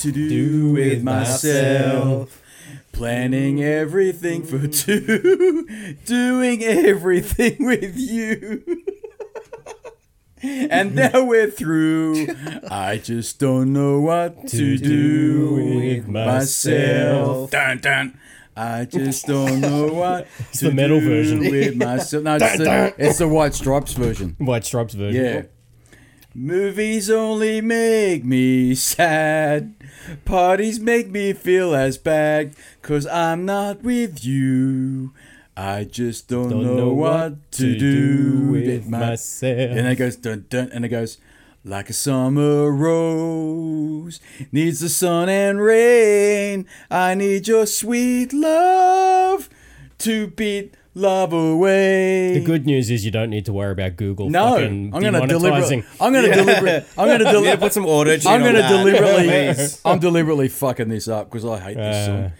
to do with myself. Planning everything for mm. two, doing everything with you. and now we're through. I just don't know what to, do with myself. Dun, dun. I just don't know what to the metal do version. with myself. No, it's the, it's the White Stripes version. White Stripes version. Yeah. Movies only make me sad. Parties make me feel as bad. Cause I'm not with you. I just don't, Don't know, what to do with my. myself. And it goes dun dun, and it goes like a summer rose needs the sun and rain. I need your sweet love to beat love away. The good news is you don't need to worry about Google. No, fucking I'm gonna demonetizing. deliberately. I'm gonna deliberately. I'm gonna Yeah, put some auto tune I'm gonna deliberately. I'm deliberately fucking this up because I hate this Uh. song.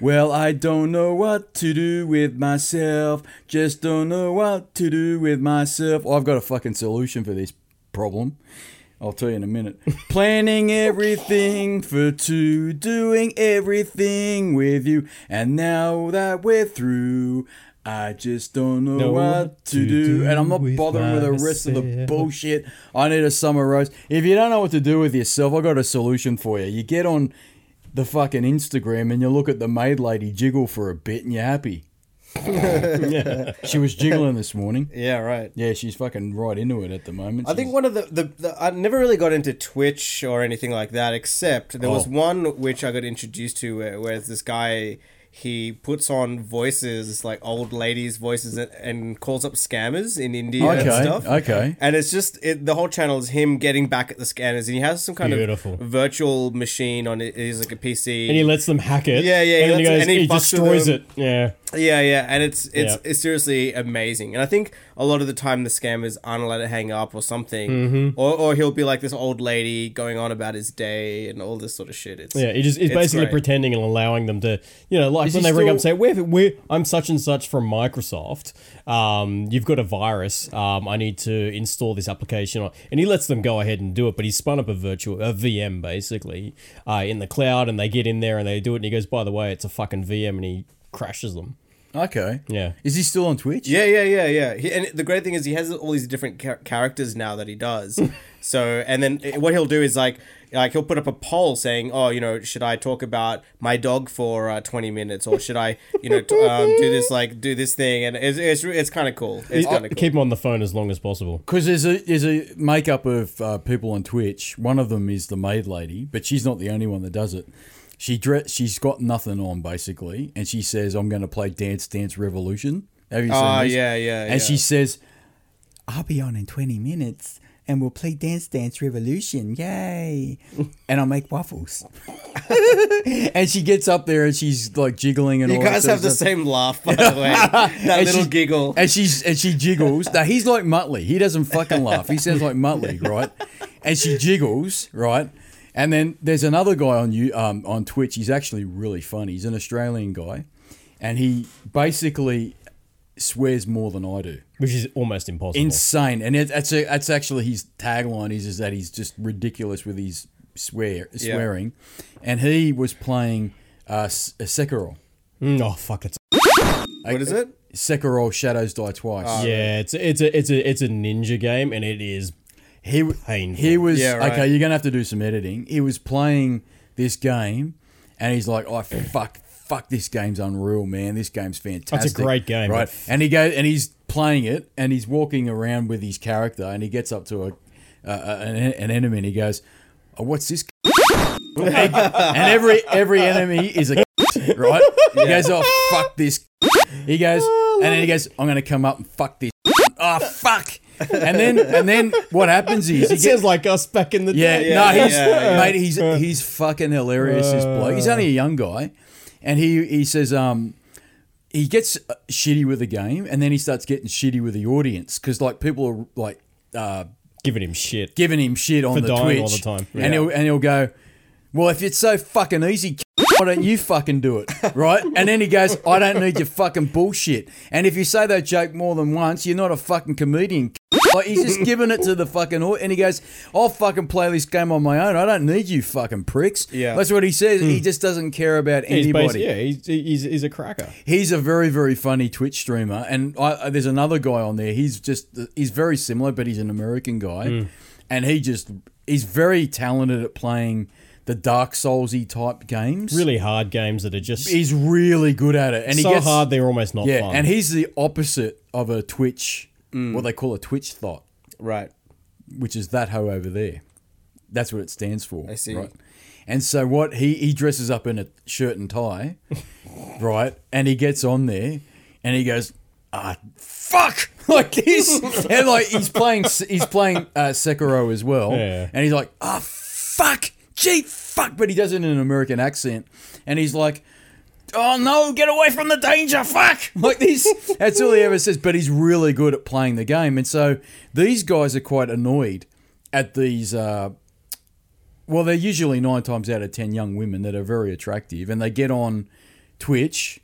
Well, I don't know what to do with myself. Just don't know what to do with myself. I've got a fucking solution for this problem. I'll tell you in a minute. Planning everything for two, doing everything with you. And now that we're through, I just don't know, Know what to do. And I'm not with bothering with the rest of the bullshit. I need a summer rose. If you don't know what to do with yourself, I got a solution for you. You get on the fucking Instagram and you look at the maid lady jiggle for a bit and you're happy. She was jiggling this morning. Yeah, right. Yeah, she's fucking right into it at the moment. I think one of the, the, the I never really got into Twitch or anything like that, except there was Oh. one which I got introduced to where, where this guy he puts on voices like old ladies' voices and, and calls up scammers in India and stuff. okay. And it's just it, the whole channel is him getting back at the scanners, and he has some kind Beautiful. of virtual machine on it. He's like a PC, And he lets them hack it. Yeah, yeah, And he lets- and he he, destroys it. Yeah. Yeah, yeah, and it's it's Yeah. it's seriously amazing. And I think a lot of the time the scammers aren't allowed to hang up or something, Mm-hmm. or or he'll be like this old lady going on about his day and all this sort of shit. It's Yeah, he just he's basically great. pretending and allowing them to, you know, like Is when he they ring up and say, "We're, we're I'm such and such from Microsoft. Um, you've got a virus. Um, I need to install this application." And he lets them go ahead and do it, but he's spun up a virtual a VM basically uh, in the cloud, and they get in there and they do it, and he goes, "By the way, it's a fucking VM," and he crashes them. Okay. Yeah. Is he still on Twitch? Yeah, yeah, yeah, yeah. He, and the great thing is he has all these different char- characters now that he does. so, and then what he'll do is like, like he'll put up a poll saying, "Oh, you know, should I talk about my dog for uh, twenty minutes, or should I, you know, t- um, do this like do this thing?" And it's it's, it's kind of cool. It's kind of cool. Keep him on the phone as long as possible. Because there's a there's a makeup of uh, people on Twitch. One of them is the maid lady, but she's not the only one that does it. She dress she's got nothing on basically, and she says, "I'm going to play Dance Dance Revolution." Have you ah, seen Oh, this? yeah, yeah, And yeah. she says, "I'll be on in 20 minutes." And we'll play Dance Dance Revolution, yay! And I'll make waffles. and she gets up there and she's like jiggling and You all that guys sort have the stuff. same laugh, by the way. that And little she- giggle. And she's and she jiggles. Now he's like Muttley. He doesn't fucking laugh. He sounds like Muttley, right? And she jiggles, right? And then there's another guy on you um, on Twitch. He's actually really funny. He's an Australian guy, and he basically swears more than I do. Which is almost impossible. Insane. And it, that's a, that's actually his tagline is is that he's just ridiculous with his swear swearing, and he was playing uh, S- Sekiro. Mm, oh fuck! It's what is it? Sekiro Shadows Die Twice. yeah, it's it's a it's a it's a ninja game, and it is He w- Painful. he was Yeah, right. okay. You're gonna have to do some editing. He was playing this game, and he's like, "Oh fuck, fuck, this game's unreal, man. This game's fantastic. It's a great game, right?" but- And he goes and he's playing it, and he's walking around with his character, and he gets up to a, a, a an, an enemy, and he goes, "Oh, what's this?" and, and every every enemy is a right. He goes, "Oh fuck this." He goes, and then he goes, "I'm gonna come up and fuck this." Oh fuck. And then and then what happens is he it gets sounds like us back in the yeah, day. Yeah, no, he's yeah, yeah. mate, he's he's fucking hilarious. This bloke. He's only a young guy, and he he says um he gets uh, shitty with the game, and then he starts getting shitty with the audience because like people are like uh giving him shit. giving him shit on For the dying Twitch all the time. and he'll and he'll go. Well, if it's so fucking easy, why don't you fucking do it, right? And then he goes, I don't need your fucking bullshit. And if you say that joke more than once, you're not a fucking comedian. Like he's just giving it to the fucking au- and he goes, I'll fucking play this game on my own. I don't need you fucking pricks. Yeah. That's what he says. He hmm. just doesn't care about He's anybody. basically, yeah, he's, he's, he's a cracker. He's a very, very funny Twitch streamer, and I, there's another guy on there. He's just he's very similar, but he's an American guy, hmm. and he just he's very talented at playing the Dark Soulsy type games. Really hard games that are just he's really good at it, and he so gets hard they're almost not Yeah, fun. and he's the opposite of a Twitch, what they call a Twitch thot, Right. which is that hoe over there. That's what it stands for. I see. Right. And so what he he dresses up in a shirt and tie, right? And he gets on there, and he goes, "Ah, fuck!" like this, and like he's playing he's playing uh, Sekiro as well, Yeah. and he's like, "Ah, fuck, gee, fuck," but he does it in an American accent, and he's like. Oh no, get away from the danger, fuck! Like this. That's all he ever says, but he's really good at playing the game. And so these guys are quite annoyed at these uh, well, they're usually nine times out of ten young women that are very attractive, and they get on Twitch,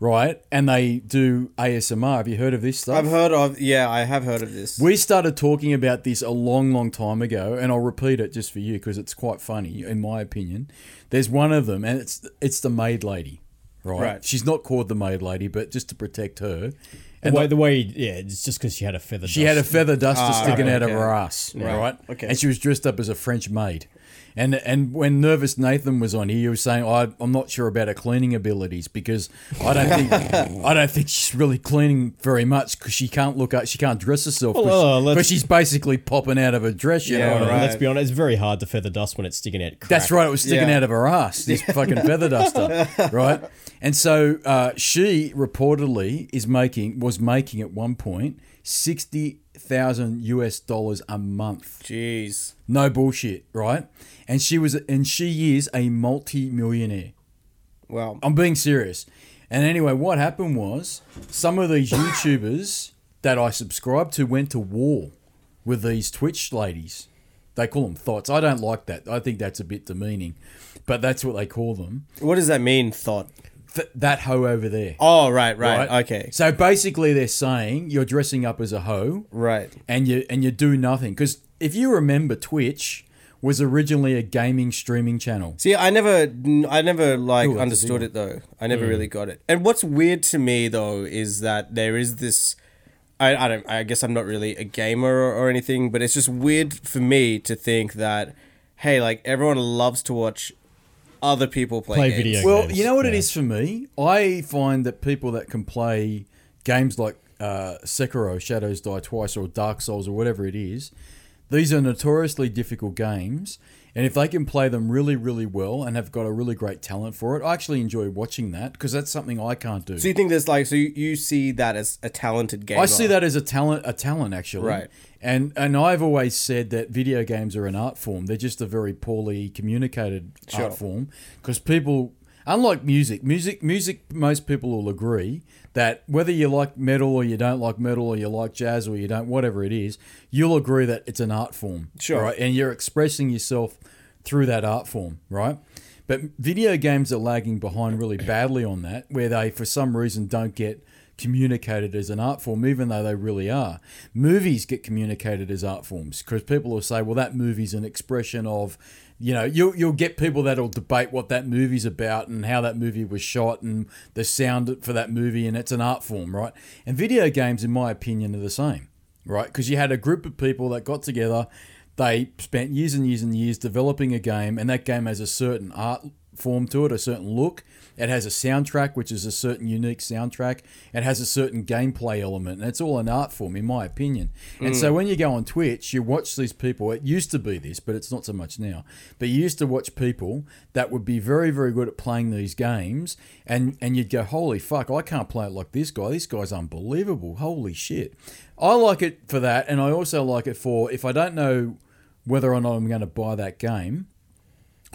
right? And they do ASMR. Have you heard of this stuff? I've heard of. Yeah, I have heard of this. we started talking about this a long, long time ago, and I'll repeat it just for you because it's quite funny, in my opinion. There's one of them, and it's it's the maid lady, right? Right. She's not called the maid lady, but just to protect her. the And way, like, the way, yeah, it's just because she had a feather. she had a feather duster Ah, sticking right, out of her ass, right? okay. And she was dressed up as a French maid. And and when Nervous Nathan was on here, he was saying, I, "I'm not sure about her cleaning abilities because I don't think I don't think she's really cleaning very much because she can't look up, she can't dress herself Well, uh, because let's- she's basically popping out of her dress. You Yeah, know what I mean? right. Let's be honest, it's very hard to feather dust when it's sticking out. Crack. That's right. It was sticking Yeah. out of her ass. This fucking feather duster, right? And so uh, she reportedly is making was making at one point sixty thousand US dollars a month. Jeez. No bullshit, right? And she was, and she is a multi-millionaire. Well, I'm being serious. And anyway, what happened was some of these YouTubers that I subscribed to went to war with these Twitch ladies. They call them thots. I don't like that. I think that's a bit demeaning, but that's what they call them. what does that mean? Thot. Th- that hoe over there. Oh, right, right. Okay. So basically, they're saying you're dressing up as a hoe, Right. and you and you do nothing. Because if you remember, Twitch was originally a gaming streaming channel. See, I never, I never like Ooh, understood it though. I never really got it. And what's weird to me though is that there is this. I, I don't. I guess I'm not really a gamer or, or anything, but it's just weird for me to think that, hey, like everyone loves to watch other people play, Play games. video Well, games, you know what it yeah. is for me? I find that people that can play games like uh, Sekiro, Shadows Die Twice, or Dark Souls, or whatever it is, these are notoriously difficult games. And if they can play them really, really well and have got a really great talent for it, I actually enjoy watching that because that's something I can't do. So you think there's like, so you, you see that as a talented game? I see that as a talent, a talent actually. Right. And and I've always said that video games are an art form. They're just a very poorly communicated Sure. art form because people, unlike music, music, music, most people will agree that whether you like metal or you don't like metal or you like jazz or you don't, whatever it is, you'll agree that it's an art form. Sure. Right. And you're expressing yourself through that art form. Right. But video games are lagging behind really badly on that, where they, for some reason, don't get communicated as an art form, even though they really are. Movies get communicated as art forms because people will say, well, that movie's an expression of, you know, you'll, you'll get people that'll debate what that movie's about and how that movie was shot and the sound for that movie, and it's an art form, right? And video games, in my opinion, are the same, right? Because you had a group of people that got together, they spent years and years and years developing a game, and that game has a certain art form to it, a certain look. It has a soundtrack, which is a certain unique soundtrack. It has a certain gameplay element, and it's all an art form, in my opinion. And so hmm. when you go on Twitch, you watch these people. It used to be this, but it's not so much now. But you used to watch people that would be very, very good at playing these games, and and you'd go, "Holy fuck, I can't play it like this guy. This guy's unbelievable. Holy shit!" I like it for that, and I also like it for if I don't know whether or not I'm going to buy that game,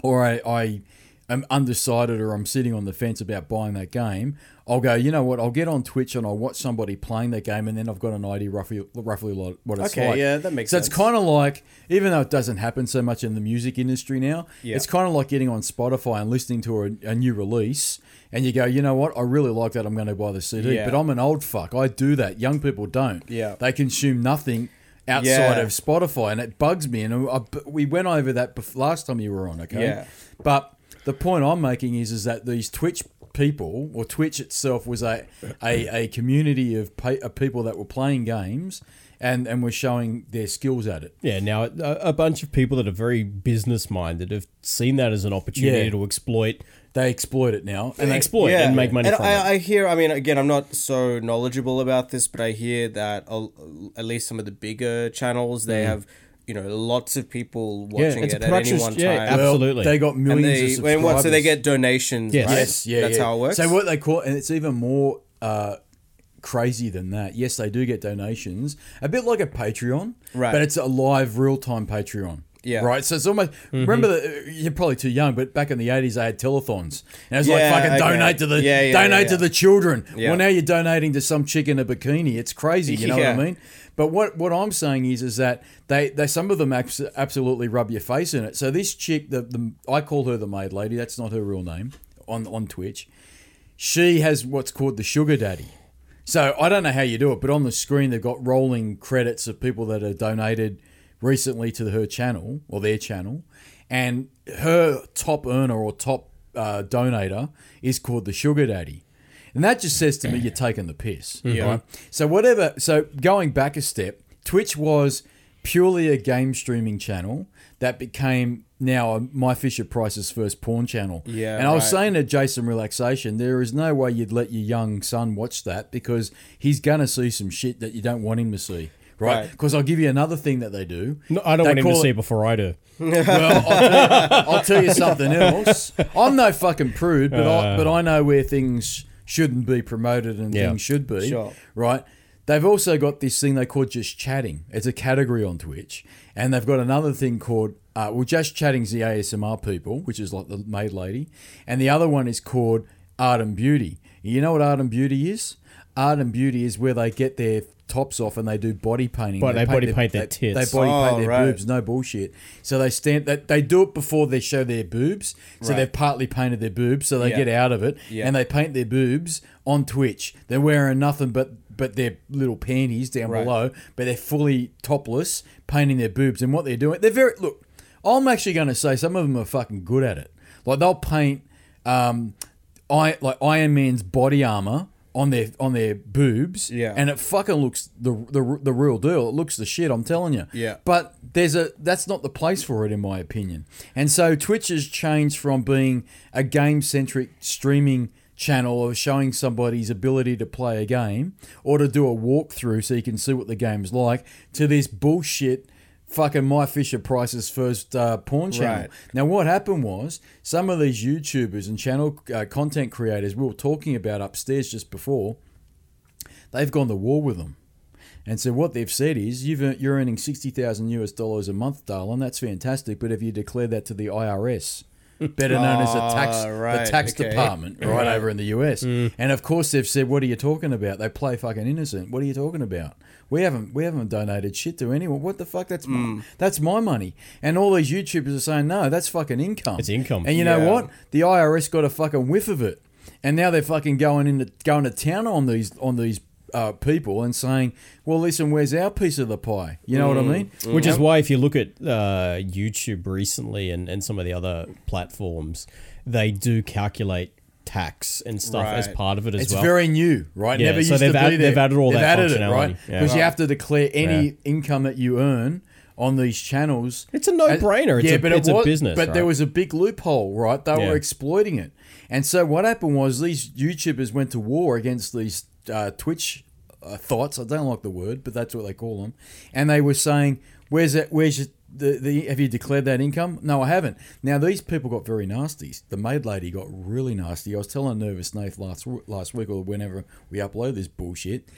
or I, I am undecided or I'm sitting on the fence about buying that game, I'll go. You know what? I'll get on Twitch and I'll watch somebody playing that game, and then I've got an idea roughly roughly what it's Okay, like. yeah, that makes so sense. it's kind of like, even though it doesn't happen so much in the music industry now, Yeah. it's kind of like getting on Spotify and listening to a, a new release, and you go, you know what? I really like that. I'm going to buy the CD. Yeah. But I'm an old fuck. I do that. Young people don't. Yeah. They consume nothing outside Yeah. of Spotify, and it bugs me. And uh, I, we went over that last time you were on, okay? Yeah. But the point I'm making is, is that these Twitch people, or Twitch itself, was a a, a community of, pa of people that were playing games and and were showing their skills at it. Yeah, now a, a bunch of people that are very business minded have seen that as an opportunity Yeah. to exploit, They exploit it now, and and they, exploit and make money and from I, it. I hear. I mean, again, I'm not so knowledgeable about this, but I hear that at least some of the bigger channels they mm. have, you know, lots of people watching it's a it at any production- one yeah, time. well, absolutely. they got and millions they, of and subscribers. what? So they get donations. Yes. right? Yes, yeah, that's yeah. how it works. So what they call, and it's even more uh, crazy than that. Yes, they do get donations, a bit like a Patreon, Right. But it's a live, real time Patreon. Yeah. Right. So it's almost remember the, you're probably too young, but back in the eighties they had telethons, and it was like Yeah, fucking okay. donate to the Yeah, yeah, donate yeah, to the children. Yeah. Well, now you're donating to some chick in a bikini. It's crazy. You know Yeah. what I mean? But what what I'm saying is is that they, they some of them absolutely rub your face in it. So this chick, the, the I call her the maid lady. That's not her real name on on Twitch. She has what's called the sugar daddy. So I don't know how you do it, but on the screen they've got rolling credits of people that have donated recently to her channel or their channel, and her top earner or top uh, donator is called the sugar daddy. And that just says to me you're taking the piss. Right? So whatever. So going back a step, Twitch was purely a game streaming channel that became now My Fisher Price's first porn channel. Yeah, And I was right. saying to Jason Relaxation, there is no way you'd let your young son watch that because he's gonna see some shit that you don't want him to see. Right? Right. Because I'll give you another thing that they do. No, I don't They want him to see it- it before I do. well, I'll tell, you, I'll tell you something else. I'm no fucking prude, but I, uh. but I know where things shouldn't be promoted and Yeah. things should be. Sure. Right. They've also got this thing they call just chatting. It's a category on Twitch, and they've got another thing called uh, well, just chatting's the ASMR people, which is like the maid lady, and the other one is called art and beauty. You know what art and beauty is? Art and beauty is where they get their tops off and they do body painting. But they body paint their they- tits. They body Oh, paint their right. boobs no bullshit. So they stand that they do it before they show their boobs. So Right. they've partly painted their boobs, so they Yeah. get out of it, Yeah. and they paint their boobs on Twitch. They're wearing nothing but but their little panties down Right. below, but they're fully topless, painting their boobs. And what they're doing, they're very look. I'm actually going to say some of them are fucking good at it. Like they'll paint, um, I like Iron Man's body armor. On their on their boobs, Yeah. and it fucking looks the, the the real deal. It looks the shit. I'm telling you. Yeah. But there's a that's not the place for it in my opinion. And so Twitch has changed from being a game centric streaming channel of showing somebody's ability to play a game or to do a walkthrough so you can see what the game's like to this bullshit fucking My Fisher Price's first uh, porn channel. Right. Now, what happened was some of these YouTubers and channel uh, content creators we were talking about upstairs just before, they've gone to war with them. And so what they've said is, you've, you're earning sixty thousand US dollars a month, darling. That's fantastic. But if you declare that to the IRS, better known as the tax Ah, right, the tax okay. department, right, over in the US, and of course they've said, "What are you talking about? They play fucking innocent. What are you talking about? We haven't we haven't donated shit to anyone. What the fuck? That's my, that's my money." And all these YouTubers are saying, "No, that's fucking income. It's income. And you know Yeah. what? The IRS got a fucking whiff of it, and now they're fucking going into going to town on these on these uh, people and saying, "Well, listen, where's our piece of the pie?" You know what I mean? Which is why, if you look at uh, YouTube recently and, and some of the other platforms, they do calculate tax and stuff as part of it as It's well. It's very new, right? Yeah, Never so used they've to add- be there. they've added all that added it, functionality. right? Yeah. Because you have to declare any Yeah. income that you earn on these channels. It's a no-brainer. It's a- it's a was- business, But there was a big loophole, right? They Yeah. were exploiting it, and so what happened was these YouTubers went to war against these uh, Twitch uh, thots. I don't like the word, but that's what they call them, and they were saying, "Where's that? Where's your, the, the have you declared that income? No, I haven't. Now these people got very nasty. The maid lady got really nasty. I was telling Nervous Nath last last week or whenever we upload this bullshit.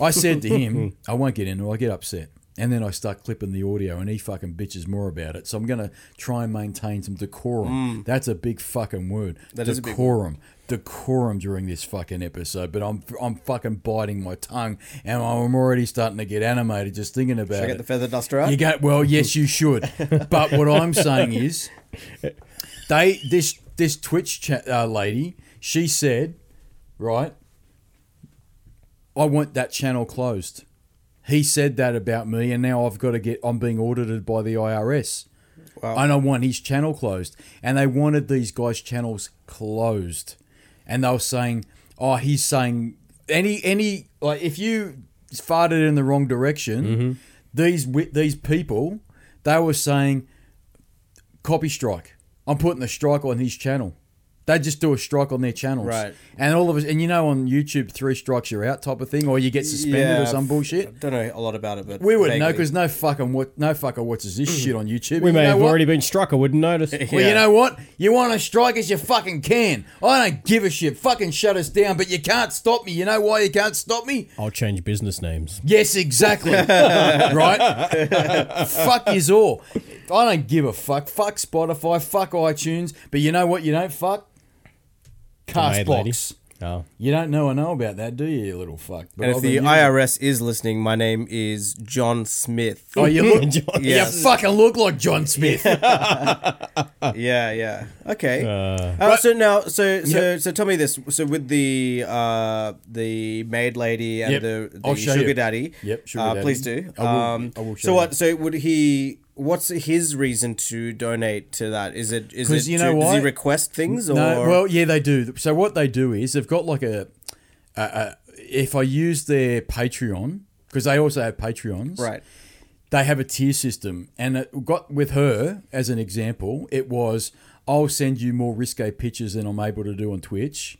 I said to him, I won't get into it. I get upset. And then I start clipping the audio, and he fucking bitches more about it. So I'm gonna try and maintain some decorum. That's a big fucking word. Mm. That is a big decorum. Decorum during this fucking episode, but I'm I'm fucking biting my tongue, and I'm already starting to get animated just thinking about Should I it. the feather duster out? You go well, yes, you should. but what I'm saying is, they this this Twitch cha- uh, lady, she said, right, I want that channel closed. He said that about me, and now I've got to get. I'm being audited by the IRS. Wow. And I want his channel closed, and they wanted these guys' channels closed, and they were saying, "Oh, he's saying any any like if you farted in the wrong direction, mm-hmm. these wi- these people, they were saying, copy strike. I'm putting the strike on his channel. They just do a strike on their channels, Right. And all of us, and you know, on YouTube, three strikes you're out type of thing, or you get suspended or some I bullshit. don't know a lot about it, but We wouldn't know because no fucking what no fucker watches this shit on YouTube. We You may know have what? already been struck. I wouldn't notice. Well, you know what? You want to strike us, you fucking can. I don't give a shit. Fucking shut us down, but you can't stop me. You know why you can't stop me? I'll change business names. Yes, exactly. right? fuck is all. I don't give a fuck. Fuck Spotify. Fuck iTunes. But you know what? You don't fuck Maid lady. Castbox. Oh. You don't know I know about that, do you, you little fuck? But And if the IRS is listening, my name is John Smith. oh, you look, John- Yes. you fucking look like John Smith. Yeah, yeah. Okay. Uh, Uh, so now, so so Yeah. so tell me this. So with the uh the maid lady and Yep. the, the sugar you. daddy. Yep, sugar uh, daddy. Please do. I will- um, I will show so you. what? So would he? What's his reason to donate to that? Is it is it you to- know does he request things or No, well, yeah, they do. So what they do is they've got like a, a, a if I use their Patreon because they also have Patreons, right? They have a tier system, and it got with her as an example. It was I'll send you more risque pictures than I'm able to do on Twitch,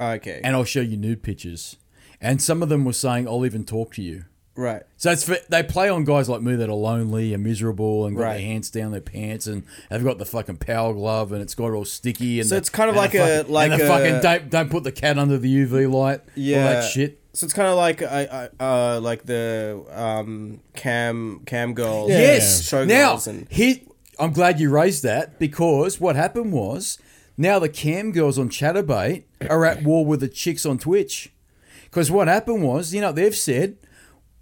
Okay, and I'll show you nude pictures. And some of them were saying I'll even talk to you. Right. So it's for, they play on guys like me that are lonely and miserable and got Right. their hands down their pants and they've got the fucking power glove and it's got all sticky and So the- it's kind of like the a- fucking, like and the a- fucking don't don't put the cat under the UV light Yeah, all that shit. So it's kind of like I, I uh like the um cam cam girls, Yeah. Yes. show now girls, and he, I'm glad you raised that because what happened was now the cam girls on Chaturbate are at war with the chicks on Twitch. Because what happened was, you know, they've said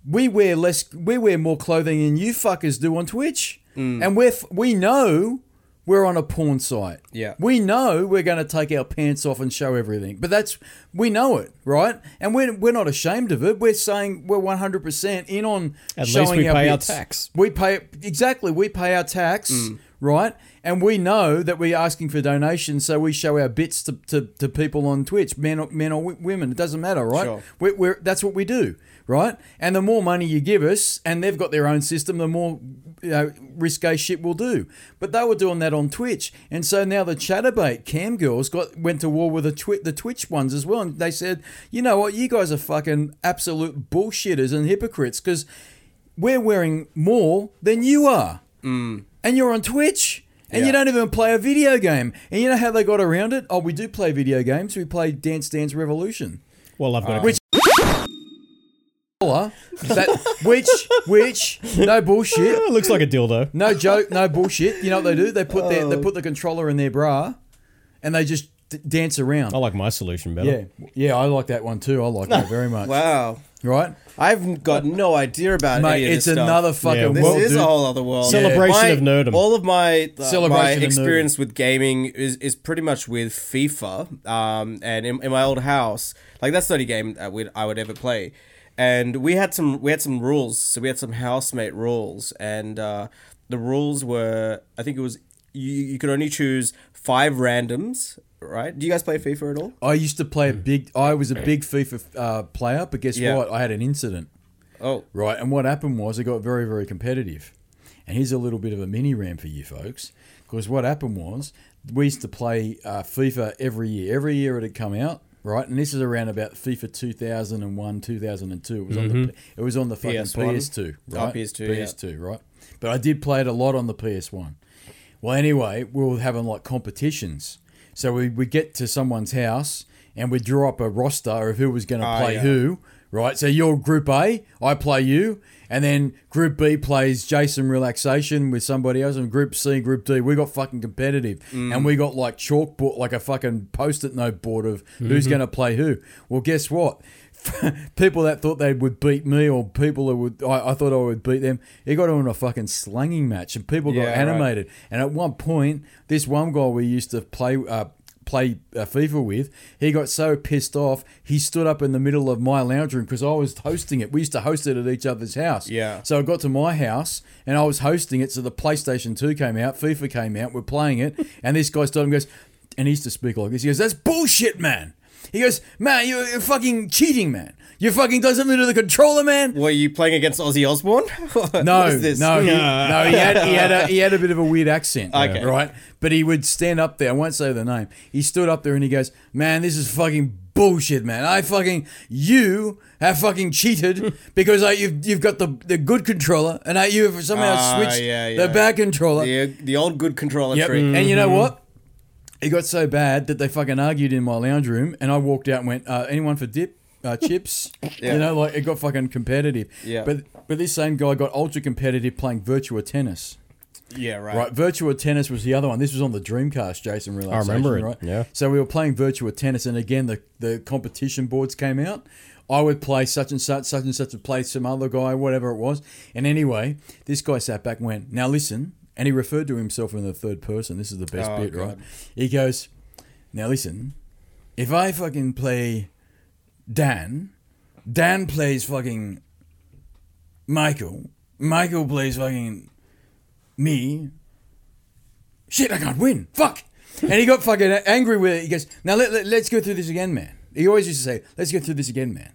we wear less, we wear more clothing than you fuckers do on Twitch, Mm. and we're f- we know we're on a porn site. Yeah. we know we're going to take our pants off and show everything, but that's we know it, right? And we're we're not ashamed of it. We're saying we're 100 percent in on At least showing we our pay our bits. tax. We pay exactly. We pay our tax, Mm. right? And we know that we're asking for donations, so we show our bits to, to, to people on Twitch, men or men or women. It doesn't matter, right? Sure. We're, we're, that's what we do, right? And the more money you give us, and they've got their own system, the more you know, risque shit we'll do. But they were doing that on Twitch, and so now the Chaturbate cam girls got went to war with the twi- the Twitch ones as well, and they said, you know what, you guys are fucking absolute bullshitters and hypocrites because we're wearing more than you are. Mm. And you're on Twitch. And you don't even play a video game. And you know how they got around it? Oh, we do play video games. We play Dance Dance Revolution. Well, I've got a Which that which which no bullshit. It looks like a dildo. No joke, no bullshit. You know what they do? They put their they put the controller in their bra and they just d- dance around. I like my solution better. Yeah. Yeah, I like that one too. I like that very much. wow, Right? I've got no idea about Mate, any of it's this stuff. another fucking Yeah, This world, is dude. a whole other world. Celebration My- of nerdom. All of my uh, Celebration my of experience with gaming is, is pretty much with FIFA. Um, and in, in my old house, like that's the only game that would I would ever play. And we had some we had some rules. So we had some housemate rules, and uh, the rules were I think it was you you could only choose five randoms. Right? Do you guys play FIFA at all? I used to play a big I was a big FIFA uh, player, but guess Yeah. what? I had an incident. Oh, Right, and what happened was it got very, very competitive. And here's a little bit of a mini ram for you folks, because what happened was we used to play uh, FIFA every year. Every year it'd come out, right? And this is around about FIFA 2001, 2002. It was on the it was on the fucking PS1. PS2, Oh, right? PS2, yeah. PS2, right? But I did play it a lot on the PS1. Well, anyway, we were having like competitions. So we we get to someone's house and we draw up a roster of who was going to Ah, play yeah. who, right? So you're Group A, I play you, and then Group B plays Jason Relaxation with somebody else, and Group C, Group D, we got fucking competitive, and we got like chalkboard, like a fucking post-it note board of who's going to play who. Well, guess what? people that thought they would beat me, or people that would, I, I thought I would beat them. It got on a fucking slanging match, and people got Yeah, right. animated. And at one point, this one guy we used to play. Uh, play uh, FIFA with, he got so pissed off, he stood up in the middle of my lounge room because I was hosting it. We used to host it at each other's house. Yeah. So I got to my house and I was hosting it. So the PlayStation 2 came out, FIFA came out, we're playing it, and this guy stood up and goes, and he used to speak like this. He goes, That's bullshit, man. He goes, Man, you're, you're fucking cheating, man. You fucking done something to the controller, man. Were you playing against Ozzy Osbourne? No, this? no, he, no. He had he had a he had a bit of a weird accent, Okay. right? But he would stand up there. I won't say the name. He stood up there and he goes, "Man, this is fucking bullshit, man. I fucking you have fucking cheated because like, you've you've got the the good controller and I, you have somehow Ah, switched yeah, yeah. the bad controller. The, the old good controller Yep. trick. And you know what? It got so bad that they fucking argued in my lounge room, and I walked out and went, uh, "Anyone for dip?" Uh, chips, Yeah. you know, like it got fucking competitive. Yeah. But but this same guy got ultra competitive playing Virtua Tennis. Yeah, right. Right, Virtua Tennis was the other one. This was on the Dreamcast, Jason. Relaxation, remember it, Right? yeah. So we were playing Virtua Tennis, and again the the competition boards came out. I would play such and such, such and such would play some other guy, whatever it was. And anyway, this guy sat back and went, "Now listen." And he referred to himself in the third person. This is the best Oh, bit, God. right? He goes, "Now listen, if I fucking play Dan, Dan plays fucking Michael, Michael plays fucking me. Shit, I can't win. Fuck. And he got fucking angry with it. He goes, now let, let, let's go through this again, man. He always used to say, let's go through this again, man.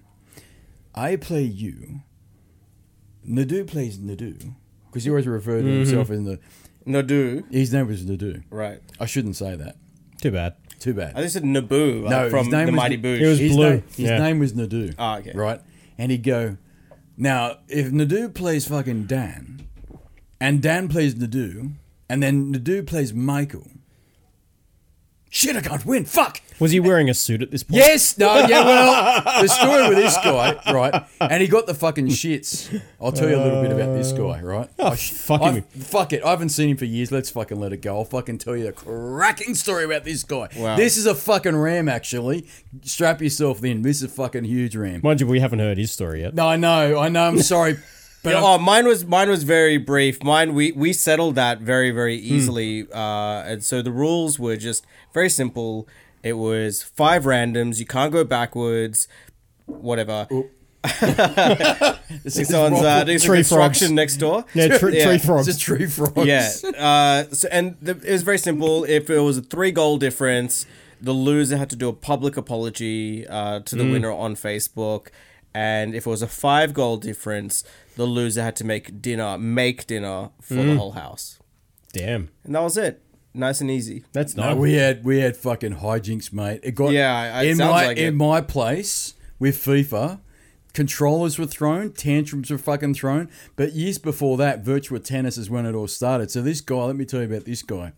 I play you. Nadu plays Nadu. Because he always referred to himself as the. Nadu. His name was Nadu. Right. I shouldn't say that. Too bad. Too bad. I just said Naboo like, No, from his name the was- Mighty Boosh. It was his blue. Name, his Yeah. name was Nadu. Ah, okay. Right? And he'd go, now, if Nadu plays fucking Dan, and Dan plays Nadu, and then Nadu plays Michael, shit, I can't win. Fuck. Was he wearing a suit at this point? Yes, no, yeah, well, the story with this guy, right, and he got the fucking shits. I'll tell you a little bit about this guy, right? Oh, I fuck I- him. Fuck it, I haven't seen him for years. Let's fucking let it go. I'll fucking tell you a cracking story about this guy. Wow. This is a fucking ram, actually. Strap yourself in. This is a fucking huge ram. Mind you, we haven't heard his story yet. No, I know, I know, I'm sorry. But Yeah, oh, mine was mine was very brief. Mine we we settled that very very Hmm. easily, uh, and so the rules were just very simple. It was five randoms. You can't go backwards. Whatever. this is Someone's uh, doing some Tree construction frogs. next door. Yeah, tr- Yeah. tree It's frogs. a tree frogs. Yeah. Uh, so, and the, it was very simple. If it was a three goal difference, the loser had to do a public apology uh, to the Mm. winner on Facebook. And if it was a five goal difference, the loser had to make dinner, make dinner for Mm. the whole house. Damn. And that was it. Nice and easy. That's No, nice. we had we had fucking hijinks, mate. It got Yeah, it in sounds my like in it. my place with FIFA. Controllers were thrown, tantrums were fucking thrown. But years before that, Virtua Tennis is when it all started. So this guy, let me tell you about this guy.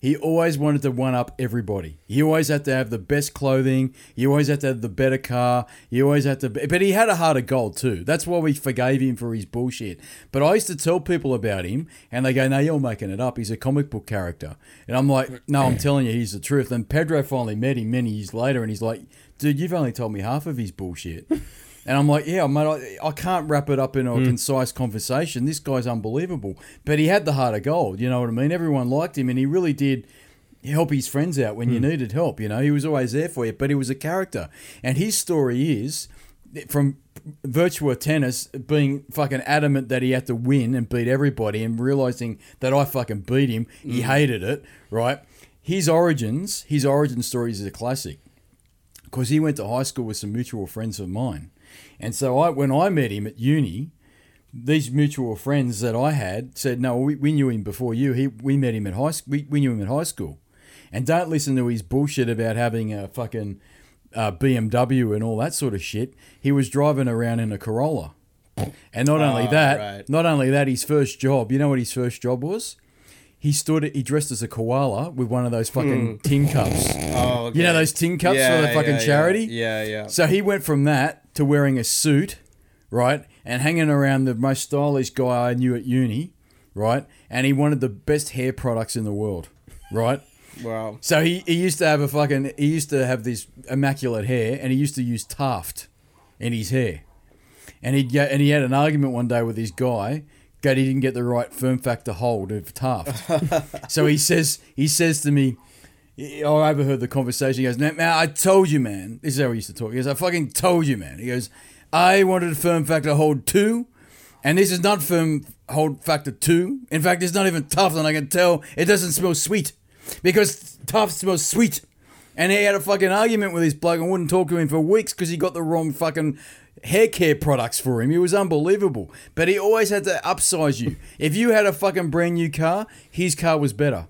He always wanted to one up everybody. He always had to have the best clothing. He always had to have the better car. He always had to, but he had a heart of gold too. That's why we forgave him for his bullshit. But I used to tell people about him, and they go, "No, you're making it up. He's a comic book character." And I'm like, "No, I'm telling you, he's the truth." And Pedro finally met him many years later, and he's like, "Dude, you've only told me half of his bullshit." And I'm like, yeah, mate, I, I can't wrap it up in a hmm. concise conversation. This guy's unbelievable. But he had the heart of gold, you know what I mean? Everyone liked him, and he really did help his friends out when you hmm. needed help, you know? He was always there for you, but he was a character. And his story is from Virtua Tennis being fucking adamant that he had to win and beat everybody and realizing that I fucking beat him. He hmm. hated it, right? His origins, his origin stories is a classic because he went to high school with some mutual friends of mine. And so I, when I met him at uni, these mutual friends that I had said, "No, we, we knew him before you. He, we met him at high school. We, we knew him at high school." And don't listen to his bullshit about having a fucking uh, BMW and all that sort of shit. He was driving around in a Corolla. And not only Oh, that, right. not only that, his first job. You know what his first job was? He stood. He dressed as a koala with one of those fucking hmm. tin cups. Oh, okay. You know those tin cups for the fucking yeah, charity. Yeah, yeah. So he went from that to wearing a suit, right, and hanging around the most stylish guy I knew at uni, right, and he wanted the best hair products in the world, right. Wow. So he, he used to have a fucking he used to have this immaculate hair, and he used to use Taft in his hair, and he and he had an argument one day with this guy he didn't get the right firm factor hold of Taft. so he says he says to me, I overheard the conversation. He goes, "Now, man, I told you, man. This is how we used to talk. He goes, I fucking told you, man. He goes, I wanted a firm factor hold two, and this is not firm hold factor two. In fact, it's not even Taft, and I can tell it doesn't smell sweet because Taft smells sweet. And he had a fucking argument with this bloke and wouldn't talk to him for weeks because he got the wrong fucking hair care products for him. It was unbelievable. But he always had to upsize you. If you had a fucking brand new car, his car was better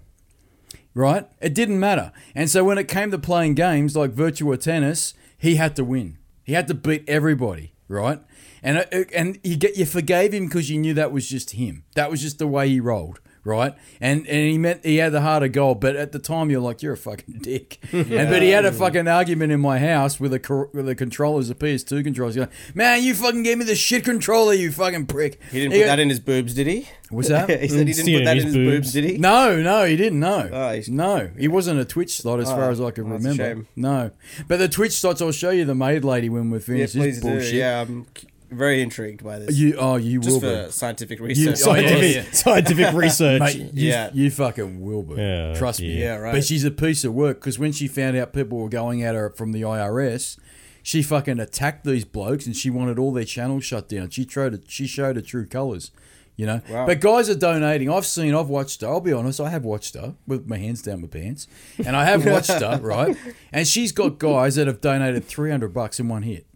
right? It didn't matter. And so when it came to playing games like Virtua Tennis, he had to win. He had to beat everybody, right? And uh, and you get you forgave him because you knew that was just him. That was just the way he rolled, right? And and he meant he had the heart of gold, but at the time you're like you're a fucking dick. And but he had a fucking argument in my house with the cor- with the controllers, the PS2 controllers. He's like, man, you fucking gave me the shit controller, you fucking prick. He didn't He put go- that in his boobs, did he? What's that? he said he didn't put that in in his his boobs, boobs. did he? No, no, he didn't. No, Oh, no, he wasn't a Twitch slot as oh, far Oh, as I can that's a remember. shame. No, but the Twitch slots, I'll show you the maid lady when we're finished. Yeah, please this bullshit. do. Yeah, I'm c- very intrigued by this. You, oh, you Just will for scientific You- research. oh, Scientific, yeah. scientific research. mate. You, Yeah. you fucking will be. Yeah, Trust me. yeah. Yeah, right. But she's a piece of work because when she found out people were going at her from the IRS, she fucking attacked these blokes and she wanted all their channels shut down. She showed it. She showed her true colours. You know, Wow. but guys are donating. I've seen, I've watched her. I'll be honest, I have watched her with my hands down my pants, and I have watched her, right? And she's got guys that have donated three hundred bucks in one hit,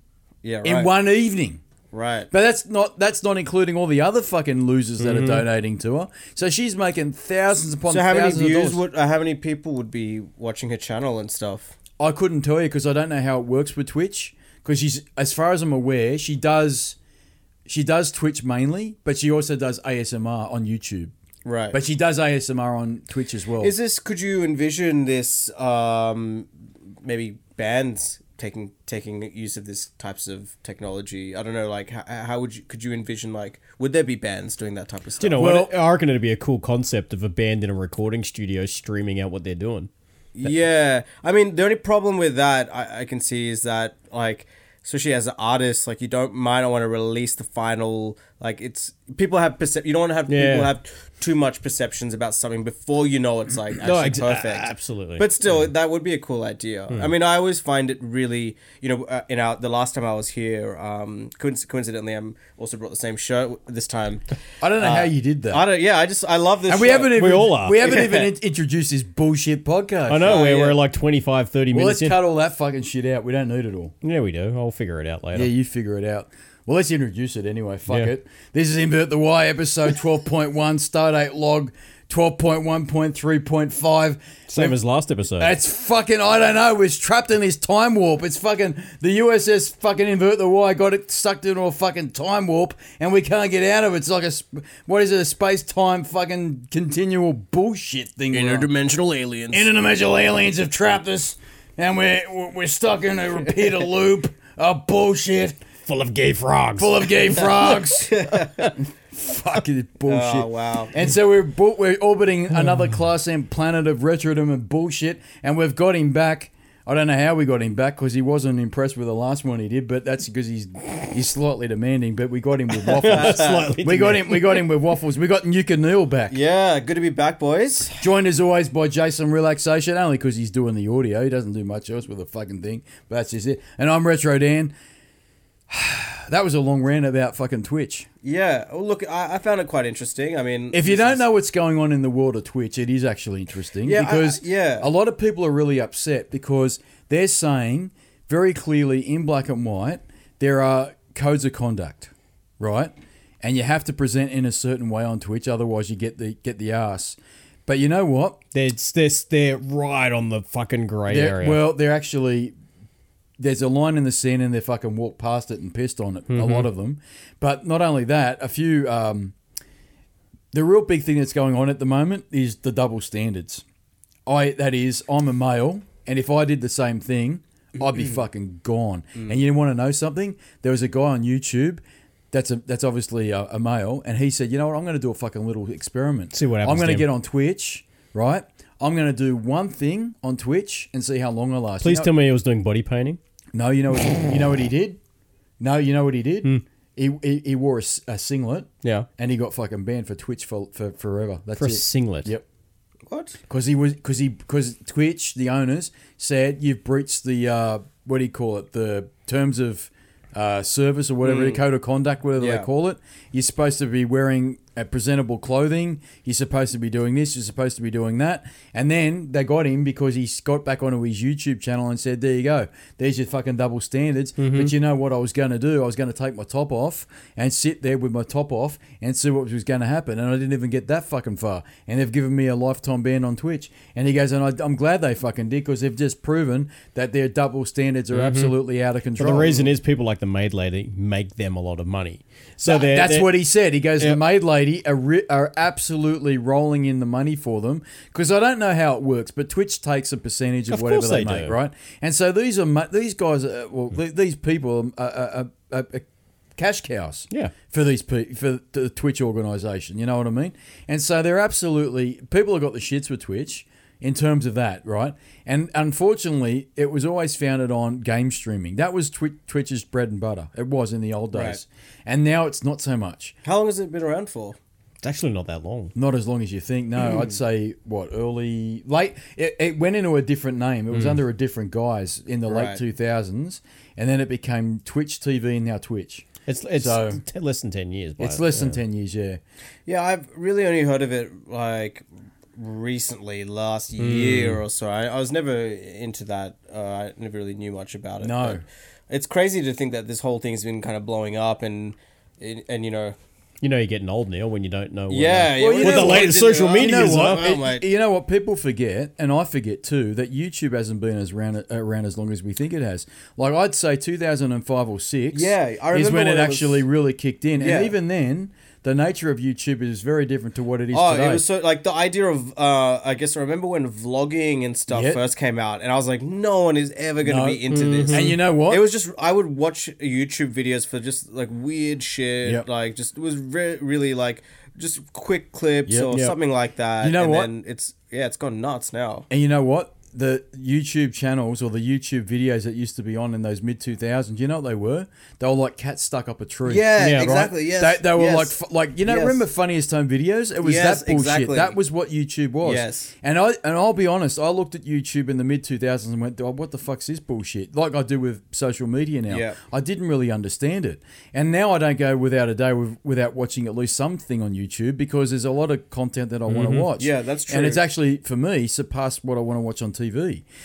yeah, right. in one evening. Right. But that's not that's not including all the other fucking losers that are donating to her. So she's making thousands upon Mm-hmm. So how many thousands of views dollars. would uh, how many people would be watching her channel and stuff? I couldn't tell you because I don't know how it works with Twitch. Because she's, as far as I'm aware, she does, she does Twitch mainly, but she also does ASMR on YouTube. Right. But she does ASMR on Twitch as well. Is this? Could you envision this? Um, maybe bands taking taking use of this types of technology. I don't know. Like, how, how would you? Could you envision like? Would there be bands doing that type of stuff? Do you know Well- what? I reckon it'd be a cool concept of a band in a recording studio streaming out what they're doing. Yeah, I mean, the only problem with that I, I can see is that like, especially as an artist, like you don't might not want to release the final. Like it's people have percep. You don't want to have Yeah. people have too much perceptions about something before you know it's like actually No, ex- perfect. absolutely. But still, that would be a cool idea. I mean, I always find it really, you know, uh, in our the last time I was here, um, coinc- coincidentally, I'm also brought the same shirt this time. I don't know how you did that. I don't. Yeah, I just I love this. and we shirt. haven't even We all are. we haven't Yeah. even in- introduced this bullshit podcast. I know Oh, we're, yeah. we're like 25, 30 Well, minutes let's in. cut all that fucking shit out. We don't need it all. Yeah, we do. I'll figure it out later. Yeah, you figure it out. Well, let's introduce it anyway. Fuck Yeah. it. This is Invert the Y episode 12.1, Stardate log 12.1.3.5. Same as last episode. That's fucking, I don't know. We're trapped in this time warp. It's fucking, the USS fucking Invert the Y got it sucked into a fucking time warp and we can't get out of it. It's like a, what is it, a space time fucking continual bullshit thing. we're interdimensional aliens. Interdimensional aliens have trapped us and we're, we're stuck in a repeater loop of bullshit full of gay frogs. full of gay frogs. Fucking bullshit. Oh, wow. And so we're bu- we're orbiting another class M planet of retrodom and bullshit, and we've got him back. I don't know how we got him back because he wasn't impressed with the last one he did, but that's because he's he's slightly demanding. But we got him with waffles. Slightly we got him. We got him with waffles. We got Nuka Neil back. Yeah, good to be back, boys. Joined as always by Jason Relaxation, only because he's doing the audio. He doesn't do much else with the fucking thing. But that's just it. And I'm Retro Dan. That was a long rant about fucking Twitch. Yeah. Oh, look, I, I found it quite interesting. I mean, If you don't is- know what's going on in the world of Twitch, it is actually interesting Yeah, I- because yeah. a lot of people are really upset because they're saying very clearly in black and white there are codes of conduct, right? And you have to present in a certain way on Twitch, otherwise you get the get the ass. But you know what? They're, they're, they're right on the fucking grey area. Well, they're actually there's a line in the scene and they fucking walked past it and pissed on it. A mm-hmm. lot of them, but not only that, a few um, the real big thing that's going on at the moment is the double standards. I that is, I'm a male, and if I did the same thing, I'd be mm-hmm. fucking gone. Mm. And you want to know something? There was a guy on YouTube. That's a that's obviously a, a male, and he said, "You know what? I'm going to do a fucking little experiment. See what happens I'm going to to get on Twitch, right? I'm going to do one thing on Twitch and see how long I last. Please you know, tell me he was doing body painting. No, you know what, you know what he did? No, you know what he did? Hmm. He, he he wore a, s- a singlet Yeah. and he got fucking banned for Twitch for, for forever. That's For a it. singlet. Yep. What? Because he was because he because Twitch the owners said you've breached the uh, what do you call it the terms of uh, service or whatever the code of conduct whatever Yeah. they call it. You're supposed to be wearing uh, presentable clothing. You're supposed to be doing this. You're supposed to be doing that. And then they got him because he got back onto his YouTube channel and said, "There you go. There's your fucking double standards." But you know what I was going to do? I was going to take my top off and sit there with my top off and see what was going to happen. And I didn't even get that fucking far. And they've given me a lifetime ban on Twitch. And he goes, "And I, I'm glad they fucking did because they've just proven that their double standards are absolutely out of But control." the reason is people like the maid lady make them a lot of money. So they're, That's they're- what he said. He goes, Yeah. the maid lady are, ri- are absolutely rolling in the money for them because I don't know how it works, but Twitch takes a percentage of, Of whatever they, they make, do. right? And so these are these guys, are, well, th- these people are, are, are, are, are cash cows. Yeah. For these pe- for the Twitch organization, you know what I mean? And so they're absolutely people have got the shits with Twitch in terms of that, right? And unfortunately, it was always founded on game streaming. That was Twi- Twitch's bread and butter. It was in the old days, Right. and now it's not so much. How long has it been around for? It's actually not that long. Not as long as you think. No, hmm. I'd say what early, late. It, it went into a different name. It was hmm. under a different guise in the late two thousands, and then it became Twitch TV and now Twitch. It's it's So- t- less than ten years. by- It's less than yeah. ten years, yeah. Yeah, I've really only heard of it like recently, last Hmm. year or so. I, I was never into that. Uh, I never really knew much about it. No. it's crazy to think that this whole thing's been kind of blowing up and and, and you know. You know, you're getting old, Neil, when you don't know. What, Yeah, yeah. Well, you With know the what? latest social You media, know is what? up. Well, It- you know what people forget, and I forget too, that YouTube hasn't been as around around as long as we think it has. Like I'd say 2005 or six, Yeah, I is remember when it when it was- actually really kicked in. Yeah. And even then, the nature of YouTube is very different to what it is Oh, today. it was so like the idea of uh I guess I remember when vlogging and stuff Yep. first came out and I was like no one is ever going to No. be into this. and you know what? It was just I would watch YouTube videos for just like weird shit, Yep. like just it was re- really like just quick clips Yep. or something like that. You know and what? Then it's yeah, it's gone nuts now. And you know what? The YouTube channels or the YouTube videos that used to be on in those mid 2000s, you know what they were? They were like cats stuck up a tree. Yeah, Yeah, right. exactly. Yes, They, they were yes. like, like you know, Yes. remember funniest home videos? It was Yes, that bullshit. exactly. That was what YouTube was. Yes. And I and I'll be honest, I looked at YouTube in the mid 2000s and went, oh, "What the fuck's this bullshit?" Like I do with social media now. Yeah. I didn't really understand it, and now I don't go without a day with, without watching at least something on YouTube because there's a lot of content that I want to watch. Mm-hmm. Yeah, that's true. And it's actually for me surpassed what I want to watch on TV.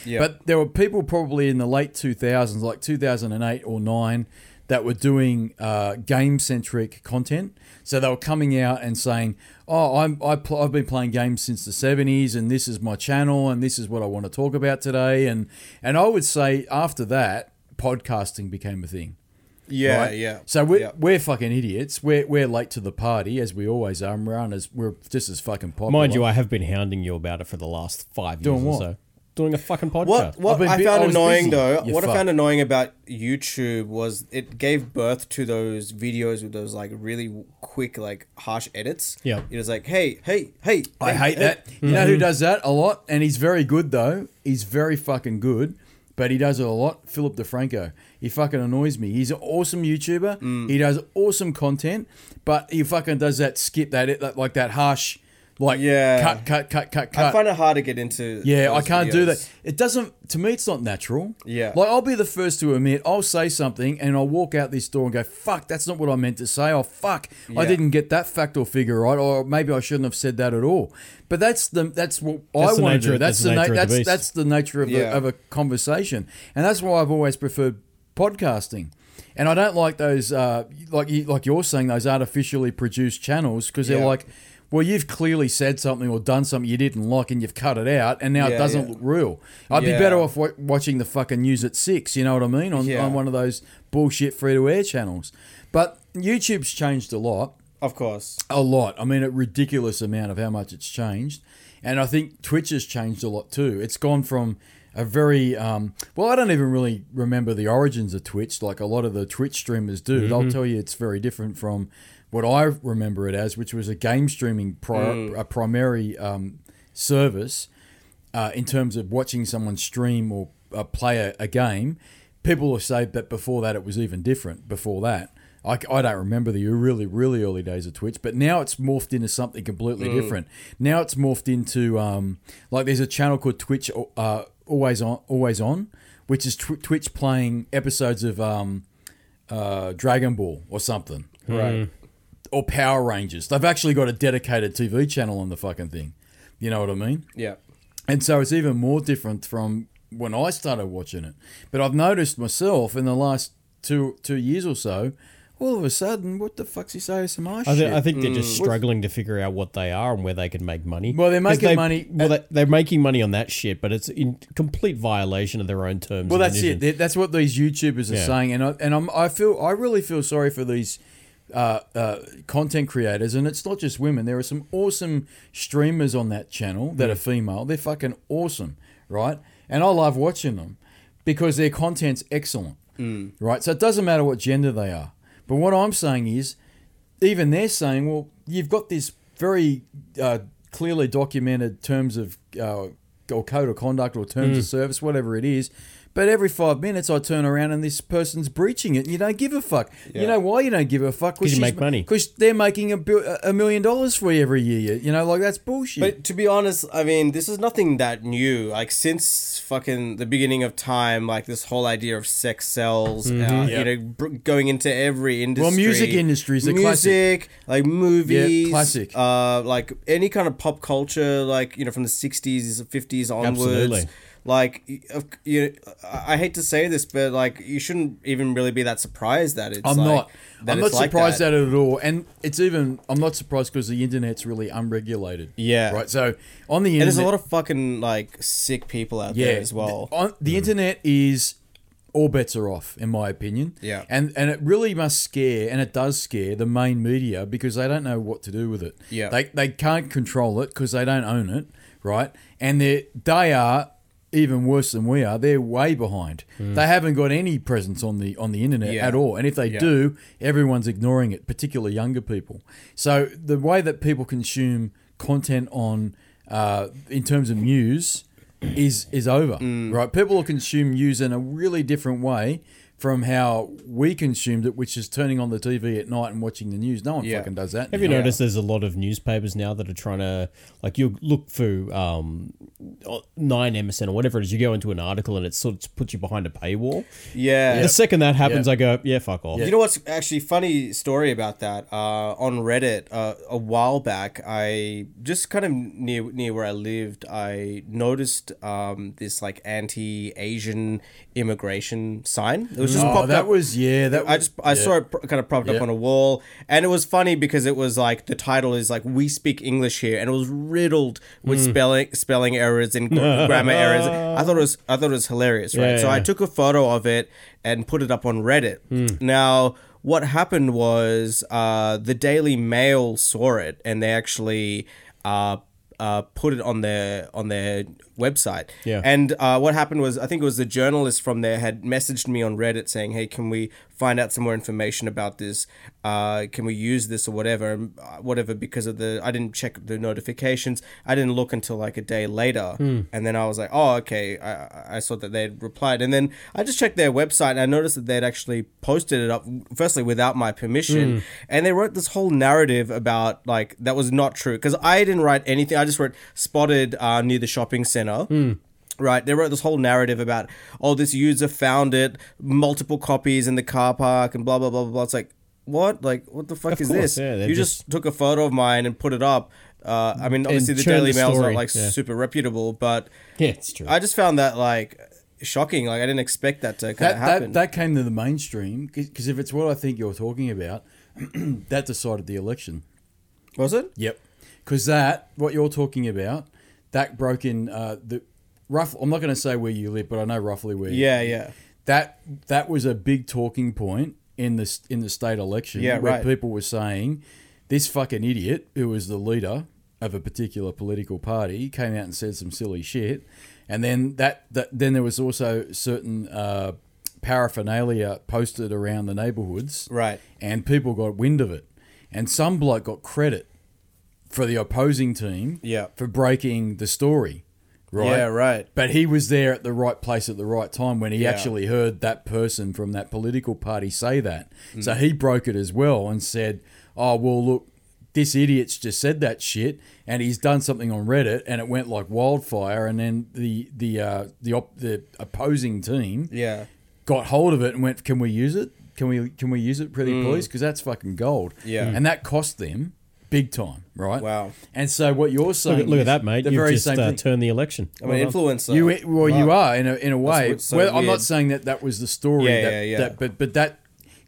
Yeah. But there were people probably in the late 2000s, like 2008 or 9, that were doing uh, game centric content. So they were coming out and saying, "Oh, I'm I pl- I've been playing games since the 70s, and this is my channel, and this is what I want to talk about today." And and I would say after that, podcasting became a thing. Yeah, right? yeah. So we're, yeah. we're fucking idiots. We're, we're late to the party as we always are. And we're on as we're just as fucking popular. Mind you, I have been hounding you about it for the last five years Doing or so. Doing a fucking podcast. What what I've been I found I annoying busy, though, you what I found annoying about YouTube was it gave birth to those videos with those like really quick like harsh edits. Yeah. It was like, hey, hey, hey. I hey, hate hey. that. You know who does that a lot? And he's very good though. He's very fucking good, but he does it a lot. Philip DeFranco. He fucking annoys me. He's an awesome YouTuber. Mm. He does awesome content, but he fucking does that skip that, that like that harsh, like Yeah. cut, cut, cut, cut, cut. I find it hard to get into. Yeah, I can't do that. It doesn't. To me, it's not natural. Yeah. Like I'll be the first to admit, I'll say something and I'll walk out this door and go, "Fuck, that's not what I meant to say." Oh, fuck, I didn't get that fact or figure right, or maybe I shouldn't have said that at all. But that's the that's what That's I want to do. of- That's that's the, the na- nature of the that's beast. that's the nature of, Yeah. a, of a conversation, and that's why I've always preferred podcasting. And I don't like those, uh, like you, like you're saying, those artificially produced channels because they're Yeah. like, well, you've clearly said something or done something you didn't like, and you've cut it out, and now it doesn't yeah. look real. I'd be better off wa- watching the fucking news at six. You know what I mean? On, Yeah. on one of those bullshit free to air channels. But YouTube's changed a lot. Of course. A lot. I mean, a ridiculous amount of how much it's changed. And I think Twitch has changed a lot too. It's gone from a very um, well. I don't even really remember the origins of Twitch, like a lot of the Twitch streamers do. They'll tell you it's very different from what I remember it as, which was a game streaming pri- a primary um, service uh, in terms of watching someone stream or uh, play a, a game. People will say that before that it was even different. Before that, I, I don't remember the really really early days of Twitch, but now it's morphed into something completely different. Now it's morphed into um, like there's a channel called Twitch uh, Always On Always On, which is tw- Twitch playing episodes of um, uh, Dragon Ball or something Right. or Power Rangers. They've actually got a dedicated TV channel on the fucking thing. You know what I mean? Yeah. And so it's even more different from when I started watching it. But I've noticed myself in the last two two years or so, all of a sudden, what the fuck's this ASMR I, shit? th- I think they're just struggling to figure out what they are and where they can make money. Well, they're 'Cause making they- money- Well, they, they're making money on that shit, but it's in complete violation of their own terms. Well, and that's it. conditions. That- That's what these YouTubers are Yeah. saying, and I, and I'm, I feel I really feel sorry for these uh, uh, content creators, and it's not just women. There are some awesome streamers on that channel that are female. They're fucking awesome, right? And I love watching them because their content's excellent, right? So it doesn't matter what gender they are. But what I'm saying is, even they're saying, well, you've got this very uh, clearly documented terms of uh, or code of conduct or terms of service, whatever it is. But every five minutes, I turn around and this person's breaching it. You don't give a fuck. You know why you don't give a fuck? 'Cause you she's- make money. Because they're making a, bil- a million dollars for you every year. You know, like that's bullshit. But to be honest, I mean, this is nothing that new. Like since fucking the beginning of time, like this whole idea of sex sells, uh, Yeah. you know, br- going into every industry. Well, music industry is a music, classic. like movies, classic. Uh, like any kind of pop culture, like you know, from the sixties, fifties onwards. Absolutely. Like you, I hate to say this, but like you shouldn't even really be that surprised that it's. I'm like, not. I'm not like surprised that. at it at all. And it's even. I'm not surprised because the internet's really unregulated. Yeah. Right. So on the And internet, there's a lot of fucking like sick people out there as well. The, on, the mm. internet is all bets are off, in my opinion. Yeah. And and it really must scare, and it does scare the main media because they don't know what to do with it. Yeah. They they can't control it because they don't own it, right? And they they are even worse than we are. They're way behind. They haven't got any presence on the on the internet Yeah. at all. And if they Yeah. do, everyone's ignoring it, particularly younger people. So the way that people consume content on uh, in terms of news is is over, right? People will consume news in a really different way from how we consumed it, which is turning on the TV at night and watching the news. No one Yeah. fucking does that. Have you now. noticed there's a lot of newspapers now that are trying to like you look through um, nine MSN or whatever it is, you go into an article and it sort of puts you behind a paywall. yeah. The second that happens, Yeah. I go, yeah, fuck off. You know what's actually funny story about that? Uh, on Reddit, uh, a while back, I just kind of near near where I lived, I noticed um, this like anti-Asian immigration sign. Was just Oh, popped that up. was yeah. That I just I yeah. saw it kind of propped Yeah. up on a wall, and it was funny because it was like the title is like "We speak English here," and it was riddled with Hmm. spelling spelling errors and grammar errors. I thought it was I thought it was hilarious, right? Yeah, so I took a photo of it and put it up on Reddit. Hmm. Now, what happened was uh, the Daily Mail saw it, and they actually. Uh, uh, put it on their on their website. Yeah. And uh, what happened was, I think it was the journalist from there had messaged me on Reddit saying, "Hey, can we find out some more information about this? Uh, can we use this or whatever, uh, whatever?" Because of the, I didn't check the notifications. I didn't look until like a day later, and then I was like, "Oh, okay." I, I- saw that they'd replied, and then I just checked their website, and I noticed that they'd actually posted it up. Firstly, without my permission, and they wrote this whole narrative about like that was not true because I didn't write anything. I just wrote spotted uh, near the shopping center. Right, they wrote this whole narrative about, oh, this user found it, multiple copies in the car park, and blah blah blah blah. blah. It's like, what? Like, what the fuck Of is course, this? yeah, you just, took a photo of mine and put it up. Uh, I mean, obviously the Daily the Mail's not like yeah. super reputable, but Yeah, it's true. I just found that like shocking. Like, I didn't expect that to kind that, of happen. that that came to the mainstream because if it's what I think you're talking about, that decided the election. was it? Yep. Because that, what you're talking about, that broke in uh, the rough. I'm not going to say where you live, but I know roughly where. you- Yeah, yeah. That that was a big talking point in the in the state election. Yeah, where right. people were saying this fucking idiot who was the leader of a particular political party came out and said some silly shit, and then that, that then there was also certain uh, paraphernalia posted around the neighborhoods, Right. and people got wind of it, and some bloke got credit for the opposing team, Yeah. for breaking the story, right? Yeah, right. But he was there at the right place at the right time when he Yeah. actually heard that person from that political party say that. Mm. So he broke it as well and said, "Oh well, look, this idiot's just said that shit, and he's done something on Reddit, and it went like wildfire. And then the the uh, the op- the opposing team Yeah. got hold of it and went, "Can we use it? Can we can we use it, pretty please? Because that's fucking gold." Mm. Yeah. and that cost them big time, right? Wow. And so what you're saying? Look, at- look is at that, mate. The You've very just same uh, thing. turned the election. I'm an influencer. You well, you are in a in a way. so well, I'm not saying that that was the story. Yeah, that, yeah, yeah. That, but but that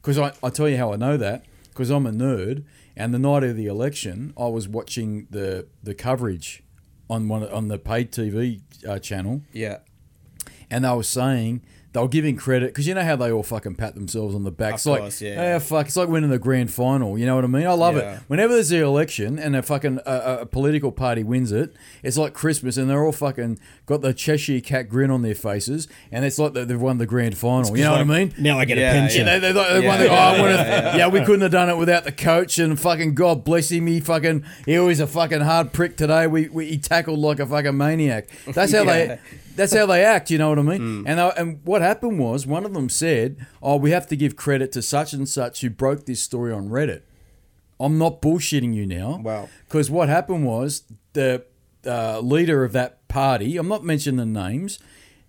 because I I tell you how I know that because I'm a nerd, and the night of the election, I was watching the the coverage on one on the paid TV uh, channel, Yeah. and they were saying they were giving credit because you know how they all fucking pat themselves on the back. Of it's like, yeah. "Ah, fuck, it's like winning the grand final. You know what I mean? I love Yeah. it. Whenever there's an election and a fucking uh, a political party wins it, it's like Christmas, and they're all fucking got the Cheshire cat grin on their faces, and it's like they- they've won the grand final. You know what I mean? Now I get Yeah, a pension. Yeah, they, they, they, Yeah, won the, oh, yeah, yeah, yeah, we couldn't have done it without the coach and fucking God bless him. He fucking he was a fucking hard prick today. We, we he tackled like a fucking maniac. That's how Yeah. they that's how they act. You know what I mean? Mm. And I, and what happened was one of them said, "Oh, we have to give credit to such and such who broke this story on Reddit." I'm not bullshitting you now. Wow. Because what happened was the uh, leader of that party, I'm not mentioning the names,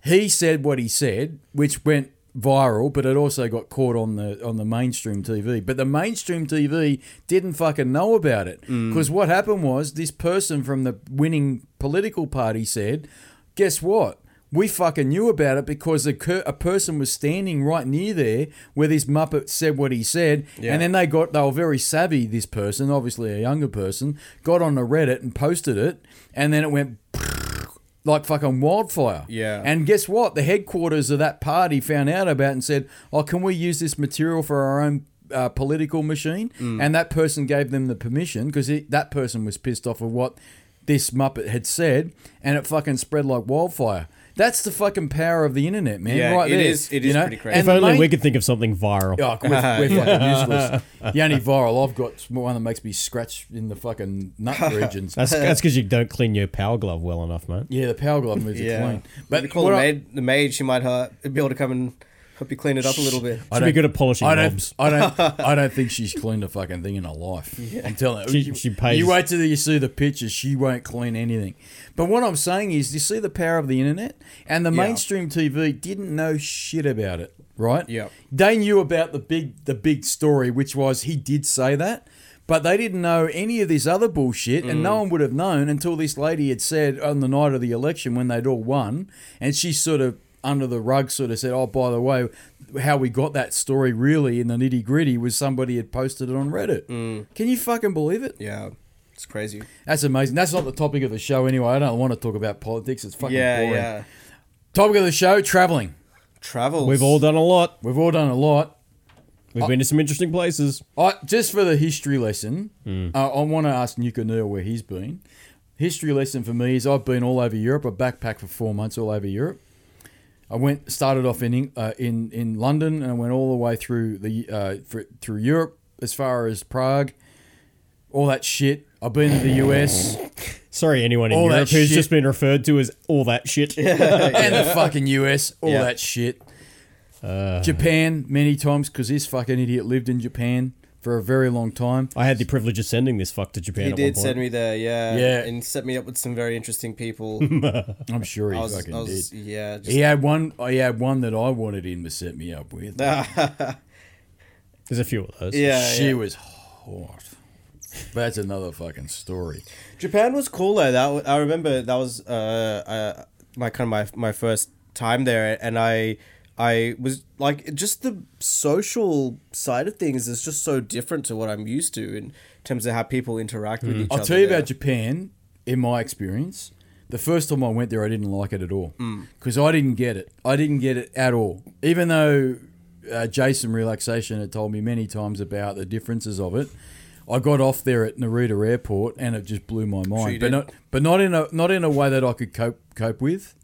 he said what he said, which went viral, but it also got caught on the on the mainstream TV. But the mainstream TV didn't fucking know about it mm. because what happened was this person from the winning political party said, "Guess what? We fucking knew about it because a, cur- a person was standing right near there where this muppet said what he said, Yeah. and then they got they were very savvy. This person, obviously a younger person, got on the Reddit and posted it, and then it went like fucking wildfire. Yeah. And guess what? The headquarters of that party found out about it and said, "Oh, can we use this material for our own?" Uh, political machine, Mm. and that person gave them the permission because that person was pissed off of what this muppet had said, and it fucking spread like wildfire. That's the fucking power of the internet, man. Yeah, right it there. is- it you is know? pretty crazy. if the only main- we could think of something viral. Oh, we're, we're fucking useless. The only viral I've got is one that makes me scratch in the fucking nut regions. That's that's because you don't clean your power glove well enough, mate. yeah, the power glove moves Yeah. it clean. But But call what the I- maid. The maid. She might uh, be able to come and help you clean it up a little bit. Should be good at polishing I don't, I don't, I don't think she's cleaned a fucking thing in her life. I'm telling you, She- you, she pays- You wait till you see the pictures; she won't clean anything. But what I'm saying is, you see the power of the internet, and the Yeah. mainstream TV didn't know shit about it, right? Yeah. They knew about the big, the big story, which was he did say that. But they didn't know any of this other bullshit, and Mm. no one would have known until this lady had said on the night of the election when they'd all won, and she sort of under the rug sort of said, "Oh, by the way, how we got that story really in the nitty gritty was somebody had posted it on Reddit." Mm. Can you fucking believe it? Yeah, it's crazy. That's amazing. That's not the topic of the show anyway. I don't want to talk about politics. It's fucking yeah, boring. yeah. Topic of the show: traveling. Travels. We've all done a lot. We've all done a lot. We've been to some interesting places. I, just for the history lesson, Hmm. uh, I want to ask Nuka Neil where he's been. History lesson for me is I've been all over Europe. I backpacked for four months all over Europe. I went started off in uh, in in London and I went all the way through the uh, fr- through Europe as far as Prague, all that shit. I've been to the US Sorry, anyone in All that Europe who's shit. just been referred to as all that shit. and the fucking US, all Yeah. that shit. Uh. Japan many times because this fucking idiot lived in Japan for a very long time. I had the privilege of sending this fuck to Japan. He at did one point. send me there, yeah. Yeah. And set me up with some very interesting people. I'm sure he I was, fucking I was did. yeah. Just, He had one. He had one that I wanted him to set me up with. There's a few of those. yeah, she yeah. was hot. But that's another fucking story. Japan was cool though. That I remember that was uh, uh my kind of my my first time there, and I I was like just the social side of things is just so different to what I'm used to in terms of how people interact with each other. I'll tell you there. about Japan. In my experience, the first time I went there, I didn't like it at all Mm. because I didn't get it. I didn't get it at all. Even though uh, Jason Relaxation had told me many times about the differences of it, I got off there at Narita Airport, and it just blew my you mind. but not, but not in a not in a way that I could cope cope with.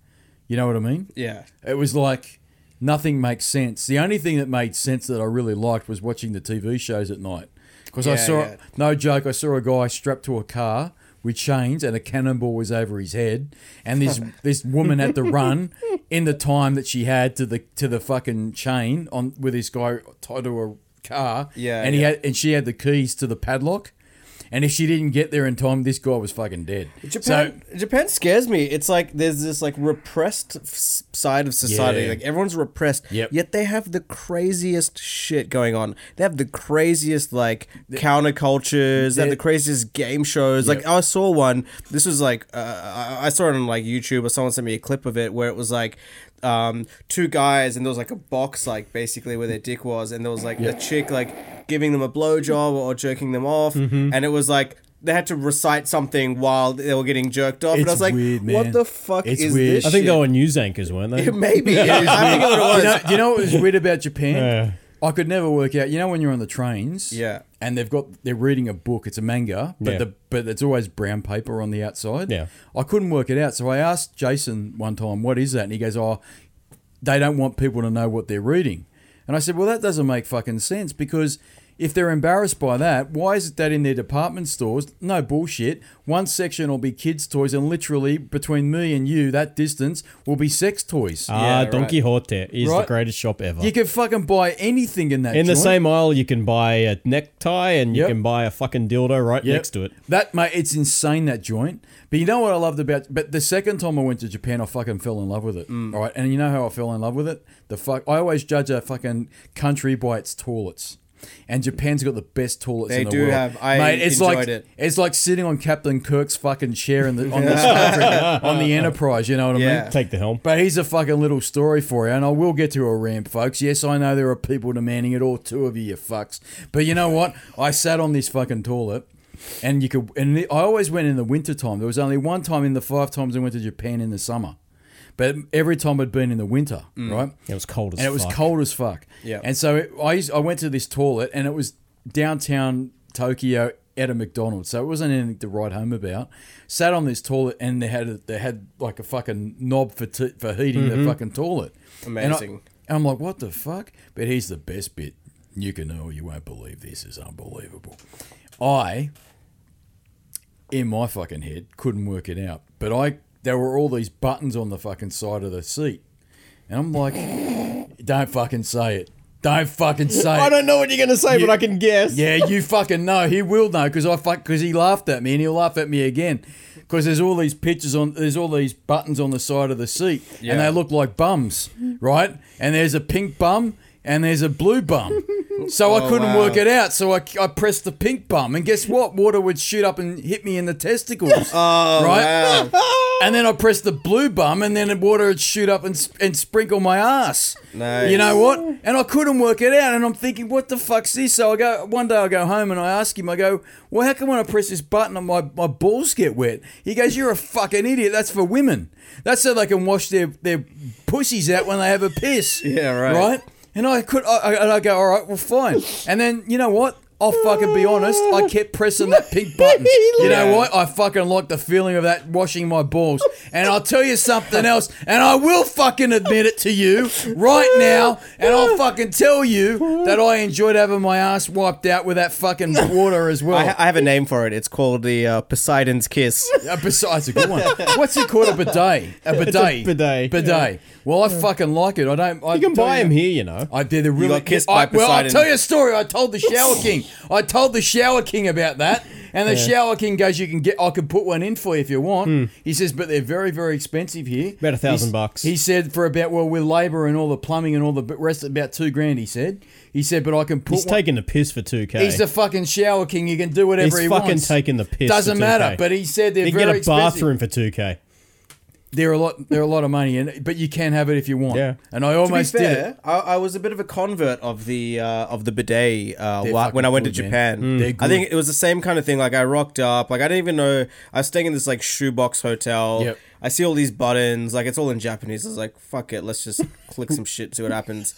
You know what I mean? Yeah. It was like nothing makes sense. The only thing that made sense that I really liked was watching the TV shows at night. Because I saw, yeah. no joke, I saw a guy strapped to a car with chains and a cannonball was over his head, and this this woman had to run in the time that she had to the to the fucking chain on with this guy tied to a car. Yeah, and he yeah. had and she had the keys to the padlock. And if she didn't get there in time, this guy was fucking dead. Japan, Japan scares me. It's like there's this like repressed side of society. Yeah. Like everyone's repressed. Yep. Yet they have the craziest shit going on. They have the craziest like countercultures. They have the craziest game shows. Like I saw one. This was like uh, I I saw it on like YouTube or someone sent me a clip of it where it was like um two guys and there was like a box like basically where their dick was and there was like a chick like giving them a blowjob or jerking them off Mm-hmm. and it was like they had to recite something while they were getting jerked off, and I was like, weird, "What the fuck It's is weird. this?" I think shit? they were news anchors, weren't they? maybe. Yeah, I think it was. you know, you know what was weird about Japan? Yeah. I could never work out. You know when you're on the trains, Yeah. and they've got they're reading a book. It's a manga, but Yeah. the but it's always brown paper on the outside. Yeah. I couldn't work it out, so I asked Jason one time, "What is that?" And he goes, "Oh, they don't want people to know what they're reading." And I said, "Well, that doesn't make fucking sense because." If they're embarrassed by that, why is it that in their department stores, no bullshit, one section will be kids' toys and literally between me and you, that distance, will be sex toys. Ah, Yeah, Don right. Quixote is Right. the greatest shop ever. You can fucking buy anything in that. in the same aisle, you can buy a necktie and you Yep. can buy a fucking dildo right Yep. next to it. That mate, it's insane that joint. But you know what I loved about? But the second time I went to Japan, I fucking fell in love with it. Mm. All right, and you know how I fell in love with it? The fuck, I always judge a fucking country by its toilets. And Japan's got the best toilets They in the do world. have- I Mate, it's enjoyed like it. it's like sitting on Captain Kirk's fucking chair in the on the Star Trek- on the Enterprise. You know what I Yeah. mean? Take the helm. But here's a fucking little story for you, and I will get to a ramp, folks. Yes, I know there are people demanding it, all two of you, you fucks. But you know what? I sat on this fucking toilet, and you could, and I always went in the winter time. There was only one time in the five times I went to Japan in the summer, but every time I'd been in the winter, mm. right? It was cold as and it was fuck. cold as fuck. Yeah. And so it, I used, I went to this toilet, and it was downtown Tokyo at a McDonald's, so it wasn't anything to write home about. Sat on this toilet, and they had a, they had like a fucking knob for t- for heating the mm-hmm. fucking toilet. And I- Amazing. And I'm like, what the fuck? But here's the best bit. You can know you won't believe this is unbelievable. I, in my fucking head, couldn't work it out. But I there were all these buttons on the fucking side of the seat. And I'm like, don't fucking say it. Don't fucking say it. I don't know what you're going to say, but I can guess. Yeah, you fucking know. He will know because I fuck because he laughed at me and he'll laugh at me again. Because there's all these pictures on, there's all these buttons on the side of the seat, and they look like bums, right? And there's a pink bum and there's a blue bum. So I Oh, couldn't wow. work it out. So I, I pressed the pink bum, and guess what? Water would shoot up and hit me in the testicles. Oh, right? wow. And then I pressed the blue bum, and then the water would shoot up and, s- and sprinkle my ass. Nice. You know what? And I couldn't work it out, and I'm thinking, what the fuck's this? So I go one day I go home and I ask him, I go, well, how come when I press this button, my my balls get wet? He goes, you're a fucking idiot. That's for women. That's so they can wash their their pussies out when they have a piss. Yeah, right. Right. And I could, I, I, go, all right, well, fine. And then you know what? I'll fucking be honest. I kept pressing that pink button. You know what? I fucking like the feeling of that washing my balls. And I'll tell you something else, and I will fucking admit it to you right now, and I'll fucking tell you that I enjoyed having my ass wiped out with that fucking water as well. I, I have a name for it. It's called the uh, Poseidon's Kiss. Uh, besides a good one. What's it called? A bidet. A bidet. bidet. Bidet. Well, I fucking like it. I don't. I You can buy them here, you know. I did a really. got kissed I, by Poseidon. well, I'll tell you a story. I told the shower king. I told the shower king about that, and the shower king goes, "You can get. I can put one in for you if you want." Hmm. He says, "But they're very, very expensive here. About a thousand He's- bucks. He said for about well, with labour and all the plumbing and all the rest, about two grand. He said. He said, but I can put. He's one- taking the piss for 2K. He's the fucking shower king. He can do whatever He's he fucking wants. taking the piss. Doesn't matter. 2K. But he said they're you can very get a expensive. bathroom for 2K. They're a lot. They're a lot of money, and but you can have it if you want. Yeah. And I To be almost did it. I, I was a bit of a convert of the uh, of the bidet uh, They're wh- when I went to fucking good, man. Japan. They're I think it was the same kind of thing. Like I rocked up, like I didn't even know I was staying in this like shoebox hotel. Yep. I see all these buttons, like it's all in Japanese. I was like, fuck it, let's just click some shit, see what happens.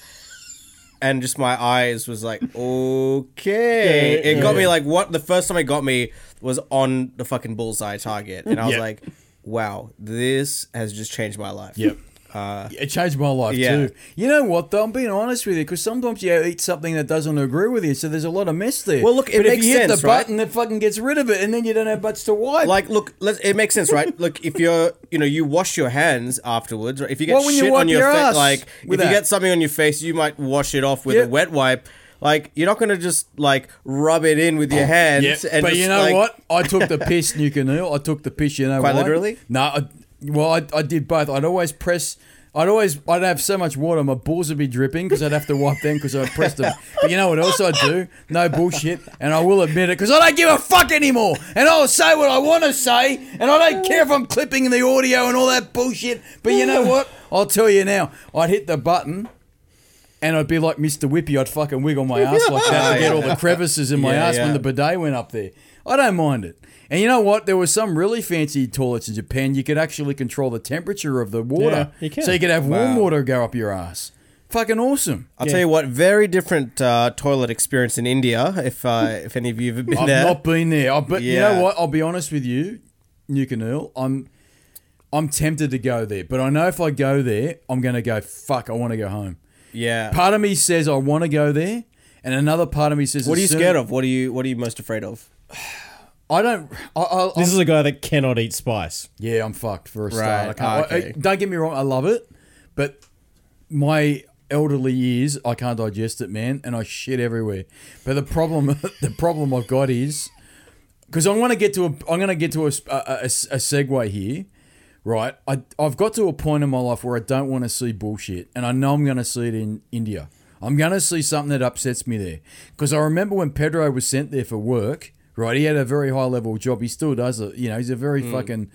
and just my eyes was like, okay. It got me like what the first time it got me was on the fucking bullseye target, and I was Yeah. like, wow, this has just changed my life. Yep. Uh, it changed my life yeah. too. You know what though? I'm being honest with you because sometimes you eat something that doesn't agree with you, so there's a lot of mess there. Well, look, it but makes if you hit sense, the right? button, it fucking gets rid of it, and then you don't have much to wipe. Like, look, let's, it makes sense, right? look, if you're, you know, you wash your hands afterwards, right? If you get Well, when you shit on your, your face, like, if with you get something on your face, you might wash it off with Yeah. a wet wipe. Like, you're not gonna just like rub it in with your oh, hands. Yeah, and but just, you know like- what? I took the piss, Nuka Neil. I took the piss. You know Quite why? literally? No, I, well, I, I did both. I'd always press. I'd always. I'd have so much water, my balls would be dripping because I'd have to wipe them because I pressed them. But you know what else I do? No bullshit, and I will admit it because I don't give a fuck anymore, and I'll say what I want to say, and I don't care if I'm clipping in the audio and all that bullshit. But you know what? I'll tell you now. I'd hit the button. And I'd be like Mr. Whippy, I'd fucking wiggle my ass like that to get all the crevices in my Yeah, ass yeah. when the bidet went up there. I don't mind it. And you know what? There were some really fancy toilets in Japan. You could actually control the temperature of the water. Yeah, you can. So you could have warm Wow. water go up your ass. Fucking awesome. I'll tell you what, very different uh, toilet experience in India. If uh, if any of you have been there. I've there, not been there. I, but you Yeah. know what? I'll be honest with you, Nuka Neil. I'm I'm tempted to go there. But I know if I go there, I'm going to go, fuck, I want to go home. Yeah. Part of me says I want to go there. And another part of me says, What are you scared of? What are you What are you most afraid of? I don't. I, I, This is a guy that cannot eat spice. Yeah, I'm fucked for a start. Right, I can't, ah, okay. I- don't get me wrong, I love it, but my elderly years, I can't digest it, man, and I shit everywhere. But the problem, the problem I've got is because I want to get to a, I'm going to get to a, a, a, a segue here, right? I, I've got to a point in my life where I don't want to see bullshit, and I know I'm going to see it in India. I'm going to see something that upsets me there. Because I remember when Pedro was sent there for work, right? He had a very high level job. He still does it. You know, he's a very mm. fucking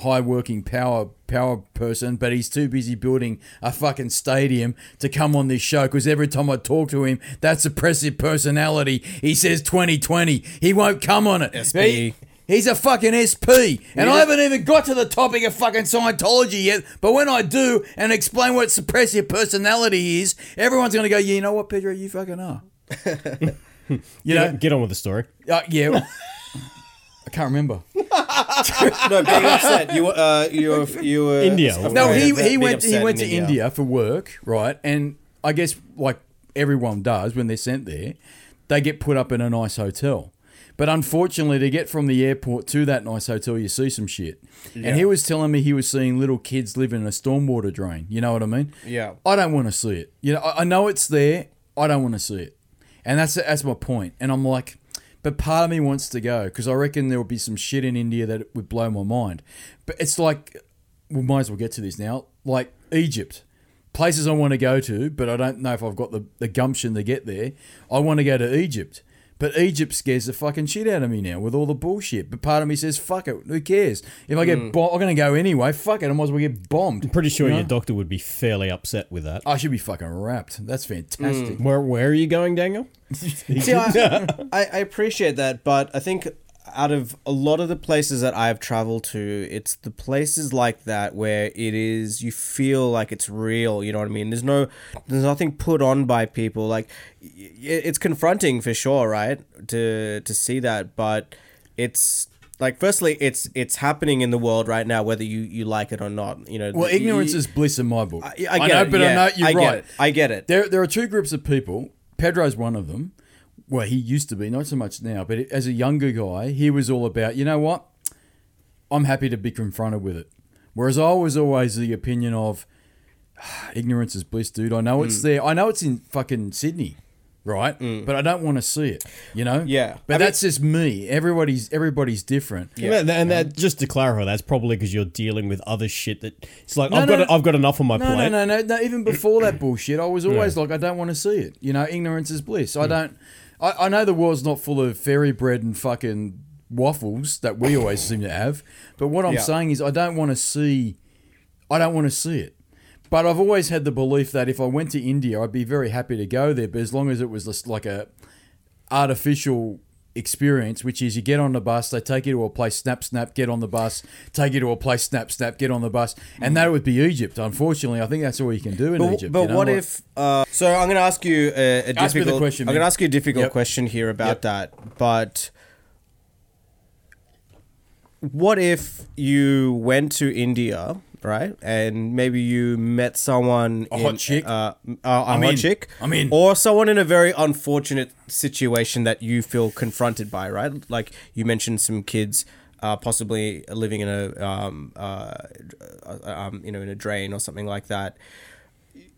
high working power power person, but he's too busy building a fucking stadium to come on this show. Because every time I talk to him, that suppressive personality, he says 2020. He won't come on it. SP. He- He's a fucking SP, and I haven't even got to the topic of fucking Scientology yet. But when I do and explain what suppressive personality is, everyone's gonna go, "Yeah, you know what, Pedro, you fucking are." you know, Get on with the story. uh, yeah. I can't remember. no, being upset. You uh, you were you were India. No, he he went he went to India. for work, right? And I guess like everyone does when they're sent there, they get put up in a nice hotel. But unfortunately, to get from the airport to that nice hotel, you see some shit. And he was telling me he was seeing little kids living in a stormwater drain. You know what I mean? Yeah. I don't want to see it. You know, I, I know it's there. I don't want to see it. And that's that's my point. And I'm like, but part of me wants to go because I reckon there will be some shit in India that would blow my mind. But it's like, we might as well get to this now. Like Egypt, places I want to go to, but I don't know if I've got the, the gumption to get there. I want to go to Egypt. But Egypt scares the fucking shit out of me now with all the bullshit. But part of me says, fuck it, who cares? If I get mm. bombed, I'm going to go anyway. Fuck it, I might as well get bombed. I'm Pretty sure You know? your doctor would be fairly upset with that. I should be fucking wrapped. That's fantastic. Mm. Where Where are you going, Daniel? See, I, I, I appreciate that, but I think out of a lot of the places that I've traveled to, it's the places like that where it is you feel like it's real. You know what I mean? There's no, there's nothing put on by people. Like, it's confronting for sure, right? To to see that, but it's like firstly, it's it's happening in the world right now, whether you you like it or not. You know, Well, the- ignorance you- is bliss in my book. I, I get know, it, but yeah, I know you're I get right. it. I get it. There, there are two groups of people. Pedro's one of them. Well, he used to be, not so much now, but as a younger guy, he was all about, you know what? I'm happy to be confronted with it. Whereas I was always the opinion of, "Ah, ignorance is bliss, dude. I know it's there. I know it's in fucking Sydney, right? But I don't want to see it, you know? Yeah. But I mean- that's just me. Everybody's everybody's different. Yeah. And, that, and that, just to clarify, that's probably because you're dealing with other shit that it's like No, I've no, got I've got enough on my No, plate. no, no, no, no. Even before that bullshit, I was always like, I don't want to see it. You know, ignorance is bliss. I don't. I, I know the world's not full of fairy bread and fucking waffles that we always seem to have. But what I'm Yeah. saying is, I don't want to see. I don't want to see it. But I've always had the belief that if I went to India, I'd be very happy to go there. But as long as it was just like a artificial experience, which is you get on the bus, they take you to a place, snap, snap, get on the bus, take you to a place, snap, snap, get on the bus, and that would be Egypt. Unfortunately, I think that's all you can do in But, Egypt. but you know, what if? Uh, so I'm going to ask you a, a Ask difficult question, I'm going to ask you a difficult Yep. question here about Yep. that. But what if you went to India, right, and maybe you met someone A in, hot chick? uh, uh, a hot in. chick, I'm in. or someone in a very unfortunate situation that you feel confronted by, right? Like you mentioned some kids. Uh, possibly living in a um, uh, uh, um, you know in a drain or something like that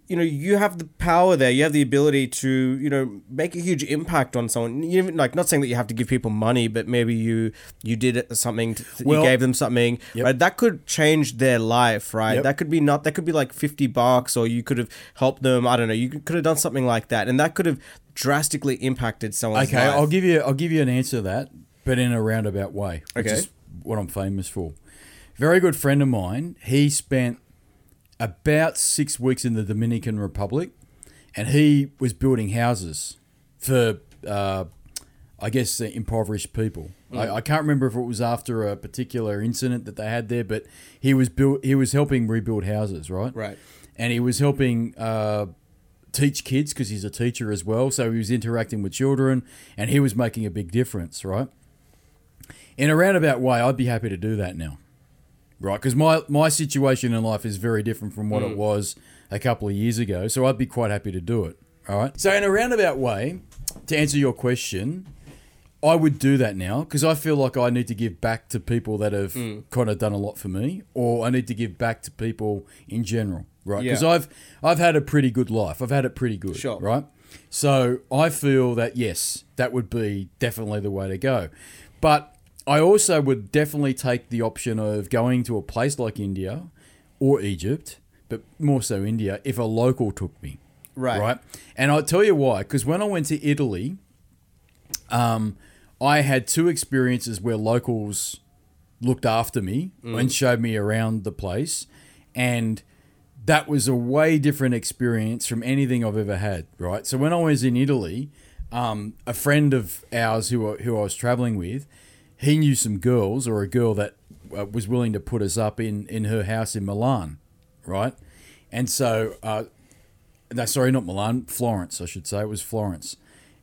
you know you have the power there you have the ability to you know make a huge impact on someone you even like not saying that you have to give people money but maybe you you did something to, Well- you gave them something Yep. right that could change their life right Yep. that could be not that could be like 50 bucks or you could have helped them i don't know you could have done something like that and that could have drastically impacted someone's life. Okay, life I'll give you I'll give you an answer to that, but in a roundabout way. Which Okay. is what I'm famous for. Very good friend of mine. He spent about six weeks in the Dominican Republic, and he was building houses for, uh, I guess, uh, impoverished people. I, I can't remember if it was after a particular incident that they had there, but he was built. He was helping rebuild houses, right? Right. And he was helping. Uh, teach kids because he's a teacher as well. So he was interacting with children and he was making a big difference, right? In a roundabout way, I'd be happy to do that now, right? Because my, my situation in life is very different from what it mm. was a couple of years ago. So I'd be quite happy to do it, all right? So, in a roundabout way, to answer your question, I would do that now because I feel like I need to give back to people that have mm. kind of done a lot for me, or I need to give back to people in general, right? Because Yeah. I've I've had a pretty good life. I've had it pretty good, Sure. right? So I feel that yes, that would be definitely the way to go. But I also would definitely take the option of going to a place like India or Egypt, but more so India, if a local took me. Right. Right. And I'll tell you why. Because when I went to Italy, um, I had two experiences where locals looked after me and showed me around the place. And that was a way different experience from anything I've ever had, right? So when I was in Italy, um, a friend of ours who, who I was traveling with, he knew some girls or a girl that uh, was willing to put us up in, in her house in Milan, right? And so, uh, no, sorry, not Milan, Florence, I should say. It was Florence,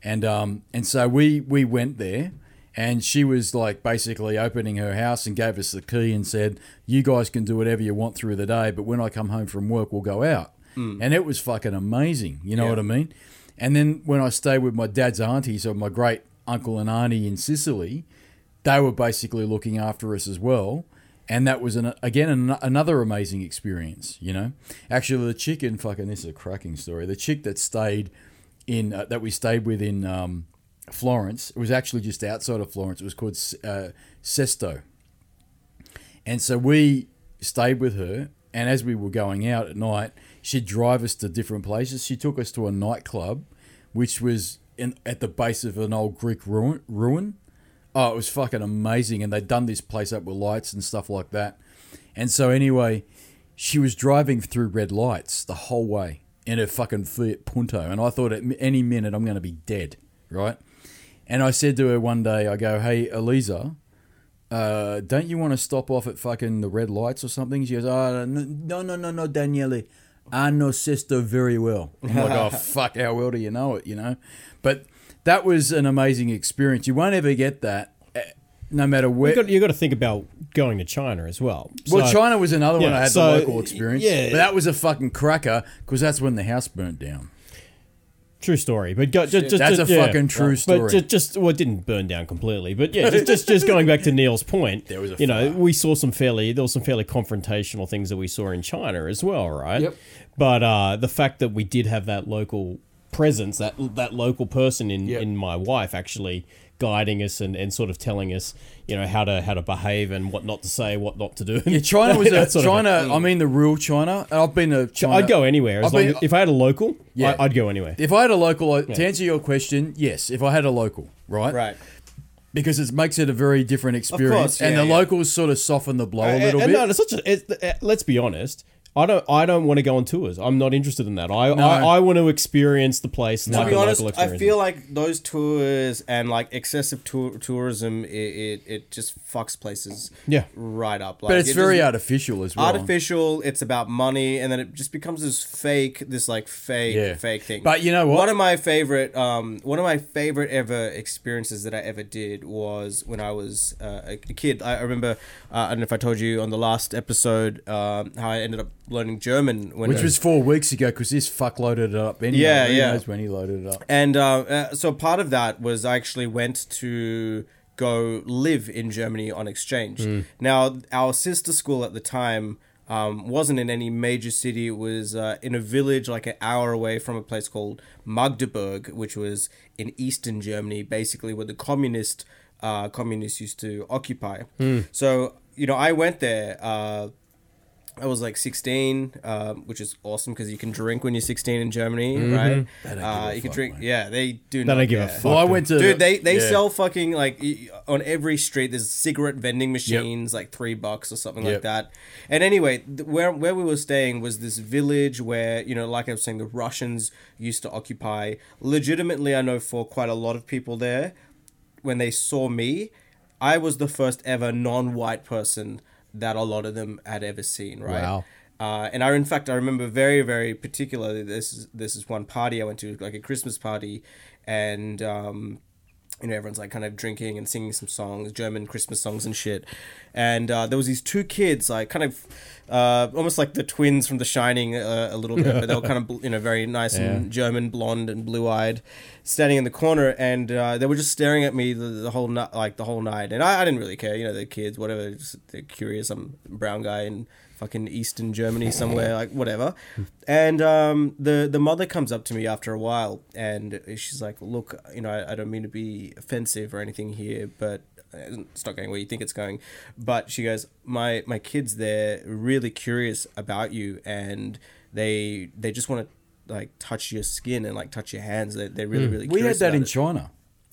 and um, and so we we went there, and she was like basically opening her house and gave us the key and said, "You guys can do whatever you want through the day, but when I come home from work, we'll go out." And it was fucking amazing. You know Yeah. what I mean? And then when I stayed with my dad's aunties or my great uncle and auntie in Sicily, they were basically looking after us as well. And that was an, again an, another amazing experience, you know. Actually, the chick in fucking this is a cracking story. The chick that stayed in uh, that we stayed with in um, Florence, it was actually just outside of Florence. It was called uh, Sesto, and so we stayed with her. And as we were going out at night, she'd drive us to different places. She took us to a nightclub, which was in, at the base of an old Greek ruin. ruin. Oh, it was fucking amazing. And they'd done this place up with lights and stuff like that. And so, anyway, she was driving through red lights the whole way in her fucking Fiat Punto. And I thought at any minute I'm going to be dead, right? And I said to her one day, I go, hey, Eliza, uh, don't you want to stop off at fucking the red lights or something? She goes, oh, no, no, no, no, Daniele. I know Sesto very well. I'm like, oh, fuck, how well do you know it, you know? But that was an amazing experience. You won't ever get that, eh, no matter where. You got you got to think about going to China as well. well, So- China was another one I had so, the local experience. yeah. But that was a fucking cracker because that's when the house burnt down. True story, but go, just, just, That's just- a yeah. fucking true But story. just, just well, it didn't burn down completely, but yeah, just, just, just going back to Neil's point, There was a you know, we saw some fairly there was some fairly confrontational things that we saw in China as well, right? Yep. But uh, the fact that we did have that local presence, that that local person in Yep. in my wife actually guiding us and, and sort of telling us, you know, how to how to behave and what not to say, what not to do. Yeah, China was a That sort of China. I mean, the real China. And I've been to China. I'd go anywhere as been- as, if I had a local. Yeah. I, I'd go anywhere. If I had a local, to answer your question, yes. If I had a local, right? Right. Because it makes it a very different experience, course, and the yeah. locals sort of soften the blow a little and bit. No, it's such a, it's, uh, let's be honest. I don't. I don't want to go on tours. I'm not interested in that. I I, I want to experience the place. To like be a honest, local I feel like those tours and like excessive tour- tourism, it, it, it just fucks places Yeah. right up. Like, But it's it very artificial as well. artificial. It's about money, and then it just becomes this fake, this like fake, Yeah. fake thing. But you know what? One of my favorite, um, one of my favorite ever experiences that I ever did was when I was uh, a a kid. I I remember, uh, I don't know if I told you on the last episode um, how I ended up learning German when Which was four weeks ago because this fuck loaded it up anyway. Yeah, Who yeah. knows when he loaded it up. And uh, uh, so part of that was I actually went to go live in Germany on exchange. Now, our sister school at the time um, wasn't in any major city. It was uh, in a village like an hour away from a place called Magdeburg, which was in eastern Germany, basically where the communist uh, communists used to occupy. So, you know, I went there. I was like 16, um, which is awesome because you can drink when you're 16 in Germany, right? They don't give Uh, a you can drink. mate. Yeah, they do. They not don't give a fuck. Well, I went to Dude, they they yeah. sell fucking like on every street. There's cigarette vending machines, like three bucks or something like that. And anyway, th- where where we were staying was this village where you know, like I was saying, the Russians used to occupy. Legitimately, I know for quite a lot of people there, when they saw me, I was the first ever non-white person that a lot of them had ever seen. Right. Wow. Uh, and I, in fact, I remember very, very particularly. This is this is one party I went to, like a Christmas party, and um, you know everyone's like kind of drinking and singing some songs, German Christmas songs and shit. And uh, there was these two kids, like kind of uh, almost like the twins from The Shining, uh, a little bit, but they were kind of you know very nice and German, blonde and blue eyed, standing in the corner, and uh, they were just staring at me the, the whole night, like the whole night. And I, I didn't really care, you know, they're kids, whatever. Just, they're curious. I'm a brown guy and fucking Eastern Germany somewhere, like whatever. And um, the the mother comes up to me after a while, and she's like, "Look, you know, I, I don't mean to be offensive or anything here, but it's not going where you think it's going." But she goes, "My my kids, they're really curious about you, and they they just want to." like touch your skin and like touch your hands they're, they're really really We had that in it. China.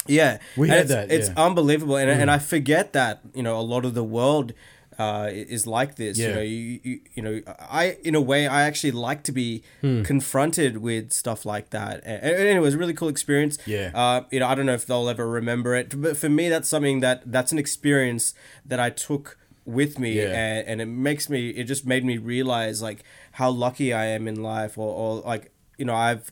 Yeah, We And had it's, that, It's yeah. Mm. unbelievable, and and I forget that you know a lot of the world uh, is like this. You know, you, you you know, I in a way I actually like to be Hmm. confronted with stuff like that, and, and anyway, it was a really cool experience. Yeah. Uh, you know, I don't know if they'll ever remember it, but for me, that's something that that's an experience that I took with me Yeah. and, and it makes me it just made me realize like how lucky I am in life or, or like you know I've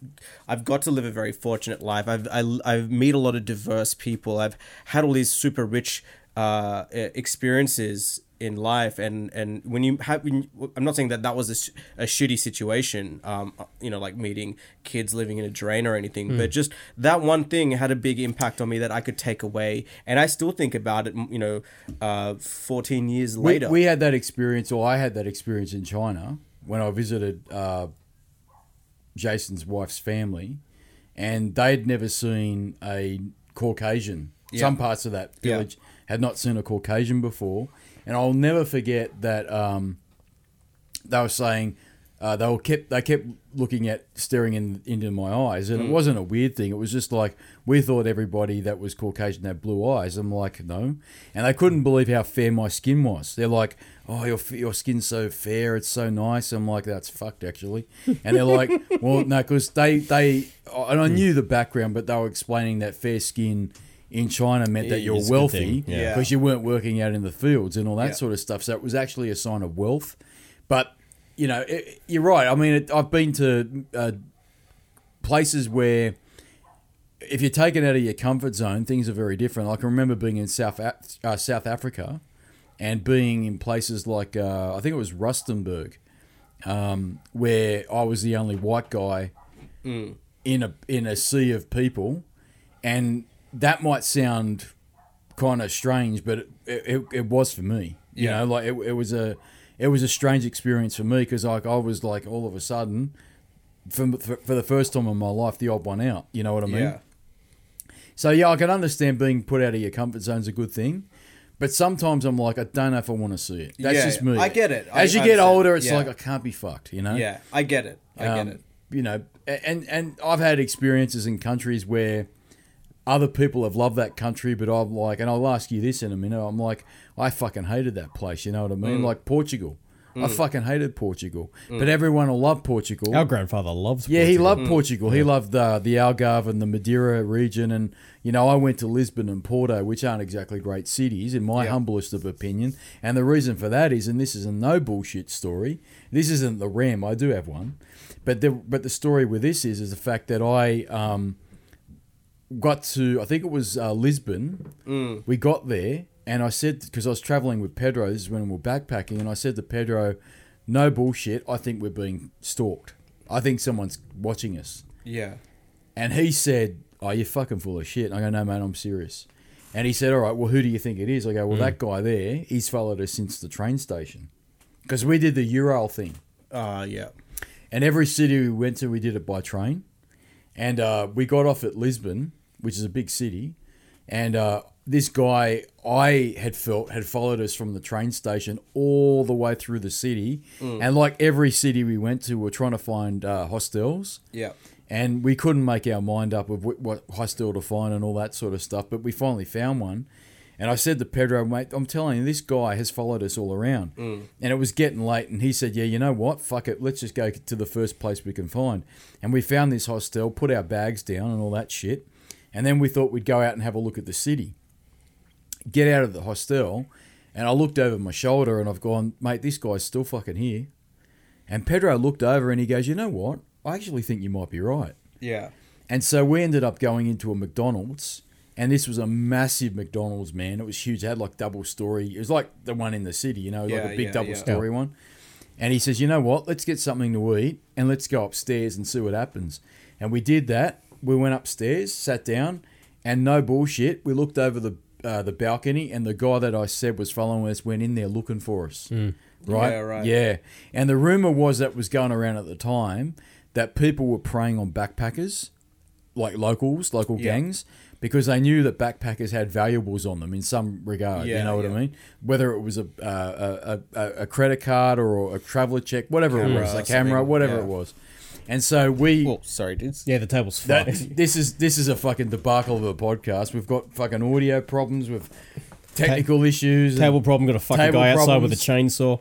I've got to live a very fortunate life I've I, I've meet a lot of diverse people I've had all these super rich uh, experiences in life and and when you have when you- I'm not saying that that was a, sh- a shitty situation um you know like meeting kids living in a drain or anything but just that one thing had a big impact on me that I could take away and I still think about it you know uh 14 years We, later we had that experience, or I had that experience in China when I visited uh, Jason's wife's family, and they'd never seen a Caucasian. Yeah. Some parts of that Yeah. village had not seen a Caucasian before, and I'll never forget that um, they were saying uh, they were kept they kept looking at staring in into my eyes, and it wasn't a weird thing. It was just like we thought everybody that was Caucasian had blue eyes. I'm like, no, and they couldn't believe how fair my skin was. They're like, oh, your your skin's so fair, it's so nice. I'm like, that's fucked actually, and they're like, well, no, because they they and I knew the background, but they were explaining that fair skin. In China meant that you're It's a good wealthy thing, yeah. because you weren't working out in the fields and all that Yeah. sort of stuff. So it was actually a sign of wealth. But you know, it, you're right. I mean, it, I've been to uh, places where if you're taken out of your comfort zone, things are very different. Like I remember being in South Af- uh, South Africa and being in places like uh, I think it was Rustenburg, um, where I was the only white guy in a in a sea of people, and that might sound kind of strange, but it, it, it was for me. You Yeah. know, like it, it was a it was a strange experience for me because like I was like all of a sudden, for, for for the first time in my life, the odd one out. You know what I mean? yeah So yeah, I can understand being put out of your comfort zone is a good thing. But sometimes I'm like, I don't know if I want to see it. That's Yeah, just me. I get it. I As you get understand. older, it's Yeah. like I can't be fucked. You know. yeah I get it I Um, get it You know, and and I've had experiences in countries where other people have loved that country, but I'm like, and I'll ask you this in a minute. I'm like, I fucking hated that place. You know what I Mm. mean? Like Portugal. I fucking hated Portugal, but everyone will love Portugal. Our grandfather loves. Portugal. Yeah, he Portugal. loved Portugal. He loved uh, the Algarve and the Madeira region, and you know, I went to Lisbon and Porto, which aren't exactly great cities, in my Yeah. humblest of opinion. And the reason for that is, and this is a no bullshit story. This isn't the Ram. I do have one, but the but the story with this is is the fact that I um, got to I think it was uh, Lisbon. We got there, and I said because I was traveling with Pedro. This is when we were backpacking, and I said to Pedro, "No bullshit. I think we're being stalked. I think someone's watching us." Yeah. And he said, "Oh, you're fucking full of shit." And I go, "No, man, I'm serious." And he said, "All right, well, who do you think it is?" I go, "Well, that guy there, he's followed us since the train station, because we did the Eurail thing, Uh, yeah. and every city we went to, we did it by train, and uh, we got off at Lisbon, which is a big city, and uh, this guy I had felt had followed us from the train station all the way through the city, and like every city we went to, we're trying to find uh, hostels." Yeah. and we couldn't make our mind up of what, what hostel to find and all that sort of stuff. But we finally found one, and I said to Pedro, "Mate, I'm telling you, this guy has followed us all around." And it was getting late, and he said, "Yeah, you know what? Fuck it, let's just go to the first place we can find." And we found this hostel, put our bags down, and all that shit. And then we thought we'd go out and have a look at the city. Get out of the hostel, and I looked over my shoulder, and I've gone, "Mate, this guy's still fucking here." And Pedro looked over, and he goes, "You know what? I actually think you might be right." Yeah. And so we ended up going into a McDonald's, and this was a massive McDonald's, man. It was huge. It had like double story. It was like the one in the city, you know, like a big yeah, double yeah. story one. And he says, you know what? Let's get something to eat and let's go upstairs and see what happens. And we did that. We went upstairs, sat down, and no bullshit. We looked over the uh, the balcony, and the guy that I said was following us went in there looking for us. Right? Yeah, right. Yeah. And the rumor was that was going around at the time that people were preying on backpackers, like locals, local Yeah. gangs, because they knew that backpackers had valuables on them in some regard. you know what yeah. I mean? Whether it was a a, a, a, a credit card or a traveler check, whatever Camera it was, a camera, whatever yeah. it was. And so we. Well, sorry, dudes. Yeah, the table's that, fucked. this is this is a fucking debacle of a podcast. We've got fucking audio problems with technical issues. and Table problem. Got a fucking Table guy outside with a problems. chainsaw.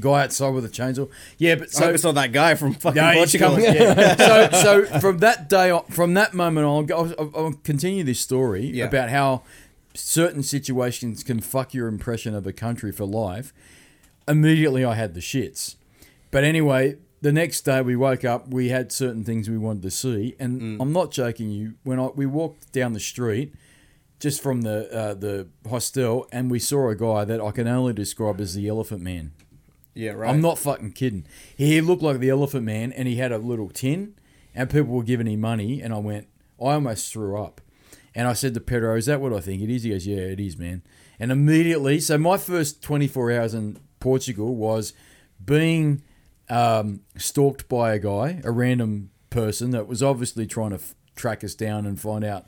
guy outside with a chainsaw. Yeah, but So, I so hope it's not that guy from fucking no, he's Portugal. coming. Yeah. so, so from that day on, from that moment on, I'll, I'll, I'll continue this story Yeah. about how certain situations can fuck your impression of a country for life. Immediately, I had the shits. But anyway, the next day we woke up. We had certain things we wanted to see, and Mm. I'm not joking you. When I we walked down the street, just from the uh, the hostel, and we saw a guy that I can only describe as the Elephant Man. Yeah, right. I'm not fucking kidding. He looked like the Elephant Man, and he had a little tin, and people were giving him money, and I went, I almost threw up, and I said to Pedro, "Is that what I think it is?" He goes, "Yeah, it is, man." And immediately, so my first 24 hours in Portugal was being um, stalked by a guy, a random person that was obviously trying to f- track us down and find out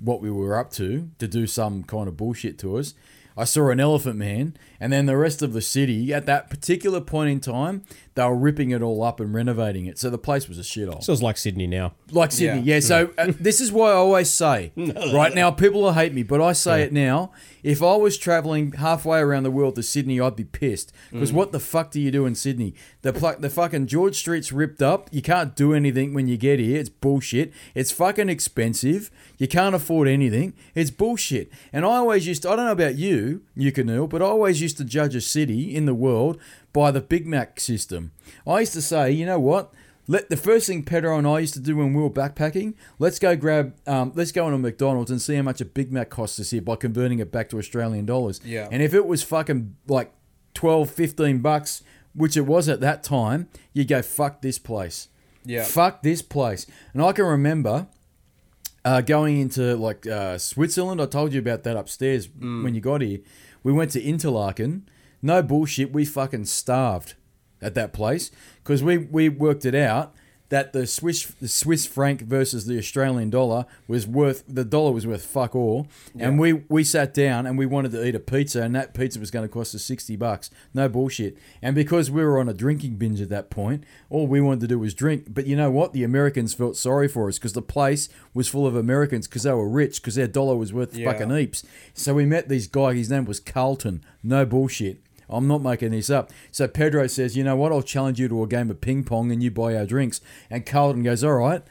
what we were up to to do some kind of bullshit to us. I saw an elephant man, and then the rest of the city at that particular point in time, they were ripping it all up and renovating it. So the place was a shithole. So it's like Sydney now. Like Sydney, yeah. Yeah. so uh, this is why I always say, right now, people will hate me, but I say it now. If I was traveling halfway around the world to Sydney, I'd be pissed. Because mm. what the fuck do you do in Sydney? The pl- the fucking George Street's ripped up. You can't do anything when you get here. It's bullshit. It's fucking expensive. You can't afford anything. It's bullshit. And I always used to, I don't know about you, you Neil, but I always used to judge a city in the world by the Big Mac system. I used to say, you know what? Let the first thing Pedro and I used to do when we were backpacking, let's go grab, um, let's go into McDonald's and see how much a Big Mac costs us here by converting it back to Australian dollars. Yeah. And if it was fucking like 12, 15 bucks, which it was at that time, you go, fuck this place. Yeah. Fuck this place. And I can remember uh, going into like uh, Switzerland. I told you about that upstairs when you got here. We went to Interlaken. No bullshit. We fucking starved at that place because we, we worked it out that the Swiss the Swiss franc versus the Australian dollar was worth the dollar was worth fuck all, and we we sat down and we wanted to eat a pizza, and that pizza was going to cost us sixty bucks. No bullshit. And because we were on a drinking binge at that point, all we wanted to do was drink. But you know what? The Americans felt sorry for us because the place was full of Americans because they were rich because their dollar was worth Yeah. fucking heaps. So we met these guy. His name was Carlton. No bullshit. I'm not making this up. So Pedro says, you know what? I'll challenge you to a game of ping pong and you buy our drinks. And Carlton goes, all right,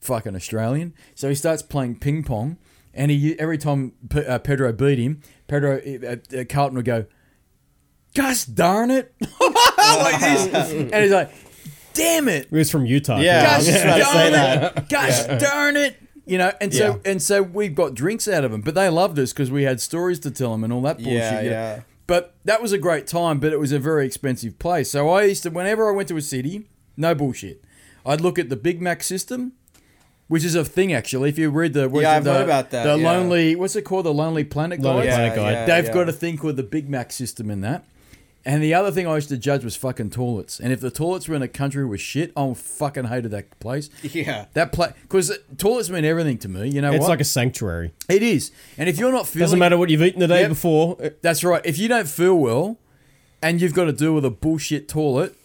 fucking Australian. So he starts playing ping pong, and he every time P- uh, Pedro beat him, Pedro uh, uh, Carlton would go, "Gosh darn it!" like this, and he's like, "Damn it!" He was from Utah. Yeah. Gosh just about say darn it! Gosh darn it! You know, and so Yeah. and so we got drinks out of them, but they loved us because we had stories to tell them and all that bullshit. Yeah, you know. yeah. But that was a great time, but it was a very expensive place. So I used to, whenever I went to a city, no bullshit, I'd look at the Big Mac system, which is a thing actually. If you read the what's Yeah, it, I've the, heard about that, the yeah. lonely, what's it called, the Lonely Planet Lonely guys. Planet Guide. They've yeah. got a thing called the Big Mac system in that. And the other thing I used to judge was fucking toilets. And if the toilets were in a country with shit, I fucking hated that place. Yeah. That place, because toilets mean everything to me. You know It's what? like a sanctuary. it is. And if you're not feeling, Doesn't matter what you've eaten the day Yep. before. that's right. If you don't feel well, and you've got to deal with a bullshit toilet,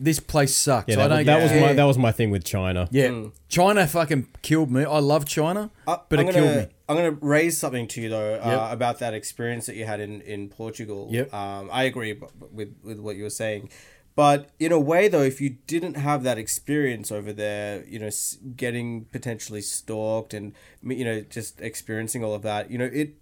this place sucks. Yeah, I that, don't that was my that was my thing with China. yeah. Mm. China fucking killed me. I love China, I- but I'm it gonna, killed me. I'm going to raise something to you though uh, Yep. about that experience that you had in in Portugal. Yep. Um, I agree b- with with what you were saying, but in a way though, if you didn't have that experience over there, you know, s- getting potentially stalked and you know just experiencing all of that, you know, it.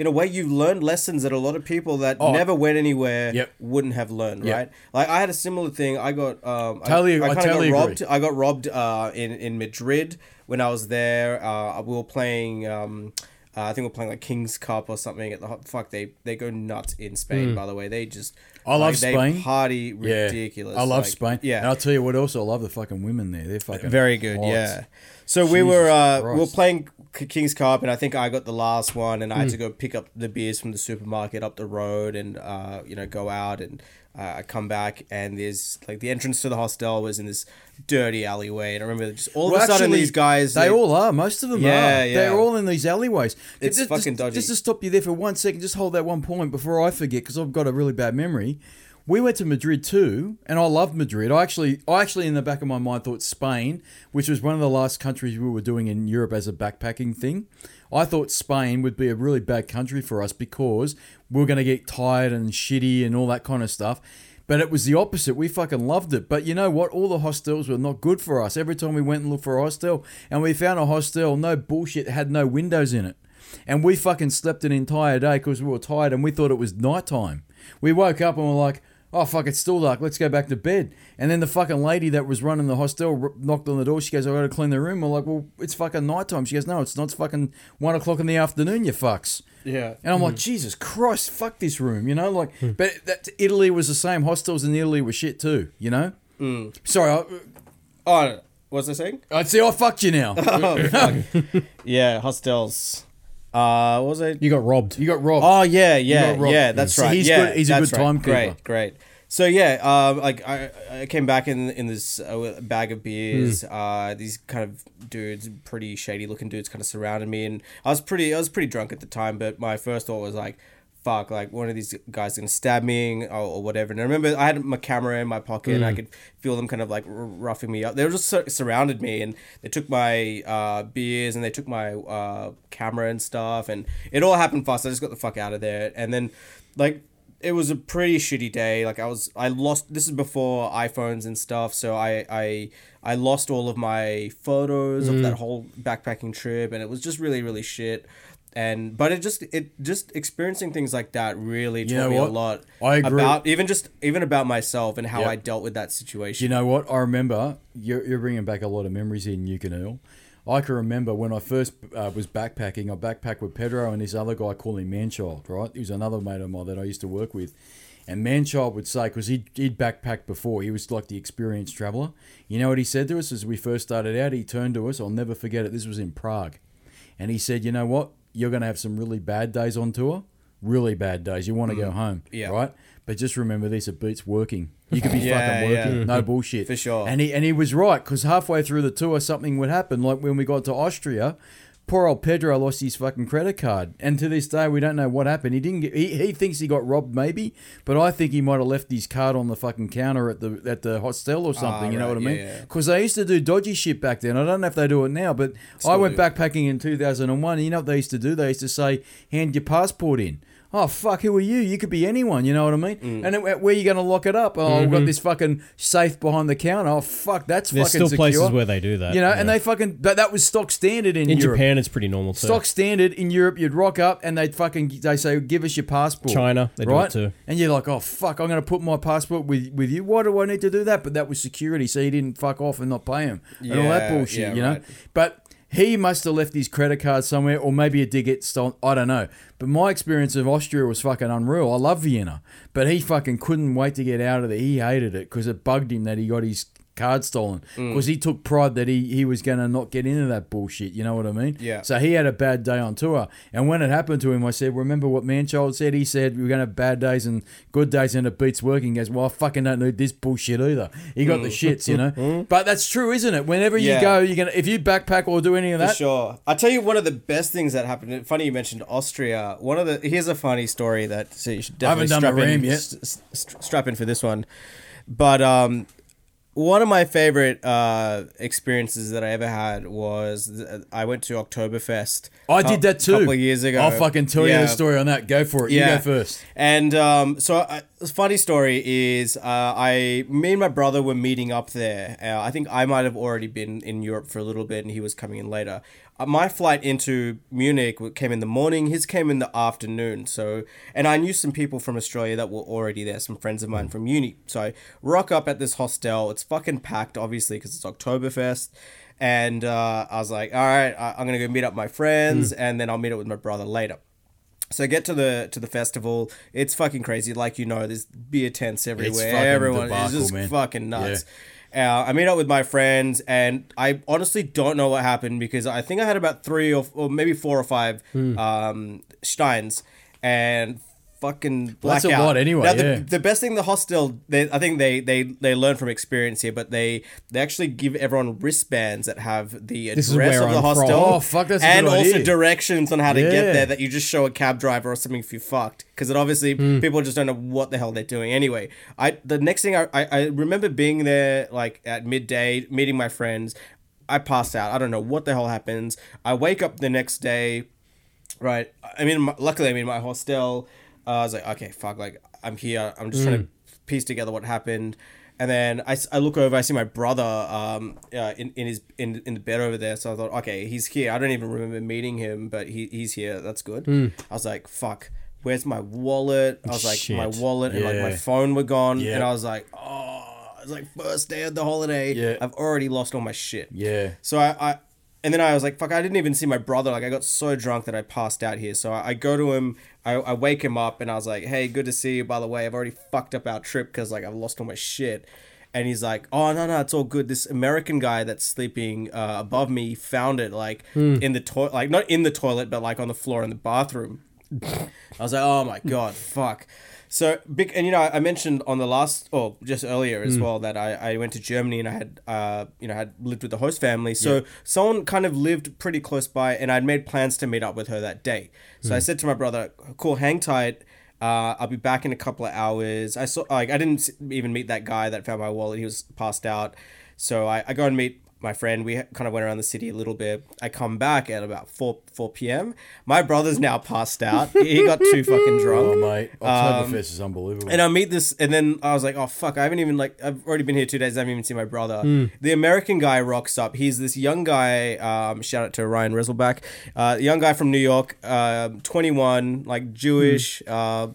In a way, you've learned lessons that a lot of people that Oh. never went anywhere Yep. wouldn't have learned, Yep. right? Like I had a similar thing. I got um, Totally- I, I kinda totally got agree. robbed. I got robbed uh, in in Madrid when I was there. Uh, we were playing. Um, uh, I think we're playing like Kings Cup or something. At the fuck, they they go nuts in Spain. By the way, they just Hmm. I love like, they Spain. party Yeah, ridiculous. I love like, Spain. Yeah, and I'll tell you what. else, I love the fucking women there. They're fucking very good. hot. Yeah. So we were uh, we were playing Kings Cup, and I think I got the last one, and I Hmm. had to go pick up the beers from the supermarket up the road, and uh, you know go out and. Uh, I come back and there's like the entrance to the hostel was in this dirty alleyway, and I remember just all Well, of a sudden actually, these guys They all are. Most of them Yeah, are. yeah. They're all in these alleyways. It's just, fucking just, dodgy. Just to stop you there for one second, just hold that one point before I forget, because I've got a really bad memory. We went to Madrid too, and I loved Madrid. I actually, I actually, in the back of my mind, thought Spain, which was one of the last countries we were doing in Europe as a backpacking thing. I thought Spain would be a really bad country for us because we are going to get tired and shitty and all that kind of stuff. But it was the opposite. We fucking loved it. But you know what? All the hostels were not good for us. Every time we went and looked for a hostel, and we found a hostel, no bullshit, had no windows in it. And we fucking slept an entire day because we were tired and we thought it was nighttime. We woke up and we're like, oh, fuck, it's still dark. Let's go back to bed. And then the fucking lady that was running the hostel knocked on the door. She goes, I got to clean the room. We're like, well, it's fucking nighttime. She goes, no, it's not. It's fucking one o'clock in the afternoon, you fucks. yeah And I'm like, mm. Jesus Christ, fuck this room, you know? Like, mm. but that Italy was the same. Hostels in Italy were shit too, you know? Mm. Sorry, I, oh what was I saying I'd say I fucked you now. Oh, yeah hostels uh what was it You got robbed. You got robbed. Oh yeah, yeah, got robbed. yeah. That's So right. he's yeah, good- he's a good right. timekeeper. Great, great. So yeah, um, like I, I came back in in this uh, bag of beers. Hmm. Uh, these kind of dudes, pretty shady looking dudes, kind of surrounded me, and I was pretty, I was pretty drunk at the time. But my first thought was like, "Fuck!" Like one of these guys gonna stab me or, or whatever. And I remember I had my camera in my pocket, and I could feel them kind of like r- roughing me up. They were just sur- surrounded me, and they took my uh, beers and they took my uh, camera and stuff, and it all happened fast. I just got the fuck out of there, and then like it was a pretty shitty day. Like I was, I lost. This is before iPhones and stuff, so I, I, I lost all of my photos of Mm. that whole backpacking trip, and it was just really, really shit. And but it just, it just experiencing things like that really taught know me what? a lot. I agree. about even just even about myself and how Yep. I dealt with that situation. You know what? I remember you're, you're bringing back a lot of memories in Yukonil. I can remember when I first uh, was backpacking. I backpacked with Pedro and this other guy called him Manchild, right? He was another mate of mine that I used to work with. And Manchild would say, because he'd, he'd backpacked before, he was like the experienced traveler. You know what he said to us as we first started out? He turned to us, I'll never forget it. This was in Prague. And he said, You know what? You're going to have some really bad days on tour. Really bad days. You want to go home, Mm. Yeah. right? But just remember this: it beats working. You could be Yeah, fucking yeah. working, no bullshit, For sure. And he and he was right because halfway through the tour, something would happen. Like when we got to Austria, poor old Pedro lost his fucking credit card, and to this day we don't know what happened. He didn't get. He, he thinks he got robbed, maybe, but I think he might have left his card on the fucking counter at the at the hostel or something. Ah, you know right, what I mean? yeah, yeah. Because they used to do dodgy shit back then. I don't know if they do it now, but I went do. backpacking in 2001. You know what they used to do? They used to say, "Hand your passport in." Oh fuck! Who are you? You could be anyone. You know what I mean? Mm. And then, where you going to lock it up? Oh, we've got this fucking safe behind the counter. Oh fuck! That's. There's fucking still places where they do that. You know, and they fucking but that was stock standard in, in Europe. Japan it's pretty normal too. Stock standard in Europe, you'd rock up and they'd fucking they say, "Give us your passport." China, they do it right? too. And you're like, "Oh fuck, I'm going to put my passport with with you. Why do I need to do that?" But that was security, so you didn't fuck off and not pay him and all that Yeah, bullshit. yeah, you know, right. but. He must have left his credit card somewhere, or maybe it did get stolen. I don't know. But my experience of Austria was fucking unreal. I love Vienna, but he fucking couldn't wait to get out of there. He hated it because it bugged him that he got his card stolen Mm. because he took pride that he, he was going to not get into that bullshit. You know what I mean? Yeah. So he had a bad day on tour. And when it happened to him, I said, Remember what Manchild said? He said, We're going to have bad days and good days, and it beats working. He goes, Well, I fucking don't need this bullshit either. He got the shits, you know? but that's true, isn't it? Whenever you Yeah. go, you're going to, if you backpack or do any of that, For sure. I'll tell you one of the best things that happened. Funny you mentioned Austria. One of the here's a funny story that so you should I haven't definitely done strap in, RAM yet. s- s- strap in for this one. But um, one of my favorite uh, experiences that I ever had was I went to Oktoberfest. I did that too. A couple of years ago. I'll fucking tell you Yeah. the story on that. Go for it. You go first. And um, so, a funny story is, uh, I, me and my brother were meeting up there. Uh, I think I might have already been in Europe for a little bit, and he was coming in later. My flight into Munich came in the morning. His came in the afternoon. So, and I knew some people from Australia that were already there. Some friends of mine from uni. So I rock up at this hostel. It's fucking packed, obviously, because it's Oktoberfest. And uh, I was like, all right, I- I'm gonna go meet up my friends, and then I'll meet up with my brother later. So I get to the to the festival. It's fucking crazy. Like you know, there's beer tents everywhere. Everyone is just man. fucking nuts. Uh, I meet up with my friends, and I honestly don't know what happened because I think I had about three or, or maybe four or five Hmm. um, steins, and fucking That's a blackout. lot anyway, Now, the, yeah. the best thing the hostel, they, I think they they they learn from experience here, but they they actually give everyone wristbands that have the address of the I'm from. hostel. Oh, fuck, that's and also idea. directions on how to Yeah. get there that you just show a cab driver or something if you fucked because it obviously Hmm. people just don't know what the hell they're doing anyway i the next thing I, I i remember being there like at midday meeting my friends i pass out i don't know what the hell happens i wake up the next day right i mean luckily i'm in my hostel uh, i was like okay fuck like i'm here i'm just trying to piece together what happened and then I, I look over, I see my brother um, uh, in, in his in, in the bed over there. So I thought, okay, he's here. I don't even remember meeting him, but he, he's here. That's good. I was like, fuck, where's my wallet? I was like, my Shit. wallet and like my phone were gone. Yeah. And I was like, oh, it's like first day of the holiday. Yeah. I've already lost all my shit. Yeah. So I, I and then I was like, fuck, I didn't even see my brother. Like I got so drunk that I passed out here. So I, I go to him, I, I wake him up and I was like, hey, good to see you. By the way, I've already fucked up our trip because like I've lost all my shit. And he's like, oh no no, it's all good. This American guy that's sleeping uh, above me found it like in the toilet, like not in the toilet, but like on the floor in the bathroom. I was like, oh my god, fuck. So big, and you know, I mentioned on the last, or just earlier as well, that I, I went to Germany and I had, uh, you know, had lived with the host family. So someone kind of lived pretty close by, and I'd made plans to meet up with her that day. So I said to my brother, "Cool, hang tight. Uh, I'll be back in a couple of hours." I saw, like, I didn't even meet that guy that found my wallet. He was passed out. So I, I go and meet my friend. We kind of went around the city a little bit. I come back at about 4, 4 p.m. My brother's now passed out. he got too fucking drunk. Oh, mate. Oktoberfest is unbelievable. And I meet this, and then I was like, oh, fuck, I haven't even, like, I've already been here two days. I haven't even seen my brother. The American guy rocks up. He's this young guy, um, shout out to Ryan Rezelback, uh, young guy from New York, uh, 21, like, Jewish, uh,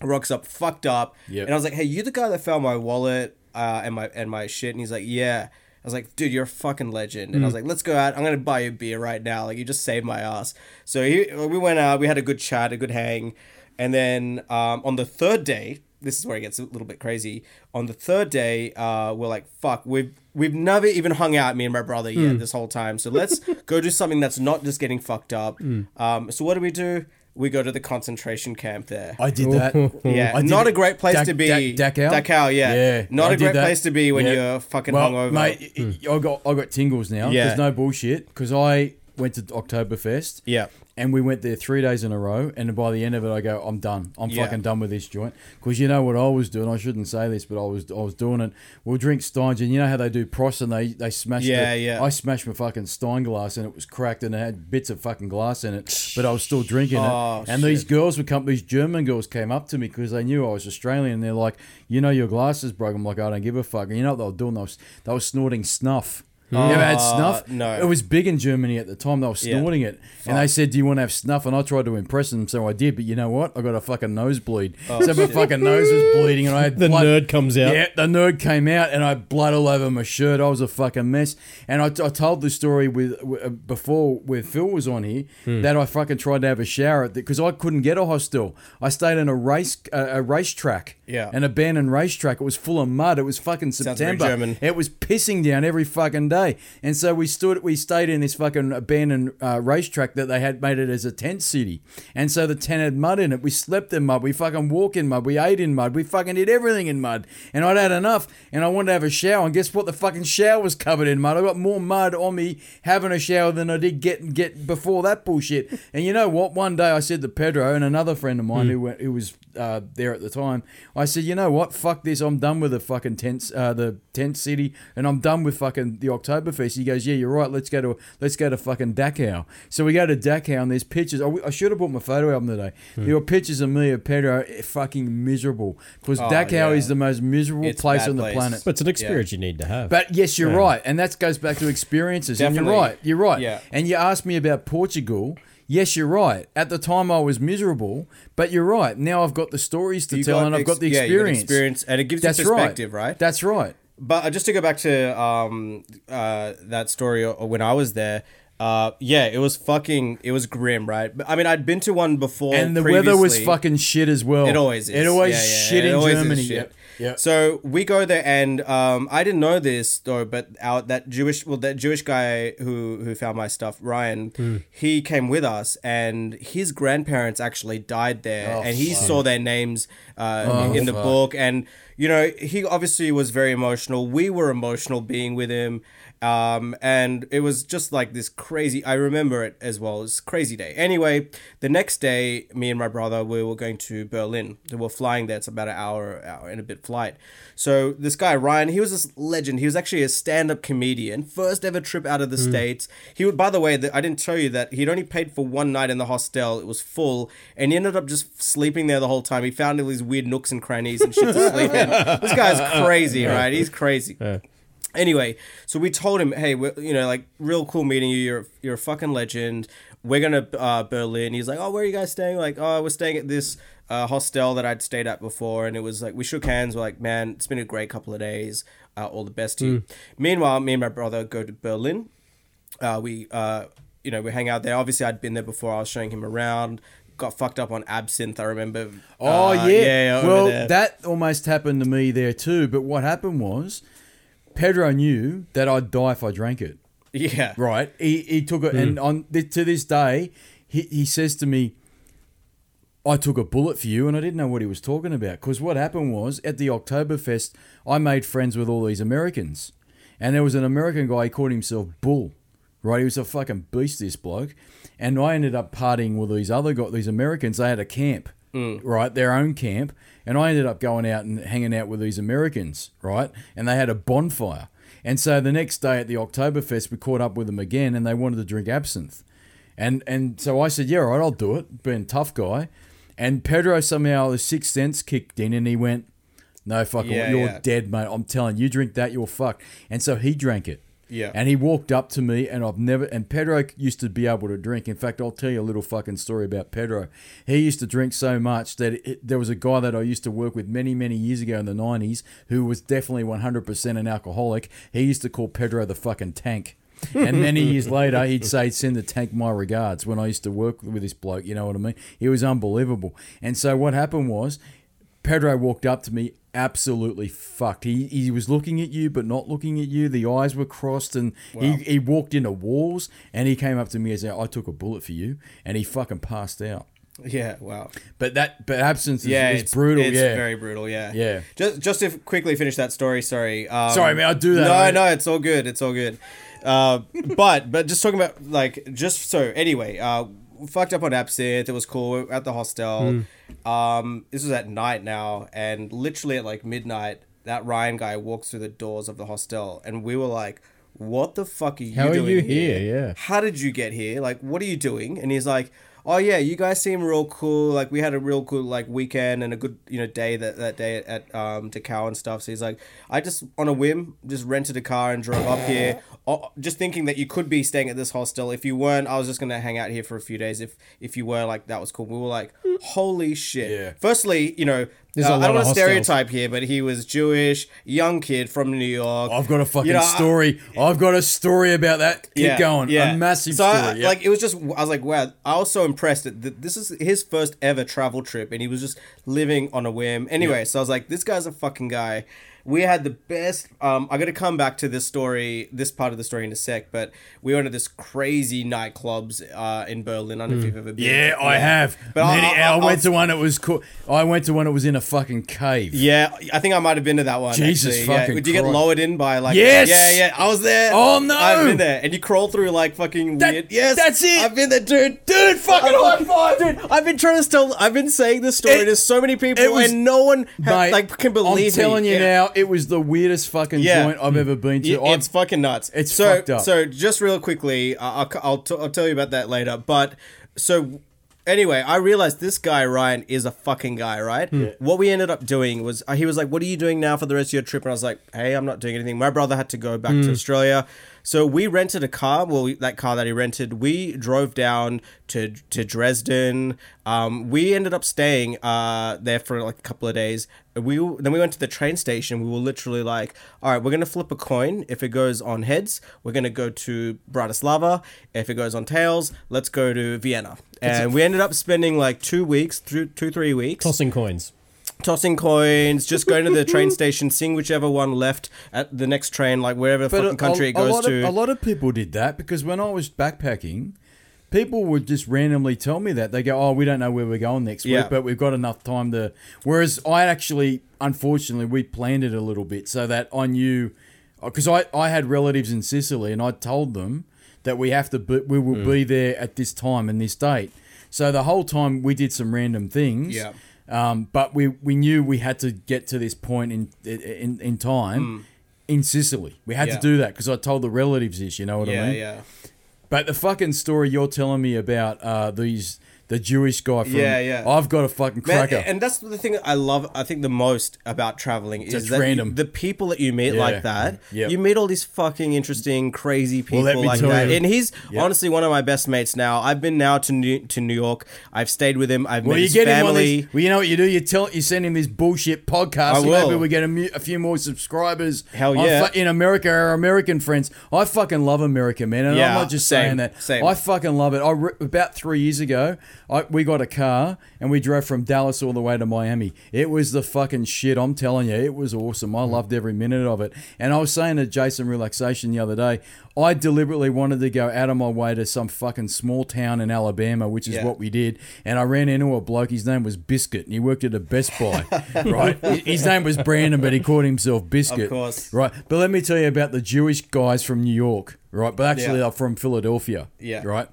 rocks up fucked up. Yep. And I was like, hey, you the guy that found my wallet uh, and my and my shit? And he's like, yeah. I was like, dude, you're a fucking legend. And I was like, let's go out. I'm gonna buy you a beer right now. Like, you just saved my ass. So he, we went out. We had a good chat, a good hang. And then um, on the third day, this is where it gets a little bit crazy. On the third day, uh, we're like, fuck, we've we've never even hung out, me and my brother, yet this whole time. So let's go do something that's not just getting fucked up. Um, so what do we do? We go to the concentration camp there. I did that. Yeah, I did not a great place Dak- to be. Dak- Dachau? Dachau, yeah. Yeah, Not I a great that. place to be when Yeah. you're fucking Well, hungover. mate, hmm. I got I got tingles now. Yeah. There's no bullshit because I went to Oktoberfest. Yeah. And we went there three days in a row, and by the end of it, I go, I'm done. I'm Yeah. fucking done with this joint. Because you know what I was doing. I shouldn't say this, but I was I was doing it. We'll drink Steins, and you know how they do Prost, and they they smash. Yeah, the, yeah. I smashed my fucking Stein glass, and it was cracked, and it had bits of fucking glass in it. But I was still drinking Oh, it. And these girls would come. These German girls came up to me because they knew I was Australian. And they're like, "You know your glass is broke." I'm like, "I don't give a fuck." And you know what they were doing? They was they were snorting snuff. You ever had Oh, snuff? no. It was big in Germany at the time. They were Yeah. snorting it, and they said, "Do you want to have snuff?" And I tried to impress them, so I did. But you know what? I got a fucking nosebleed. so my fucking nose was bleeding, and I had The blood- nerd comes out. Yeah, the nerd came out, and I had blood all over my shirt. I was a fucking mess. And I, I told the story with, with before where Phil was on here Hmm. that I fucking tried to have a shower because I couldn't get a hostel. I stayed in a race a, a racetrack, Yeah. an abandoned racetrack. It was full of mud. It was fucking very September. German. It was pissing down every fucking day, and so we stood, we stayed in this fucking abandoned uh, racetrack that they had made it as a tent city, and so the tent had mud in it. We slept in mud, we fucking walked in mud, we ate in mud, we fucking did everything in mud, and I'd had enough, and I wanted to have a shower, and guess what? The fucking shower was covered in mud. I got more mud on me having a shower than I did get get before that bullshit. And you know what? One day I said to Pedro and another friend of mine who went, who was uh, there at the time, I said, you know what? Fuck this. I'm done with the fucking tent, uh, the tent city, and I'm done with fucking the Oktoberfest. He goes, yeah, you're right. Let's go to let's go to fucking Dachau. So we go to Dachau, and there's pictures. I, I should have brought my photo album today. There were pictures of me and Pedro eh, fucking miserable because Oh, Dachau yeah. is the most miserable It's place bad on the place. planet. But it's an experience you need to have. But yes, you're Yeah. right, and that goes back to experiences. And you're right. You're right. Yeah. And you asked me about Portugal. Yes, you're right. At the time, I was miserable, but you're right. Now I've got the stories to You tell, and I've got the yeah, experience. experience, and it gives That's you perspective, right? That's right. But uh, just to go back to um uh that story when I was there, uh yeah, it was fucking it was grim, right? But I mean, I'd been to one before, And the weather was fucking shit as well. It always is. It always Yeah, yeah, shit it in always Germany. shit. Yep. Yep. So we go there, and um, I didn't know this though, but our that Jewish, well, that Jewish guy who who found my stuff, Ryan, Hmm. he came with us, and his grandparents actually died there, Oh, and he fuck. saw their names uh, Oh, in the fuck. book, and you know, he obviously was very emotional. We were emotional being with him. Um, and it was just like this crazy. I remember it as well. It was a crazy day. Anyway, the next day, me and my brother we were going to Berlin. We were flying there. It's about an hour, hour and a bit flight. So this guy Ryan, he was this legend. He was actually a stand-up comedian. First ever trip out of the states. He would. By the way, the, I didn't tell you that he'd only paid for one night in the hostel. It was full, and he ended up just sleeping there the whole time. He found all these weird nooks and crannies and shit to sleep in. This guy's crazy, right? He's crazy. Anyway, so we told him, hey, we're, you know, like real cool meeting you. You're you're a fucking legend. We're gonna uh, Berlin. He's like, oh, where are you guys staying? Like, oh, we're staying at this uh, hostel that I'd stayed at before, and it was like we shook hands. We're like, man, it's been a great couple of days. Uh, all the best to you. Meanwhile, me and my brother go to Berlin. Uh, we uh, you know, we hang out there. Obviously, I'd been there before. I was showing him around. Got fucked up on absinthe. I remember. Oh Uh, yeah. over well, there. that almost happened to me there too. But what happened was, Pedro knew that I'd die if I drank it. yeah. Right. He, he took it, and hmm. on th- to this day, he, he says to me, I took a bullet for you, and I didn't know what he was talking about. Because what happened was, at the Oktoberfest, I made friends with all these Americans. And there was an American guy, he called himself Bull. Right? He was a fucking beast, this bloke. And I ended up partying with these other guys, these Americans. They had a camp, hmm. right? Their own camp. And I ended up going out and hanging out with these Americans, right? And they had a bonfire. And so the next day at the Oktoberfest, we caught up with them again, and they wanted to drink absinthe. And and so I said, yeah, all right, I'll do it. Being a tough guy. And Pedro somehow the sixth sense kicked in, and he went, no, fucking, Yeah, you're yeah. dead, mate. I'm telling you, you drink that, you're fucked. And so he drank it. Yeah. And he walked up to me, and I've never. And Pedro used to be able to drink. In fact, I'll tell you a little fucking story about Pedro. He used to drink so much that it, there was a guy that I used to work with many, many years ago in the '90s who was definitely 100% an alcoholic. He used to call Pedro the fucking tank. and many years later, he'd say, "Send the tank my regards." When I used to work with this bloke, you know what I mean? He was unbelievable. And so what happened was, Pedro walked up to me absolutely fucked. He he was looking at you but not looking at you. The eyes were crossed and he, he walked into walls and he came up to me and said, I took a bullet for you and he fucking passed out. Yeah, wow. But that but absinthe is, Yeah, is it's brutal. It's yeah. very brutal. Yeah, Yeah. Just just to quickly finish that story. Sorry. Um, Sorry, man, I do that. No, no, it's all good. It's all good. Uh, but but just talking about like just so anyway. Uh, fucked up on absinthe. It was cool. We were at the hostel. Hmm. Um, this was at night now, and literally at like midnight, that Ryan guy walks through the doors of the hostel, and we were like. What the fuck are you How are doing you here? here? Yeah. How did you get here? Like, what are you doing? And he's like, oh yeah, you guys seem real cool. Like, we had a real cool like weekend and a good you know day that that day at um Dachau and stuff. So he's like, I just on a whim just rented a car and drove up here, oh, just thinking that you could be staying at this hostel. If you weren't, I was just gonna hang out here for a few days. If if you were, like, that was cool. We were like, holy shit. Yeah. Firstly, you know. There's uh, a I don't want to stereotype here, but he was Jewish, young kid from New York. I've got a fucking You know, story. I've got a story about that. Keep going. Yeah. A massive so story. I, yeah. like it was just I was like wow I was so impressed that this is his first ever travel trip and he was just living on a whim anyway so I was like this guy's a fucking guy we had the best um I got to come back to this story this part of the story in a sec but we went to this crazy nightclubs uh in Berlin I don't know if you've ever been Hmm. yeah, I have. But I- Many- I- I, I- went to one that was cool. I went to one that was in a fucking cave. yeah I think I might have been to that one Jesus actually. yeah. fucking did you get lowered in by like Yes! yeah yeah I was there Oh, no! I've been there and you crawl through like fucking That- weird yes that's it! I've been there dude Dude, fucking high five, dude. I've been trying to tell. I've been saying this story It- to so many people, was- and no one ha- Mate, like can believe I'm telling me. you Yeah. now, it was the weirdest fucking Yeah. joint I've ever been to. Yeah, I- it's fucking nuts. It's so, fucked up. So just real quickly, uh, I'll I'll, t- I'll tell you about that later. But so anyway, I realized this guy Ryan is a fucking guy, right? What we ended up doing was uh, he was like, "What are you doing now for the rest of your trip?" And I was like, "Hey, I'm not doing anything." My brother had to go back to Australia. So we rented a car. Well, we, that car that he rented, we drove down to to Dresden. Um, we ended up staying uh, there for like a couple of days. We then we went to the train station. We were literally like, all right, we're gonna flip a coin. If it goes on heads, we're gonna go to Bratislava. If it goes on tails, let's go to Vienna. And we ended up spending like two weeks, through two three weeks, Tossing coins. Tossing coins, just going to the train station, seeing whichever one left at the next train, like wherever But fucking country a, it goes a lot to. Of, a lot of people did that because when I was backpacking, people would just randomly tell me that they go, "Oh, we don't know where we're going next Yeah. week, but we've got enough time to." Whereas I actually, unfortunately, we planned it a little bit so that I knew because I I had relatives in Sicily and I told them that we have to be, we will Mm. be there at this time and this date. So the whole time we did some random things. Yeah. Um, but we, we knew we had to get to this point in in, in time in Sicily. We had Mm. Yeah. to do that because I told the relatives this. You know what yeah, I mean? yeah. But the fucking story you're telling me about uh, these the Jewish guy from Yeah, yeah. I've got a fucking Man, cracker. and that's the thing I love. I think the most about traveling is it's that random. you- the people that you meet Yeah. like that. Yep. You meet all these fucking interesting, crazy people me like that. you. And he's Yep. honestly one of my best mates now. I've been now to New, to New York. I've stayed with him. I've well, met you his get him family. these, Well, you know what you do? You tell you send him this bullshit podcast. I will. Maybe we get a, mu- a few more subscribers. Hell yeah. fu- in America, our American friends. I fucking love America, man. And Yeah, I'm not just same, saying that. same. I fucking love it. I re- about three years ago, I, we got a car and we drove from Dallas all the way to Miami. It was the fucking shit. I'm telling you, it was awesome. I loved every minute of it. And I was saying to Jason Relaxation the other day, I deliberately wanted to go out of my way to some fucking small town in Alabama, which is Yeah. what we did. And I ran into a bloke. His name was Biscuit, and he worked at a Best Buy. right? His name was Brandon, but he called himself Biscuit. Of course. Right. But let me tell you about the Jewish guys from New York. Right. But actually, Yeah. they're from Philadelphia. Yeah. Right.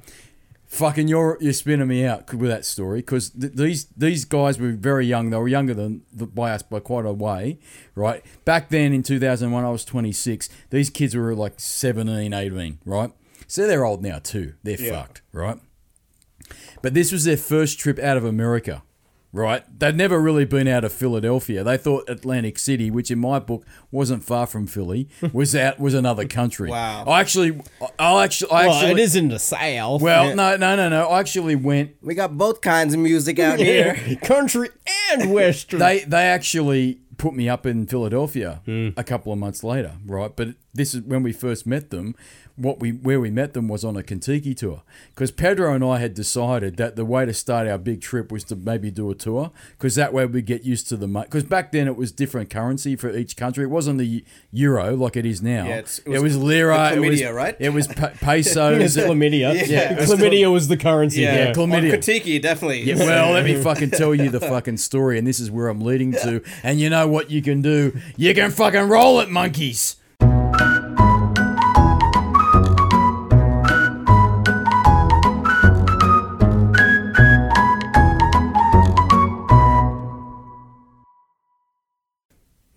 Fucking, you're you're spinning me out with that story because th- these these guys were very young. They were younger than the, by us by quite a way, right? Back then in 2001, I was 26. These kids were like 17, 18, right? So they're old now too. They're Yeah. fucked, right? But this was their first trip out of America, right? They'd never really been out of Philadelphia. They thought Atlantic City, which in my book wasn't far from Philly, was out was another country. Wow. I actually, I actually, I Well, actually, it is in the south. well, no, no, no, no. I actually went. we got both kinds of music out here. country and western. They they actually put me up in Philadelphia Hmm. a couple of months later, right? But this is when we first met them. What we where we met them was on a Contiki tour because Pedro and I had decided that the way to start our big trip was to maybe do a tour because that way we get used to the money because back then it was different currency for each country. It wasn't the euro like it is now. Yeah, it's- it, was, lira. the it was chlamydia, right? It was pe- pesos. chlamydia. Yeah. chlamydia was the currency. Yeah, Yeah, chlamydia. Well, Contiki, definitely. Yeah, well, let me fucking tell you the fucking story, and this is where I'm leading to. And you know what you can do? You can fucking roll it, monkeys.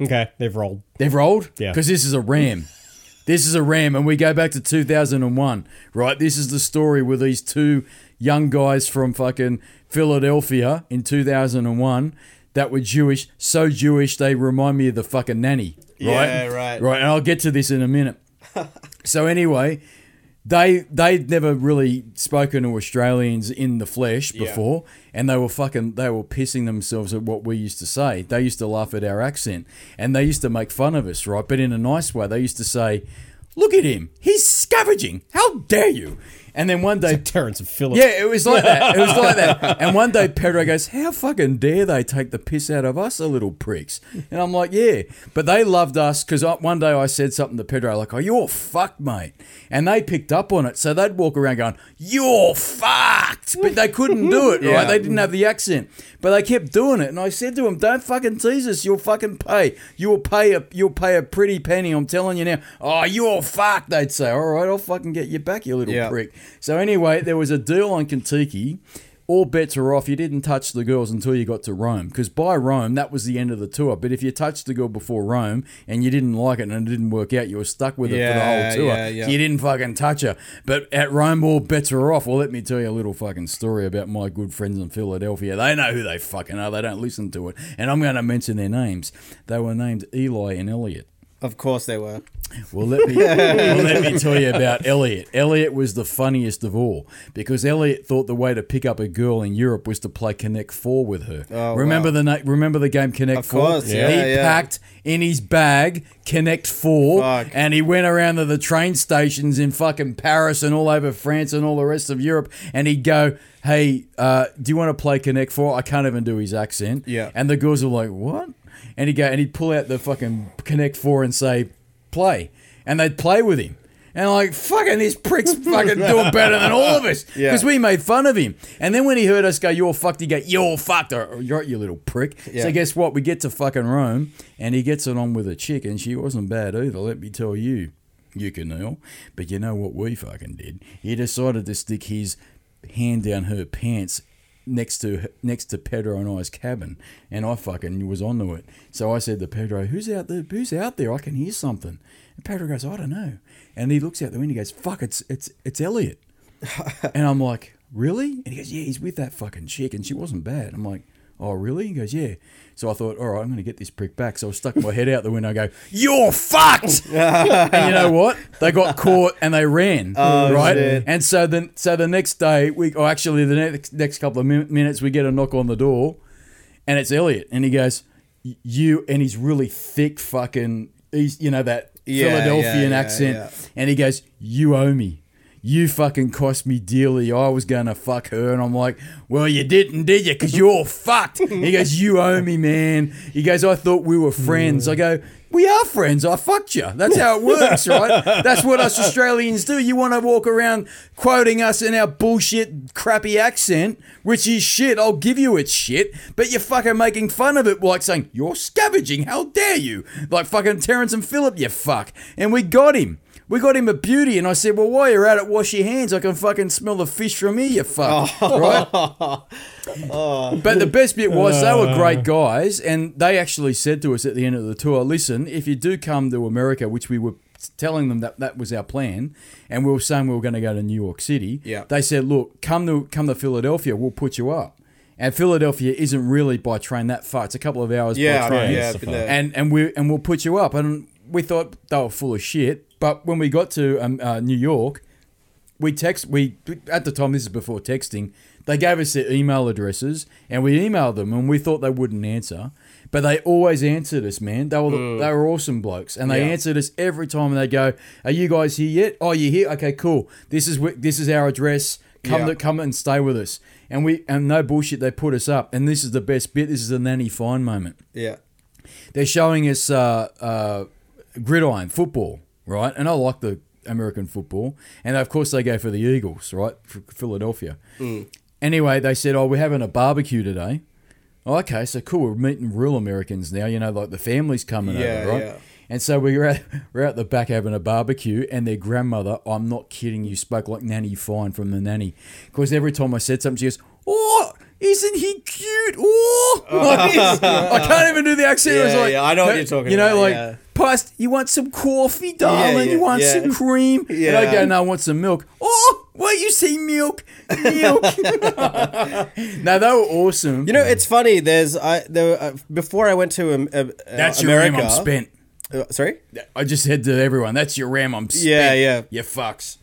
Okay, they've rolled. They've rolled? Yeah. Because this is a ram. This is a ram, and we go back to 2001, right? This is the story with these two young guys from fucking Philadelphia in 2001 that were Jewish, so Jewish they remind me of the fucking nanny, right? Yeah, right. Right, and I'll get to this in a minute. so anyway, they they'd never really spoken to Australians in the flesh before, and they were fucking they were pissing themselves at what we used to say. They used to laugh at our accent, and they used to make fun of us, right? But in a nice way. They used to say, "Look at him, he's scavenging! How dare you!" And then one day, Terrance and Phillip. yeah, it was like that. It was like that. And one day Pedro goes, How fucking dare they take the piss out of us, the little pricks? And I'm like, Yeah. But they loved us because one day I said something to Pedro, like, Oh, you're fucked, mate. And they picked up on it. So they'd walk around going, You're fucked. But they couldn't do it, right? Yeah. They didn't have the accent. But they kept doing it. And I said to them, Don't fucking tease us. You'll fucking pay. You'll pay a you'll pay a pretty penny. I'm telling you now. Oh, you're fucked, they'd say. All right, I'll fucking get you back, you little Yeah. prick. So anyway, there was a deal on Contiki. All bets are off. You didn't touch the girls until you got to Rome, because by Rome that was the end of the tour. But if you touched the girl before Rome and you didn't like it and it didn't work out, you were stuck with it for the whole tour. yeah, yeah. So you didn't fucking touch her. But at Rome, all bets are off. Well, let me tell you a little fucking story about my good friends in Philadelphia. They know who they fucking are. They don't listen to it, and I'm going to mention their names. They were named Eli and Elliot. Of course they were. Well, let me well, let me tell you about Elliot. Elliot was the funniest of all because Elliot thought the way to pick up a girl in Europe was to play Connect Four with her. Oh, remember wow. the remember the game Connect Of Four? course, yeah, he yeah. packed in his bag Connect Four, Fuck. and he went around to the train stations in fucking Paris and all over France and all the rest of Europe, and he'd go. Hey, uh, do you want to play Connect Four? I can't even do his accent. Yeah. And the girls were like, "What?" And he'd go and he'd pull out the fucking Connect Four and say, "Play," and they'd play with him. And like, fucking, this prick's fucking doing better than all of us Yeah. because we made fun of him. And then when he heard us go, "You're fucked," he go, "You're fucked," or "You're you little prick." Yeah. So guess what? We get to fucking Rome, and he gets it on with a chick, and she wasn't bad either. Let me tell you. You can know, but you know what we fucking did? He decided to stick his hand down her pants next to next to Pedro and I's cabin, and I fucking was onto it. So I said to Pedro, "Who's out there? Who's out there? I can hear something." And Pedro goes, "I don't know." And he looks out the window. He goes, "Fuck! It's it's it's Elliot." and I'm like, "Really?" And he goes, "Yeah, he's with that fucking chick, and she wasn't bad." I'm like, "Oh, really?" He goes, "Yeah." So I thought, "All right, I'm going to get this prick back." So I stuck my head out the window. I go, "You're fucked!" and you know what? They got caught and they ran. Oh, right? shit. And so then, so the next day, we, or actually the next next couple of min- minutes, we get a knock on the door, and it's Elliot, and he goes, "You," and he's really thick, fucking, he's you know that Yeah, Philadelphian yeah, yeah, accent, and he goes, "You owe me." You fucking cost me dearly. I was gonna fuck her, and I'm like, "Well, you didn't, did you? Because you're fucked." He goes, "You owe me, man." He goes, "I thought we were friends." I go, "We are friends. I fucked you. That's how it works, right? That's what us Australians do. You want to walk around quoting us in our bullshit, crappy accent, which is shit. I'll give you it's shit, but you're fucking making fun of it, like saying you're scavenging. How dare you? Like fucking Terrance and Phillip, you fuck. And we got him. We got him a beauty, and I said, "Well, while you're at it, wash your hands. I can fucking smell the fish from here, you fuck." Right? But the best bit was they were great oh. guys, and they actually said to us at the end of the tour, "Listen, if you do come to America, which we were telling them that that was our plan, and we were saying we were going to go to New York City, Yeah. they said, "Look, come to come to Philadelphia, we'll put you up." And Philadelphia isn't really by train that far; it's a couple of hours Yeah, by train yeah. so been far. there. and and we and we'll put you up. And we thought they were full of shit. But when we got to um, uh, New York, we text we at the time this is before texting. They gave us their email addresses, and we emailed them, and we thought they wouldn't answer, but they always answered us, man. They were they were awesome blokes, and they Mm. Yeah. answered us every time. And they go, "Are you guys here yet? Oh, you here? Okay, cool. This is wh- this is our address. Come Yeah. to come and stay with us." And we and no bullshit, they put us up. And this is the best bit. This is the nanny fine moment Yeah. they're showing us uh, uh, gridiron football, right? And I like the American football, and of course they go for the Eagles, right? For Philadelphia. Mm. Anyway, they said, "Oh, we're having a barbecue today." Oh, okay, so cool. We're meeting real Americans now. You know, like the families coming Yeah, over, right? yeah. And so we were at, we're at the back having a barbecue, and their grandmother, I'm not kidding you, spoke like Nanny Fine from the Nanny. Because every time I said something, she goes, Oh, isn't he cute? Oh, like. I can't even do the accent. it was Yeah, like, yeah, I know what you're talking You know, about, like, yeah. Past, you want some coffee, darling? yeah, you want yeah. some cream? And I Yeah. go, No, I want some milk. Oh, what you say, milk? Milk. now they were awesome. You know, it's funny. There's I there uh, before I went to um, uh, that's your America. ram I'm spent. Uh, sorry. I just said to everyone, that's your ram I'm spent. Yeah, yeah. You fucks.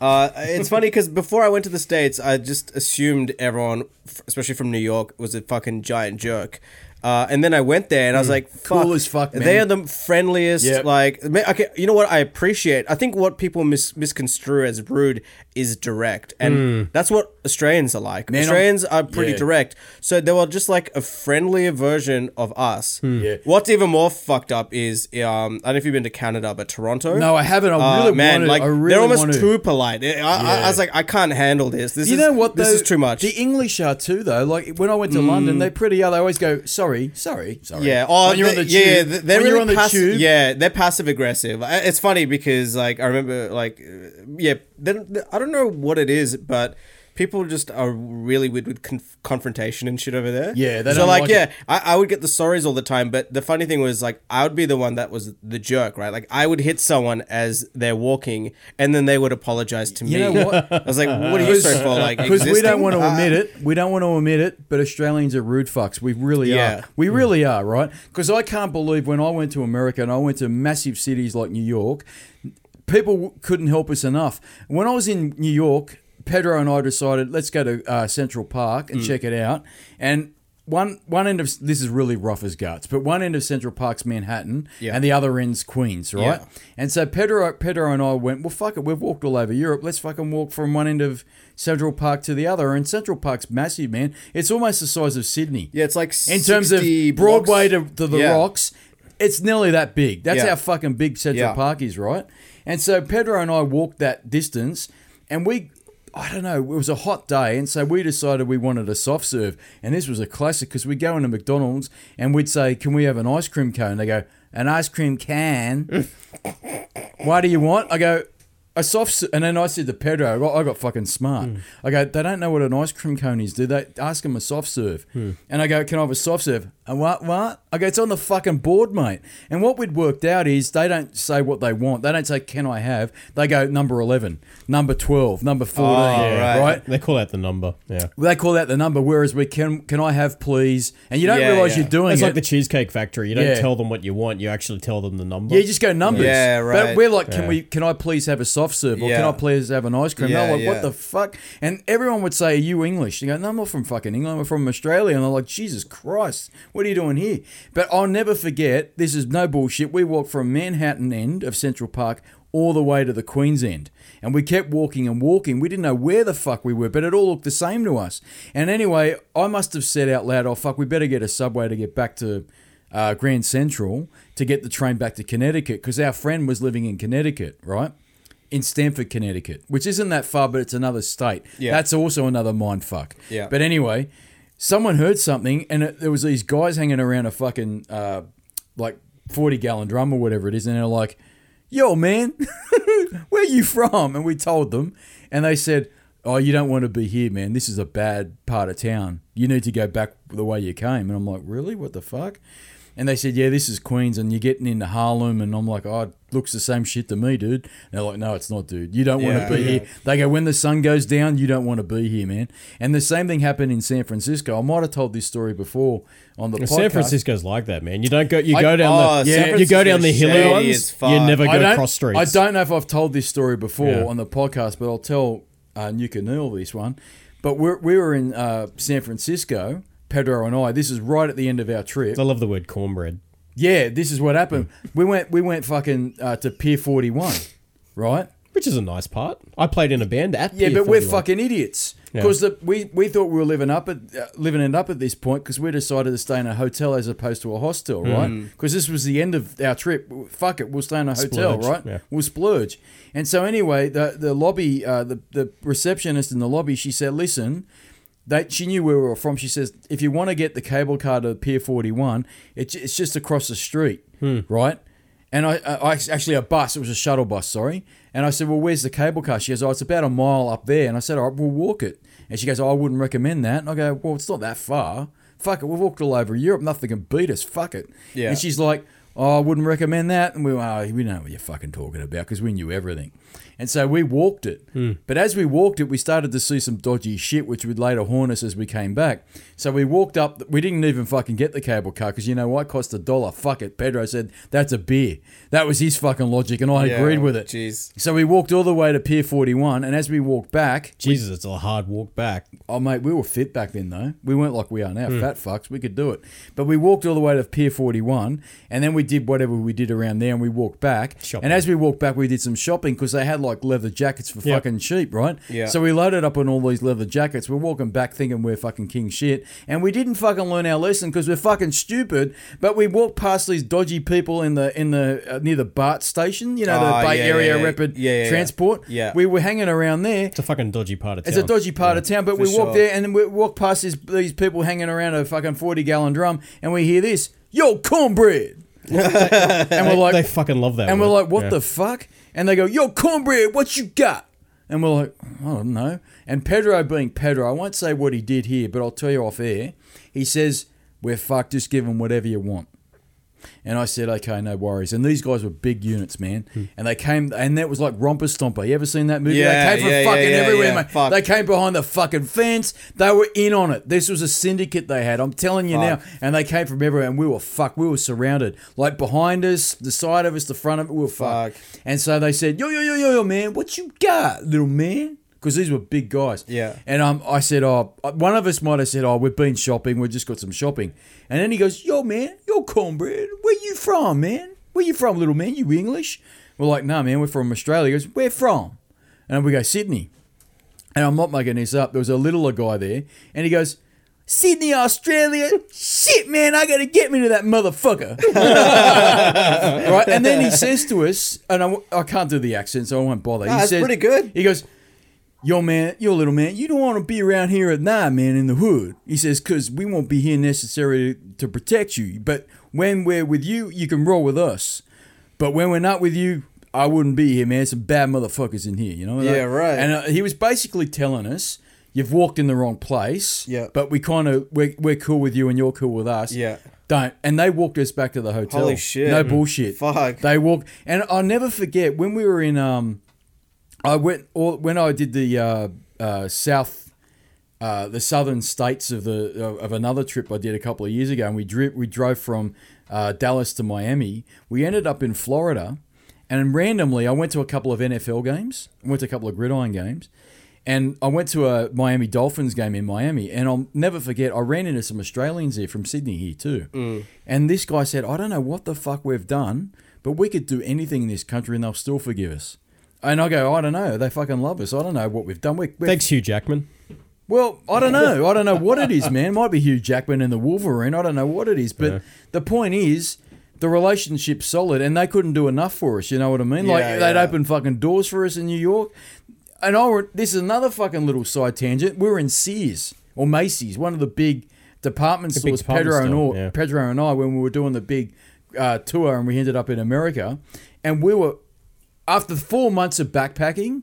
Uh, it's funny because before I went to the states, I just assumed everyone, especially from New York, was a fucking giant jerk. Uh, and then I went there and I was like, Mm. Cool fuck, as fuck, man. They are the friendliest. Yep. Like, okay, you know what I appreciate? I think what people mis- misconstrue as rude is direct, and that's what Australians are like. Mm. Man, I'm- Australians are pretty yeah. direct, so they were just like a friendlier version of us. Yeah. What's even more fucked up is um, I don't know if you've been to Canada, but Toronto. No, I haven't. I Uh, really man, wanted. like I really they're almost wanted. too polite. I, I, I was like, I can't handle this. This you is know what? This though? is too much. The English are too, though. Like when I went to London, they're pretty. They always go, "Sorry, sorry, sorry." yeah, oh, when you're on they- the tube, yeah, they- they're when really you're on the pass- tube, Yeah, they're passive aggressive. It's funny because like I remember like uh, yeah, they- I don't know what it is, but people just are really weird with conf- confrontation and shit over there. Yeah, they so like, like yeah. I, I would get the sorries all the time, but the funny thing was like I would be the one that was the jerk, right? Like I would hit someone as they're walking, and then they would apologize to You me. know what? I was like, what are you sorry for? Like Because we don't want to Uh, admit it. We don't want to admit it, but Australians are rude fucks. We really Yeah. are. We really are, right? Because I can't believe when I went to America and I went to massive cities like New York, people couldn't help us enough. When I was in New York, Pedro and I decided let's go to uh, Central Park Mm. and check it out. And one one end of this is really rough as guts, but one end of Central Park's Manhattan, Yeah. and the other end's Queens, right? Yeah. And so Pedro, Pedro and I went, well, fuck it, we've walked all over Europe. Let's fucking walk from one end of Central Park to the other. And Central Park's massive, man. It's almost the size of Sydney. Yeah, it's like In terms of 60 Broadway blocks. to, to the Yeah. Rocks, it's nearly that big. That's how fucking big Central. Park is, right? And so Pedro and I walked that distance, and we. I don't know. It was a hot day, and so we decided we wanted a soft serve. And this was a classic because we go into McDonald's and we'd say, "Can we have an ice cream cone?" They go, "An ice cream can." Why do you want? I go, a soft, s-" and then I said to Pedro, I got, I got fucking smart. Hmm. I go, they don't know what an ice cream cone is, do they? Ask them a soft serve. Hmm. And I go, can I have a soft serve? And what, what? I go, it's on the fucking board, mate. And what we'd worked out is they don't say what they want. They don't say, can I have? They go, number 11, number 12, number 14, right. right? They call out the number. Yeah. They call out the number, whereas we can, can I have please? And you don't Yeah, realize yeah. you're doing It's it. like the Cheesecake Factory. You don't Yeah. tell them what you want. You actually tell them the number. Yeah, you just go numbers. Yeah, But right. we're like, can Yeah. we? Can I please have a soft serve, or can Yeah. I please have an ice cream? Yeah, they're like, yeah. what the fuck? And everyone would say, are you English? You go, no, I'm not from fucking England. We're from Australia. And they're like, Jesus Christ, what are you doing here? But I'll never forget. This is no bullshit. We walked from Manhattan end of Central Park all the way to the Queen's end. And we kept walking and walking. We didn't know where the fuck we were, but it all looked the same to us. And anyway, I must have said out loud, oh, fuck, we better get a subway to get back to uh, Grand Central to get the train back to Connecticut because our friend was living in Connecticut, right? In Stamford, Connecticut, which isn't that far, but it's another state. Yeah. That's also another mind fuck. Yeah. But anyway, someone heard something and it, there was these guys hanging around a fucking uh, like 40 gallon drum or whatever it is. And they're like, yo, man, where you from? And we told them. And they said, oh, you don't want to be here, man. This is a bad part of town. You need to go back the way you came. And I'm like, really? What the fuck? And they said, yeah, this is Queens, and you're getting into Harlem. And I'm like, oh, it looks the same shit to me, dude. And they're like, no, it's not, dude. You don't want Yeah, to be yeah. here. They go, when the sun goes down, you don't want to be here, man. And the same thing happened in San Francisco. I might have told this story before on the podcast. San Francisco's like that, man. You don't go. You I- go down oh, the. San you go down the hilly ones. You never go cross streets. I don't know if I've told this story before Yeah. on the podcast, but I'll tell uh, Nuka Neil this one. But we're, we were in uh, San Francisco, Pedro and I. This is right at the end of our trip. I love the word cornbread. Yeah, this is what happened. We went we went fucking uh, to Pier 41, right? Which is a nice part. I played in a band at Yeah, Pier but we're 41. fucking idiots. Yeah. Because we, we thought we were living up at uh, living it up at this point because we decided to stay in a hotel as opposed to a hostel, right? Because this was the end of our trip. Fuck it, we'll stay in a hotel, Splurge, right? yeah. We'll splurge. And so anyway, the the lobby, uh, the the receptionist in the lobby, she said, "Listen." They, she knew where we were from. She says, if you want to get the cable car to Pier 41, it's, it's just across the street, hmm. right? And I, I I- actually a bus. It was a shuttle bus. Sorry. And I said, well, where's the cable car? She goes, oh, it's about a mile up there. And I said, all right, we'll walk it. And she goes, oh, I wouldn't recommend that. And I go, well, it's not that far. Fuck it. We've walked all over Europe. Nothing can beat us. Fuck it. Yeah. And she's like, oh, I wouldn't recommend that. And we were, oh, we know what you're fucking talking about because we knew everything. And so we walked it. But as we walked it, we started to see some dodgy shit, which would later haunt us as we came back. So we walked up. We didn't even fucking get the cable car because you know what? It cost a dollar. Fuck it. Pedro said, that's a beer. That was his fucking logic, and I Yeah, agreed with it. Jeez. So we walked all the way to Pier 41, and as we walked back, Jesus, it's a hard walk back. Oh mate, we were fit back then though. We weren't like we are now, Hmm. fat fucks. We could do it. But we walked all the way to Pier 41, and then we did whatever we did around there, and we walked back. Shopping. And as we walked back, we did some shopping because they had like leather jackets for Yep. fucking cheap, right? Yeah. So we loaded up on all these leather jackets. We're walking back thinking we're fucking king shit, and we didn't fucking learn our lesson because we're fucking stupid. But we walked past these dodgy people in the in the uh, near the BART station, you know, Ah, the Bay yeah, Area yeah, Rapid yeah. Transport. Yeah. We were hanging around there. It's a fucking dodgy part of town. It's a dodgy part of town, but we walk sure. there and then we walk past this, these people hanging around a fucking 40 gallon drum and we hear this, yo, cornbread. and we're like, they fucking love that. and we're like, what Yeah. the fuck? And they go, yo, cornbread, what you got? And we're like, I don't know. And Pedro being Pedro, I won't say what he did here, but I'll tell you off air. He says, we're fucked, just give them whatever you want. And I said, okay, no worries. And these guys were big units, man. Hmm. And they came, and that was like Romper Stomper. You ever seen that movie? Yeah, they came from yeah, fucking yeah, everywhere, mate. Fuck. They came behind the fucking fence. They were in on it. This was a syndicate they had. I'm telling you now. And they came from everywhere, and we were fucked. We were surrounded. Like behind us, the side of us, the front of it, we were fucked. Fuck. And so they said, yo, yo, yo, yo, yo, man, what you got, little man? Because these were big guys. Yeah. And um, I said, oh, one of us might have said, oh, we've been shopping. We've just got some shopping. And then he goes, yo, man, yo, cornbread, where you from, man? Where you from, little man? You English? We're like, nah, man, we're from Australia. He goes, where from? And we go, Sydney. And I'm not making this up. There was a littler guy there. And he goes, Sydney, Australia. Shit, man, I gotta get me to that motherfucker. right? And then he says to us, and I, I can't do the accent, so I won't bother. Ah, he that's says, pretty good. He goes, Yo, man, yo, little man, you don't want to be around here at night, man, in the hood. He says, because we won't be here necessarily to protect you. But when we're with you, you can roll with us. But when we're not with you, I wouldn't be here, man. Some bad motherfuckers in here, you know? Yeah, right. And uh, he was basically telling us, you've walked in the wrong place. Yeah. But we kind of, we're, we're cool with you and you're cool with us. Yeah. Don't. And they walked us back to the hotel. Holy shit. No bullshit. Fuck. They walked. And I'll never forget when we were in, um, I went, or when I did the uh, uh, South, uh, the southern states of the of, of another trip I did a couple of years ago, and we drove we drove from uh, Dallas to Miami. We ended up in Florida, and randomly I went to a couple of NFL games. I went to a couple of gridiron games, and I went to a Miami Dolphins game in Miami. And I'll never forget I ran into some Australians here from Sydney here too. And this guy said, "I don't know what the fuck we've done, but we could do anything in this country and they'll still forgive us." And I go, I don't know. They fucking love us. I don't know what we've done. We, we're Thanks, Hugh Jackman. well, I don't know. I don't know what it is, man. Might be Hugh Jackman and the Wolverine. I don't know what it is. But Yeah. the point is, the relationship's solid, and they couldn't do enough for us. You know what I mean? like Yeah, they'd open fucking doors for us in New York. And I were, this is another fucking little side tangent. We were in Sears or Macy's, one of the big department The big stores. department Pedro and, store, all, yeah. Pedro and I, when we were doing the big uh, tour, and we ended up in America, and we were after four months of backpacking.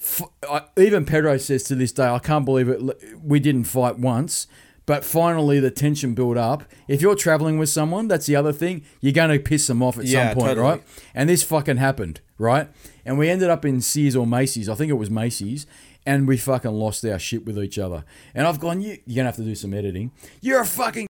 F- I, even Pedro says to this day, I can't believe it. We didn't fight once, but finally the tension built up. If you're traveling with someone, that's the other thing. You're going to piss them off at Yeah, some point, totally. right? And this fucking happened, right? And we ended up in Sears or Macy's. I think it was Macy's. And we fucking lost our shit with each other. And I've gone, you, you're going to have to do some editing. You're a fucking.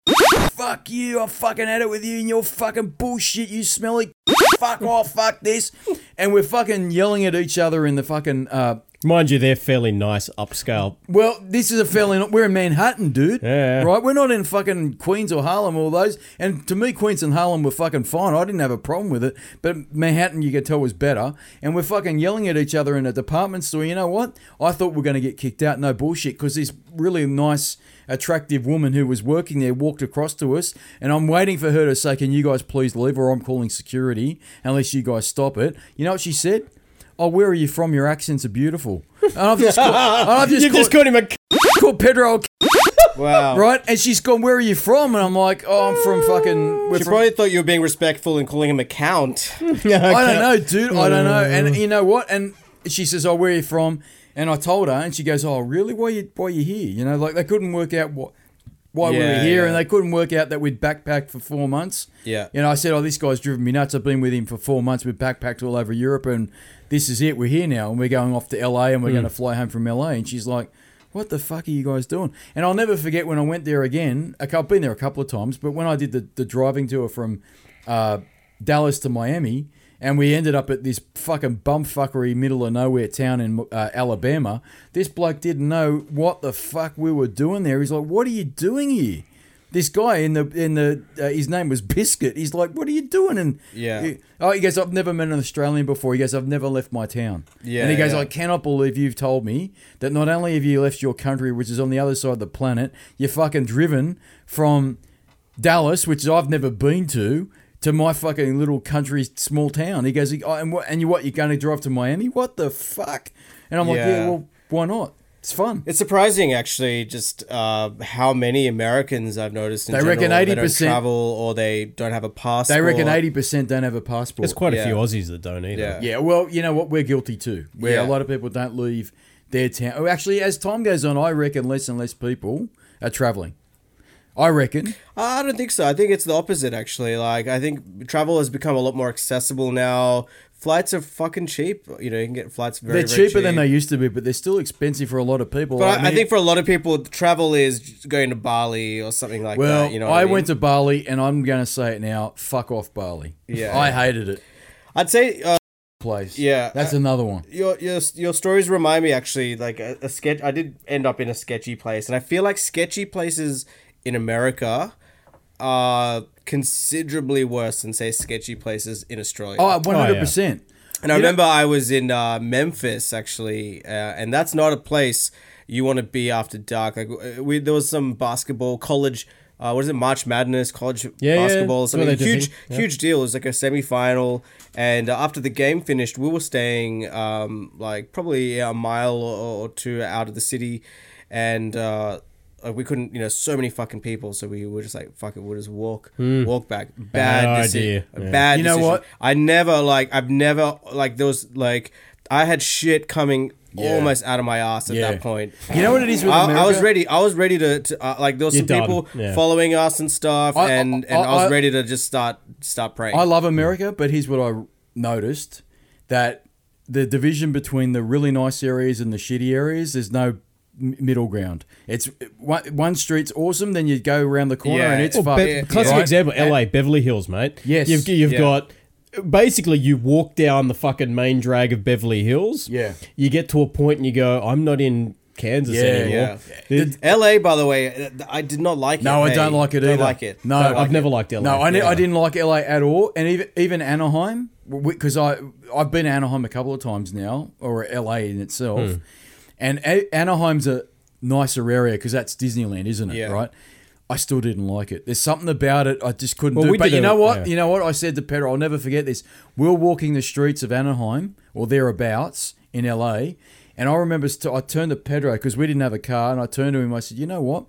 Fuck you. I fucking had it with you and your fucking bullshit. You smelly. Fuck off. Fuck this. And we're fucking yelling at each other in the fucking uh, Mind you, they're fairly nice upscale. Well, this is a fairly. We're in Manhattan, dude. Yeah. Right? We're not in fucking Queens or Harlem, all those. And to me, Queens and Harlem were fucking fine. I didn't have a problem with it. But Manhattan, you could tell, was better. And we're fucking yelling at each other in a department store. You know what? I thought we were going to get kicked out. No bullshit. Because this really nice, attractive woman who was working there walked across to us. And I'm waiting for her to say, Can you guys please leave? Or I'm calling security unless you guys stop it. You know what she said? Oh, where are you from? Your accents are beautiful. And I've just called, and I've just You just called, called him a. called Pedro a Wow. right? And she's gone, "Where are you from?" And I'm like, "Oh, I'm from fucking." We're She from- probably thought you were being respectful and calling him a count. I don't know, dude. I don't know. And you know what? And she says, "Oh, where are you from?" And I told her, and she goes, "Oh, really? Why you why you here?" You know, like they couldn't work out what why we were here, yeah. and they couldn't work out that we'd backpacked for four months. Yeah. You know, I said, "Oh, this guy's driven me nuts. I've been with him for four months. We've backpacked all over Europe, and this is it. We're here now, and we're going off to LA, and we're going to fly home from LA." And she's like. What the fuck are you guys doing? And I'll never forget when I went there again. I've been there a couple of times, but when I did the, the driving tour from uh, Dallas to Miami, and we ended up at this fucking bumfuckery middle of nowhere town in uh, Alabama. This bloke didn't know what the fuck we were doing there. He's like, "What are you doing here?" This guy in the in the uh, his name was Biscuit. He's like, "What are you doing?" And Yeah. he- oh, he goes, "I've never met an Australian before." He goes, "I've never left my town." Yeah, and he goes, yeah. "I cannot believe you've told me that not only have you left your country, which is on the other side of the planet, you're fucking driven from Dallas, which I've never been to." To my fucking little country, small town. He goes, oh, and what? And you what? You're going to drive to Miami? What the fuck? And I'm like, Yeah. yeah, well, why not? It's fun. It's surprising, actually, just uh, how many Americans I've noticed. In They general, reckon 80% travel or they don't have a passport. They reckon eighty percent don't have a passport. There's quite a Yeah. few Aussies that don't either. Yeah. Yeah, well, you know what? We're guilty too. Where Yeah. a lot of people don't leave their town. Oh, actually, as time goes on, I reckon less and less people are traveling. I reckon. I don't think so. I think it's the opposite, actually. Like, I think travel has become a lot more accessible now. Flights are fucking cheap. You know, you can get flights very, they're very cheaper than they used to be, but they're still expensive for a lot of people. But I, I mean- think for a lot of people, travel is going to Bali or something like well, that. You know, I, I, mean? went to Bali, and I'm going to say it now. Fuck off, Bali. Yeah. I hated it. I'd say uh, Place. Yeah, that's uh, another one. your your your stories remind me actually like a, a sketch. I did end up in a sketchy place, and I feel like sketchy places in America are considerably worse than say sketchy places in Australia. Oh, 100 percent. And I You know- remember I was in uh, Memphis actually, uh, and that's not a place you want to be after dark. Like uh, we, there was some basketball college. Uh, what is it? March Madness, college Yeah, yeah, basketball, that's what something huge. Yeah. huge deal. It was like a semi final, and uh, after the game finished, we were staying um, like probably a mile or, or two out of the city, and uh, like we couldn't, you know, so many fucking people, so we were just like, fuck it, we'll just walk, walk back. Bad, Bad decision. idea. Yeah. Bad. You know decision. what? I never like I've never like there was like I had shit coming Yeah. almost out of my ass at Yeah. that point. You know what it is with I, America? I was ready. I was ready to, to uh, like there was You're some done. people Yeah. following us and stuff, I- and I- and I, was I- ready to just start start praying. I love America, but here's what I noticed that the division between the really nice areas and the shitty areas, there's no m- middle ground. It's one, one street's awesome, then you go around the corner Yeah. and it's Well, fucked. Be- classic right? example, And- LA, Beverly Hills, mate. Yes. You've, you've Yeah. got basically you walk down the fucking main drag of Beverly Hills. Yeah. You get to a point and you go, I'm not in Kansas Yeah, anymore. yeah. It- L.A. By the way, uh, I did not like it. No, I hey. don't like it Don't either. like it. No, like I've never liked LA. No, I, ne- Yeah. I didn't like LA at all, and even even Anaheim because I I've been to Anaheim a couple of times now, or LA in itself, Hmm. And a- Anaheim's a nicer area because that's Disneyland, isn't it? Yeah. Right. I still didn't like it. There's something about it I just couldn't Well, do. we But you a- know what? yeah. You know what? I said to Pedro, I'll never forget this. We were walking the streets of Anaheim or thereabouts in LA, and I remember st- I turned to Pedro because we didn't have a car, and I turned to him. I said, "You know what?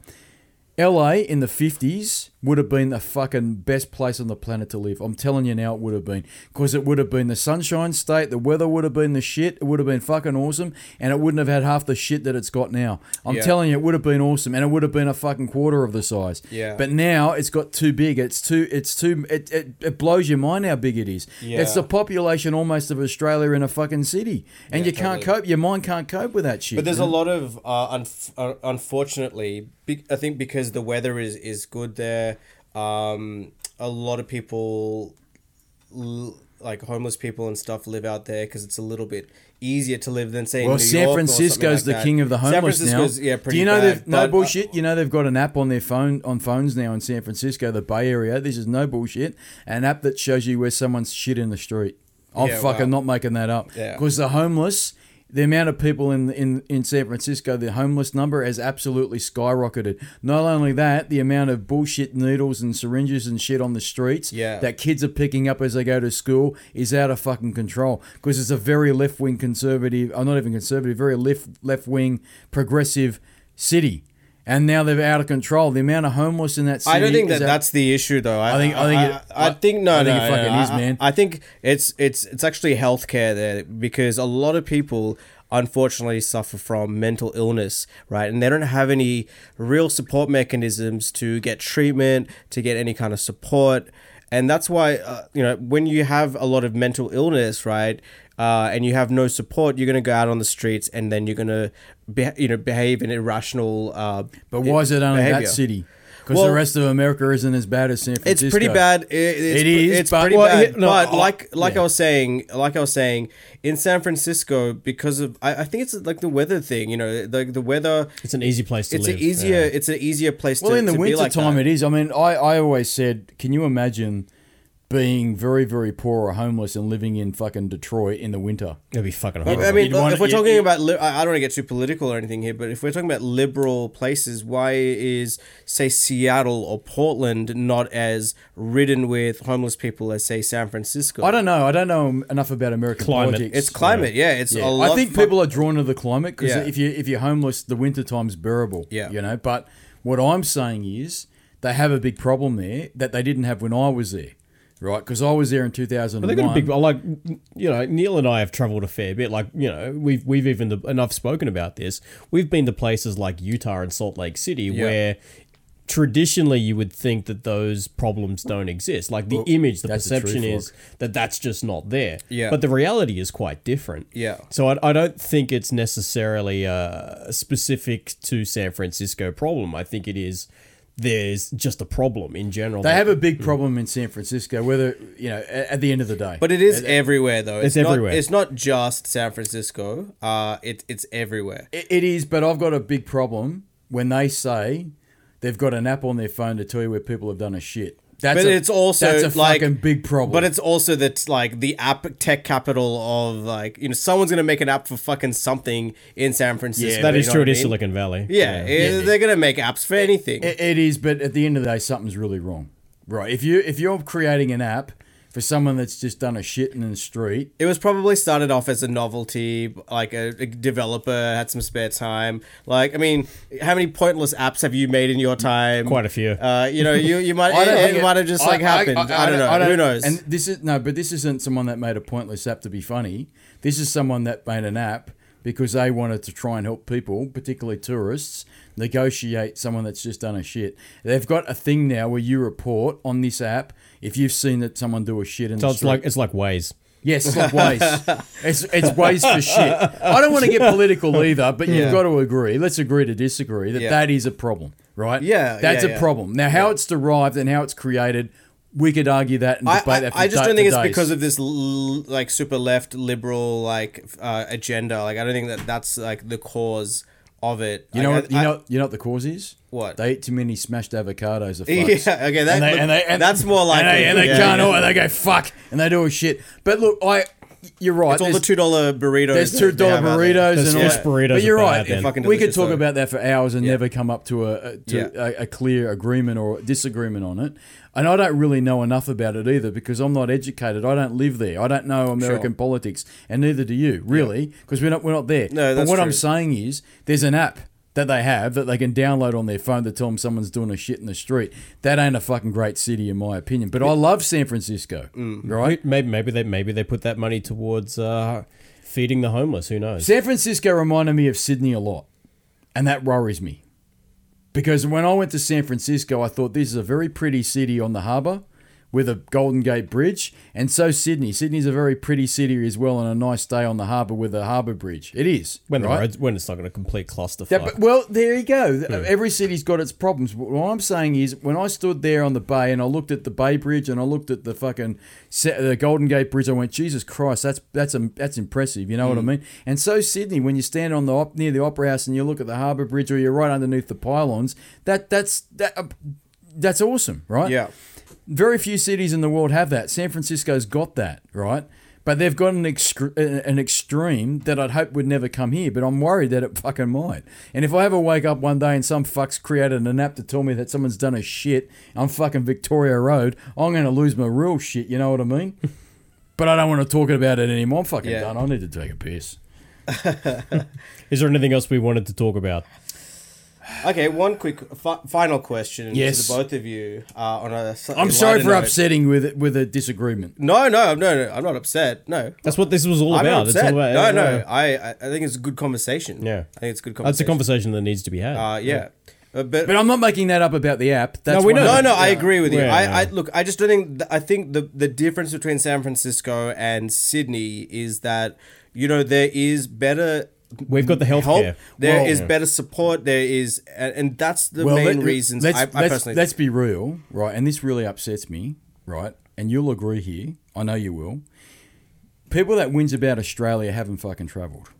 LA in the 50s would have been the fucking best place on the planet to live. I'm telling you now, it would have been. Because it would have been the sunshine state, the weather would have been the shit, it would have been fucking awesome, and it wouldn't have had half the shit that it's got now. I'm Yeah. telling you, it would have been awesome, and it would have been a fucking quarter of the size. Yeah. But now it's got too big. It's too, it's too, it, it, it blows your mind how big it is. Yeah. It's the population almost of Australia in a fucking city. And Yeah, you can't cope, your mind can't cope with that shit. But there's a lot of uh, unf- uh, unfortunately, be- I think because the weather is is good there, um, a lot of people l- like homeless people and stuff live out there because it's a little bit easier to live than say. Well, New San Francisco's like the that. king of the homeless now. Yeah, pretty Do you know bad, they've no uh, bullshit? You know they've got an app on their phone on phones now in San Francisco, the Bay Area. This is no bullshit. An app that shows you where someone's shit in the street. I'm Yeah, fucking wow. not making that up. Yeah. Because the homeless, the amount of people in, in in San Francisco, the homeless number has absolutely skyrocketed. Not only that, the amount of bullshit needles and syringes and shit on the streets Yeah. that kids are picking up as they go to school is out of fucking control. Because it's a very left wing conservative, or not even conservative, very left left wing progressive city. And now they're out of control. The amount of homeless in that city. I don't think that that's the issue, though. I, I think- I think I, it- I, I think no, I think no, it fucking no, is, man. I think it's it's it's actually healthcare there because a lot of people unfortunately suffer from mental illness, right? And they don't have any real support mechanisms to get treatment, to get any kind of support. And that's why, uh, you know, when you have a lot of mental illness, right, uh, and you have no support, you're going to go out on the streets and then you're going to, be, you know, behave in irrational. Uh, But why is it only behavior. that city? Because Well- the rest of America isn't as bad as San Francisco. It's pretty bad. It, it's, It is, It's but- pretty well, bad. yeah, no, but I- like like yeah. I was saying, like I was saying, in San Francisco, because of I, I think it's like the weather thing. You know, the the weather. It's an easy place to It's live. an easier. yeah. It's an easier place Well, to. in the to be winter like time, that. it is. I mean, I, I always said, can you imagine being very, very poor or homeless and living in fucking Detroit in the winter? It'd be fucking I mean, You'd want- if we're you- talking you- about, li- I I don't want to get too political or anything here, but if we're talking about liberal places, why is say Seattle or Portland not as ridden with homeless people as say San Francisco? I don't know. I don't know enough about American Climate. politics. It's climate, yeah. It's Yeah. a lot. I think fu- people are drawn to the climate because Yeah. if you if you're homeless, the winter time's bearable. Yeah. you know. But what I'm saying is they have a big problem there that they didn't have when I was there, right? Because I was there in 2001. But they got a big like you know Neil and I have travelled a fair bit like you know we've we've even and I've spoken about this we've been to places like Utah and Salt Lake City where traditionally you would think that those problems don't exist like the image the the perception truth, is that that's just not there Yeah. but the reality is quite different Yeah. so I, I don't think it's necessarily uh, specific to San Francisco problem I think it is there's just a problem in general They have a big problem in San Francisco. Whether you know, at, at the end of the day, But it is everywhere, though. It's not, everywhere. It's not just San Francisco. Uh, it, it's everywhere. It, it is, but I've got a big problem when they say they've got an app on their phone to tell you where people have done a shit. That's But a, it's also, that's a like- fucking big problem. But it's also that like the app tech capital of like you know someone's gonna make an app for fucking something in San Francisco. Yeah, that you is know true what it I is mean? Silicon Valley Yeah, eh, they're gonna make apps for anything. It, it is, but at the end of the day, something's really wrong, right? If you if you're creating an app for someone that's just done a shit in the street, It was probably started off as a novelty, like a, a developer had some spare time. Like, I mean, how many pointless apps have you made in your time? Quite a few. Uh, you know, you you might I don't it, it might have just like happened. I, don't know. Who knows? And this is no, but this isn't someone that made a pointless app to be funny. This is someone that made an app because they wanted to try and help people, particularly tourists, negotiate someone that's just done a shit. They've got a thing now where you report on this app if you've seen that someone do a shit in So the it's street. like it's like Waze. Yes, it's like Waze. it's it's Waze for shit. I don't want to get political either, but Yeah. you've got to agree. Let's agree to disagree that Yeah. that is a problem, right? Yeah, that's yeah, a yeah. problem. Now, how it's derived and how it's created, we could argue that and I, debate I, that. For I just don't think it's days. because of this l- like super left liberal like uh, agenda. Like I don't think that that's like the cause of it. you know Like, what you I- know you know what the cause is. What? they eat too many smashed avocados. Of Yeah, okay, that- and they, look, and they, and that's more like and they, and they Yeah, can't yeah. all- and they go fuck and they do a shit. But look, I you're right. it's all the two dollar burritos. There's two dollar dollar have out there. burritos Those and all fish that. burritos But you're are right. bad, then. Fucking we could delicious, talk though. about that for hours and Yeah. never come up to a a- to Yeah. a, a clear agreement or disagreement on it. And I don't really know enough about it either because I'm not educated. I don't live there. I don't know American Sure. politics, and neither do you, really, because we're not we're not there. No, but that's what I'm true. saying is, there's an app that they have that they can download on their phone to tell them someone's doing a shit in the street. That ain't a fucking great city in my opinion. But I love San Francisco, Mm. right? Maybe maybe they maybe they put that money towards uh, feeding the homeless. Who knows? San Francisco reminded me of Sydney a lot, and that worries me. Because when I went to San Francisco, I thought this is a very pretty city on the harbour with a Golden Gate Bridge, and so Sydney. Sydney's a very pretty city as well, and a nice day on the harbour with a harbour bridge. It is When the roads, when it's not going to complete clusterfuck. Yeah, but, well, there you go. Every city's got its problems. But what I'm saying is, when I stood there on the bay and I looked at the Bay Bridge and I looked at the fucking the Golden Gate Bridge, I went, Jesus Christ, that's that's um, that's impressive. You know what I mean? And so Sydney, when you stand on the op- near the Opera House and you look at the Harbour Bridge, or you're right underneath the pylons, that that's that. Uh, that's awesome, right? Yeah. Very few cities in the world have that. San Francisco's got that, right? But they've got an excre- uh, an extreme that I'd hope would never come here. But I'm worried that it fucking might. And if I ever wake up one day and some fuck's created an app to tell me that someone's done a shit on fucking Victoria Road, I'm going to lose my real shit. You know what I mean? but I don't want to talk about it anymore. I'm fucking Yeah. done. I need to take a piss. Is there anything else we wanted to talk about? Okay, one quick fi- final question Yes. to the both of you uh, on a. slightly I'm sorry for note. upsetting with it, with a disagreement. No, no, no, no. I'm not upset. No, That's what this was all I'm about. not It's upset. all about no, no. I, I I think it's a good conversation. Yeah. I think it's a good That's a conversation. conversation that needs to be had. Uh, yeah. Uh, but, But I'm not making that up about the app. That's No, we know of no, the- no, I agree with you. Yeah, I. I look. I just don't think. th- I think the the difference between San Francisco and Sydney is that you know there is better. We've got the help. healthcare. There is Well- better support. There is, and, and that's the Well, main let- reasons. Let's, I, I let's, personally. let's be real, right? And this really upsets me, right? And you'll agree here. I know you will. People that whinge about Australia haven't fucking travelled.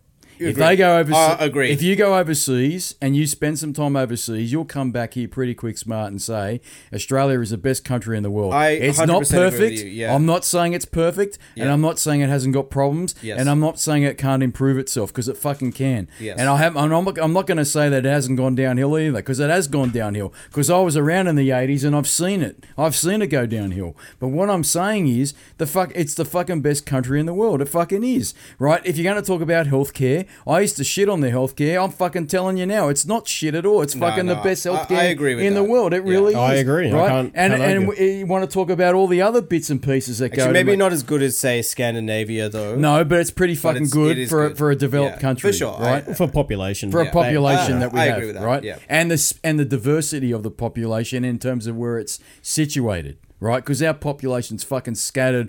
If Agree. they go overseas, agreed. if you go overseas and you spend some time overseas, you'll come back here pretty quick, smart, and say Australia is the best country in the world. I it's 100% not agree perfect. yeah. I'm not saying it's perfect, and I'm not saying it hasn't got problems, Yes. and I'm not saying it can't improve itself because it fucking can. Yes. And I have, I'm not, I'm not going to say that it hasn't gone downhill either because it has gone downhill because I was around in the 80s and I've seen it. I've seen it go downhill. But what I'm saying is the fuck, it's the fucking best country in the world. It fucking is, right? If you're going to talk about healthcare, I used to shit on the healthcare. I'm fucking telling you now, it's not shit at all. It's No, fucking the no, best I- I healthcare agree with in the world. It Yeah. really I is. agree. I Right? can't- and can't and argue. w- you want to talk about all the other bits and pieces that go. Actually, to maybe make- not as good as say Scandinavia though. No, but it's pretty fucking it's- good for good. for a developed Yeah, country, for sure. right? I- for population. for Yeah. a population I- that we I have, agree with that, right? yeah. And the and the diversity of the population in terms of where it's situated, right? Because our population's fucking scattered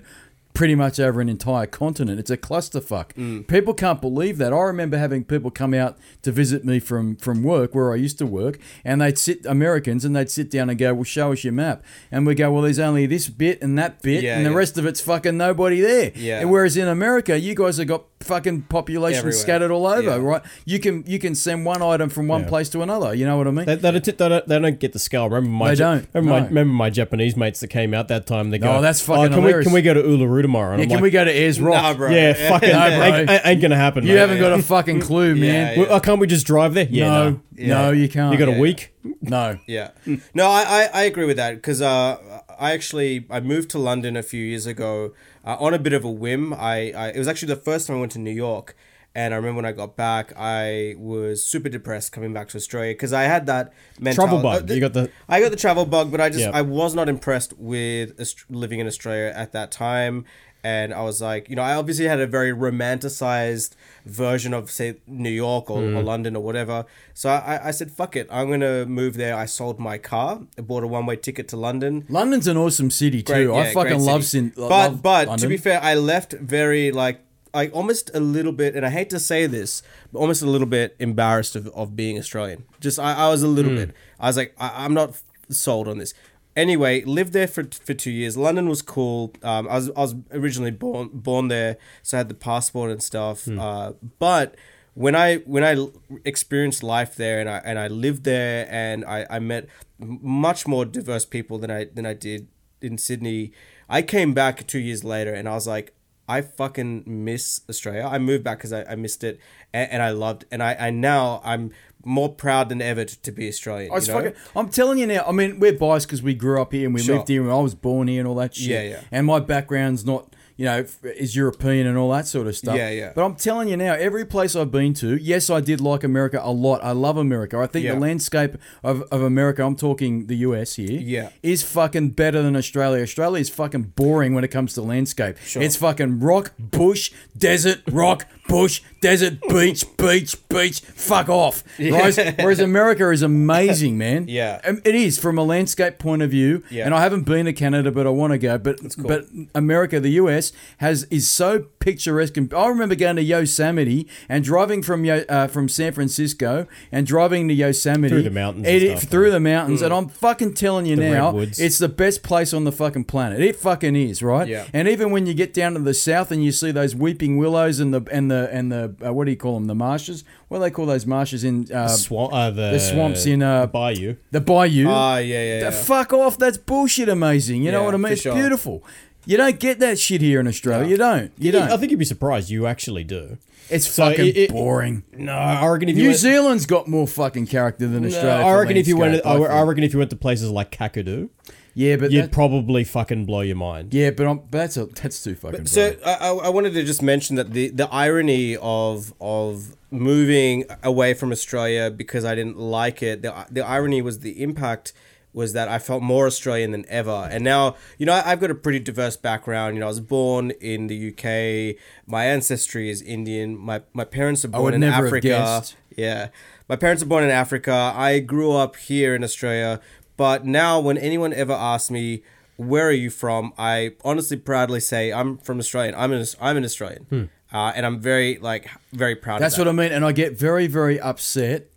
pretty much over an entire continent. It's a clusterfuck. Mm. People can't believe that. I remember having people come out to visit me from from work where I used to work, and they'd sit Americans and they'd sit down and go, "Well, show us your map," and we go, "Well, there's only this bit and that bit, Yeah, and the yeah. rest of it's fucking nobody there." Yeah. And whereas in America, you guys have got fucking population Everywhere. scattered all over, Yeah. right? You can you can send one item from one Yeah. place to another. You know what I mean? They, they, don't, they, don't, they don't get the scale. Remember my They don't, Remember, my, remember my Japanese mates that came out that time. They go, oh, that's fucking oh, can hilarious. we can we go to Uluru tomorrow? And yeah, I'm can like, we go to Ayers Rock? Nah, bro. Yeah, fucking No, bro. ain't, ain't- ain't gonna happen. You mate. haven't got a fucking clue, man. Yeah, Well, can't we just drive there? Yeah, no, no. no, you can't. You got Yeah, a week? no. Yeah. No, I, I, I agree with that because uh, I actually I moved to London a few years ago uh, on a bit of a whim. I, I it was actually the first time I went to New York, and I remember when I got back, I was super depressed coming back to Australia because I had that mental Travel bug. uh, You got the- I got the travel bug, but I just Yep. I was not impressed with living in Australia at that time. And I was like, you know, I obviously had a very romanticized version of, say, New York or, Mm. or London or whatever. So I, I said, fuck it, I'm going to move there. I sold my car, I bought a one way ticket to London. London's an awesome city too. Great- I fucking love. Sin. But love but London. to be fair, I left very like I almost a little bit, and I hate to say this, but almost a little bit embarrassed of, of being Australian. Just I, I was a little bit. I was like, I, I'm not sold on this. Anyway, lived there for, for two years. London was cool. Um, I was I was originally born born there, so I had the passport and stuff. Uh, but when I when I experienced life there and I and I lived there and I, I met much more diverse people than I than I did in Sydney. I came back two years later and I was like, I fucking miss Australia. I moved back because I, I missed it and, and I loved and I, I now I'm more proud than ever to, to be Australian. I you know? fucking, I'm telling you now. I mean, we're biased because we grew up here and we Sure. lived here and I was born here and all that shit. Yeah, yeah. And my background's not, you know, f- is European and all that sort of stuff. Yeah, yeah. But I'm telling you now, every place I've been to, yes, I did like America a lot. I love America. I think Yeah. the landscape of, of America, I'm talking the US here, Yeah. is fucking better than Australia. Australia is fucking boring when it comes to landscape. It's fucking rock, bush, desert, rock, bush, desert, beach, beach, beach. Fuck off. Whereas, whereas America is amazing, man. Yeah. Um, It is from a landscape point of view. Yeah. And I haven't been to Canada, but I want to go. But but America, the US, has is so picturesque. And I remember going to Yosemite and driving from Yo, uh, from San Francisco and driving to Yosemite Through the mountains and It- stuff, through yeah. the mountains, and I'm fucking telling you The now, it's the best place on the fucking planet. It fucking is, right? Yeah. And even when you get down to the south and you see those weeping willows and the and the and the uh, what do you call them? The marshes. What do they call those marshes in uh, Swamp, uh, the, the swamps in, uh, Bayou. the bayou? Ah, yeah, yeah, The yeah. Fuck off! That's bullshit. Amazing. You know Yeah, what I mean? It's sure. beautiful. You don't get that shit here in Australia. You don't. You don't. I think you'd be surprised. You actually do. it's So fucking it- it- boring. No, I reckon if you New went, Zealand's got more fucking character than No, Australia. I reckon if you went, landscape, I, I reckon if you went to places like Kakadu, yeah, but you'd that, probably fucking blow your mind. yeah, but I'm, but that's a, that's too fucking. So. I, I I wanted to just mention that the, the irony of of moving away from Australia because I didn't like it. The the irony was the impact was that I felt more Australian than ever. And now, you know, I- I've got a pretty diverse background. You know, I was born in the UK. My ancestry is Indian. My my parents are born would in never Africa. guessed. Yeah. My parents are born in Africa. I grew up here in Australia. But now, when anyone ever asks me, where are you from? I honestly proudly say, I'm from Australia. I'm an, I'm an Australian. Uh, and I'm very, like, very proud That's what. I mean, and I get very, very upset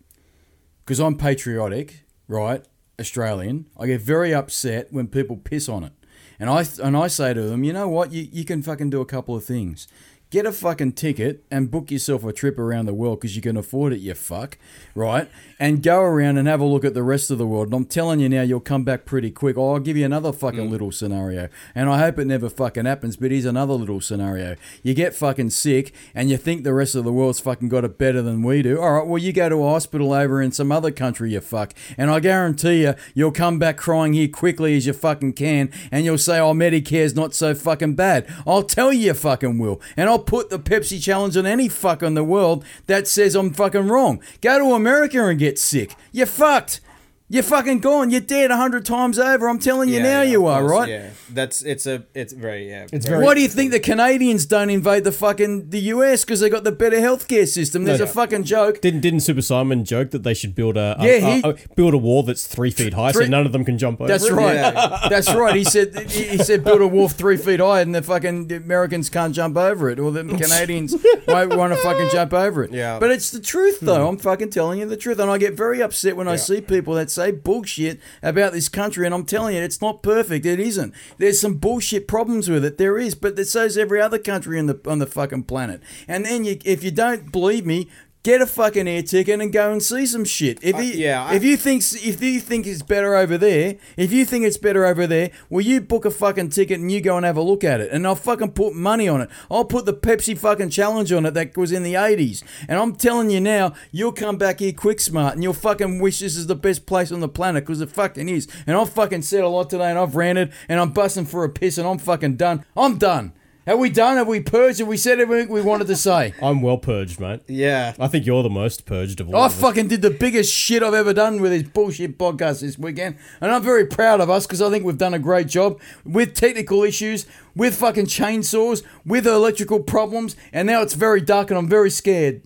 because I'm patriotic, right? Australian. I get very upset when people piss on it, and I and I say to them, you know what? You you can fucking do a couple of things. Get a fucking ticket and book yourself a trip around the world because you can afford it, you fuck, right? And go around and have a look at the rest of the world. And I'm telling you now, you'll come back pretty quick. Oh, I'll give you another fucking mm. little scenario. And I hope it never fucking happens, but here's another little scenario. You get fucking sick and you think the rest of the world's fucking got it better than we do. All right, well, you go to a hospital over in some other country, you fuck. And I guarantee you, you'll come back crying here quickly as you fucking can and you'll say, oh, Medicare's not so fucking bad. I'll tell you, you fucking will. And I'll put the Pepsi challenge on any fuck in the world that says I'm fucking wrong. Go to America and get sick. You're fucked. You're fucking gone. You're dead a hundred times over. I'm telling you Yeah, now, yeah, you of are course, right. Yeah, that's it's a it's very yeah. It's very- Why do you think the Canadians don't invade the fucking the US? Because they got the better healthcare system. There's No, a fucking joke. Didn't didn't Super Simon joke that they should build a, a- Yeah, he- a- build a wall that's three feet high Three- so none of them can jump over? It? That's it? right. Yeah. That's right. He said he he said build a wall three feet high, and the fucking Americans can't jump over it, or the Canadians won't want to fucking jump over it. Yeah. But it's the truth, though. I'm fucking telling you the truth, and I get very upset when I see people that say bullshit about this country, and I'm telling you, it's not perfect. It isn't. There's some bullshit problems with it. There is, but there's so's every other country on the on the fucking planet. And then you, if you don't believe me. Get a fucking air ticket and go and see some shit. If you, yeah, I- if you think if you think it's better over there, if you think it's better over there, well, you book a fucking ticket and you go and have a look at it, and I'll fucking put money on it. I'll put the Pepsi fucking challenge on it that was in the '80s, and I'm telling you now, you'll come back here quick smart, and you'll fucking wish this is the best place on the planet because it fucking is. And I've fucking said a lot today, and I've ranted, and I'm busting for a piss, and I'm fucking done. I'm done. Have we done? Have we purged? Have we said everything we wanted to say? I'm well purged, mate. yeah. I think you're the most purged of all. I of us. fucking did the biggest shit I've ever done with this bullshit podcast this weekend. And I'm very proud of us because I think we've done a great job with technical issues, with fucking chainsaws, with electrical problems. And now it's very dark and I'm very scared.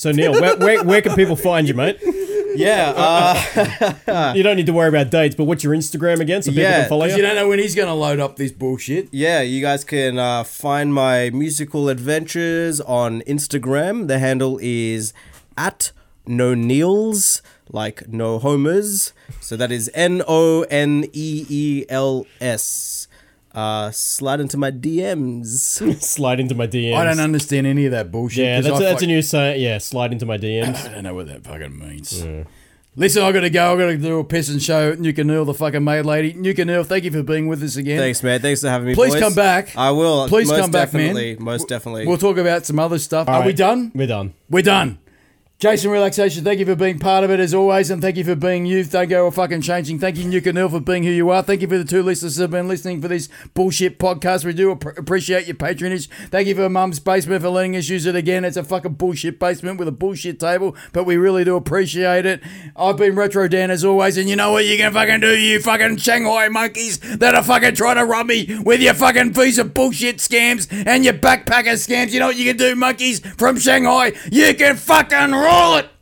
So Neil, where, where, where can people find you, mate? Yeah. Uh, You don't need to worry about dates, but what's your Instagram again so people Yeah, can follow you? you don't know when he's going to load up this bullshit. yeah, you guys can uh, find my musical adventures on Instagram. The handle is at no Neils, like no homers. So that is N O N E E L S. Uh, slide into my DMs. slide into my DMs. I don't understand any of that bullshit. Yeah, 'cause that's, I a, that's a fuck- new saying. Yeah, slide into my DMs. I don't know what that fucking means. Listen, I got to go. I got to do a piss and show Nuka Neil, the fucking maid lady. Nuka Neil, thank you for being with us again. Thanks, man. Thanks for having me. Please boys. come back. I will. Please most come back, man. definitely, Most definitely. We'll talk about some other stuff. Are we done? We're done. We're done. Jason Relaxation, thank you for being part of it as always, and thank you for being you. Thank you go fucking changing. Thank you, Nuke and for being who you are. Thank you for the two listeners who have been listening for this bullshit podcast. We do ap- appreciate your patronage. Thank you for Mum's Basement for letting us use it again. It's a fucking bullshit basement with a bullshit table, but we really do appreciate it. I've been Retro Dan as always, and you know what you can fucking do, you fucking Shanghai monkeys that are fucking trying to rob me with your fucking visa bullshit scams and your backpacker scams. You know what you can do, monkeys from Shanghai? You can fucking roll it!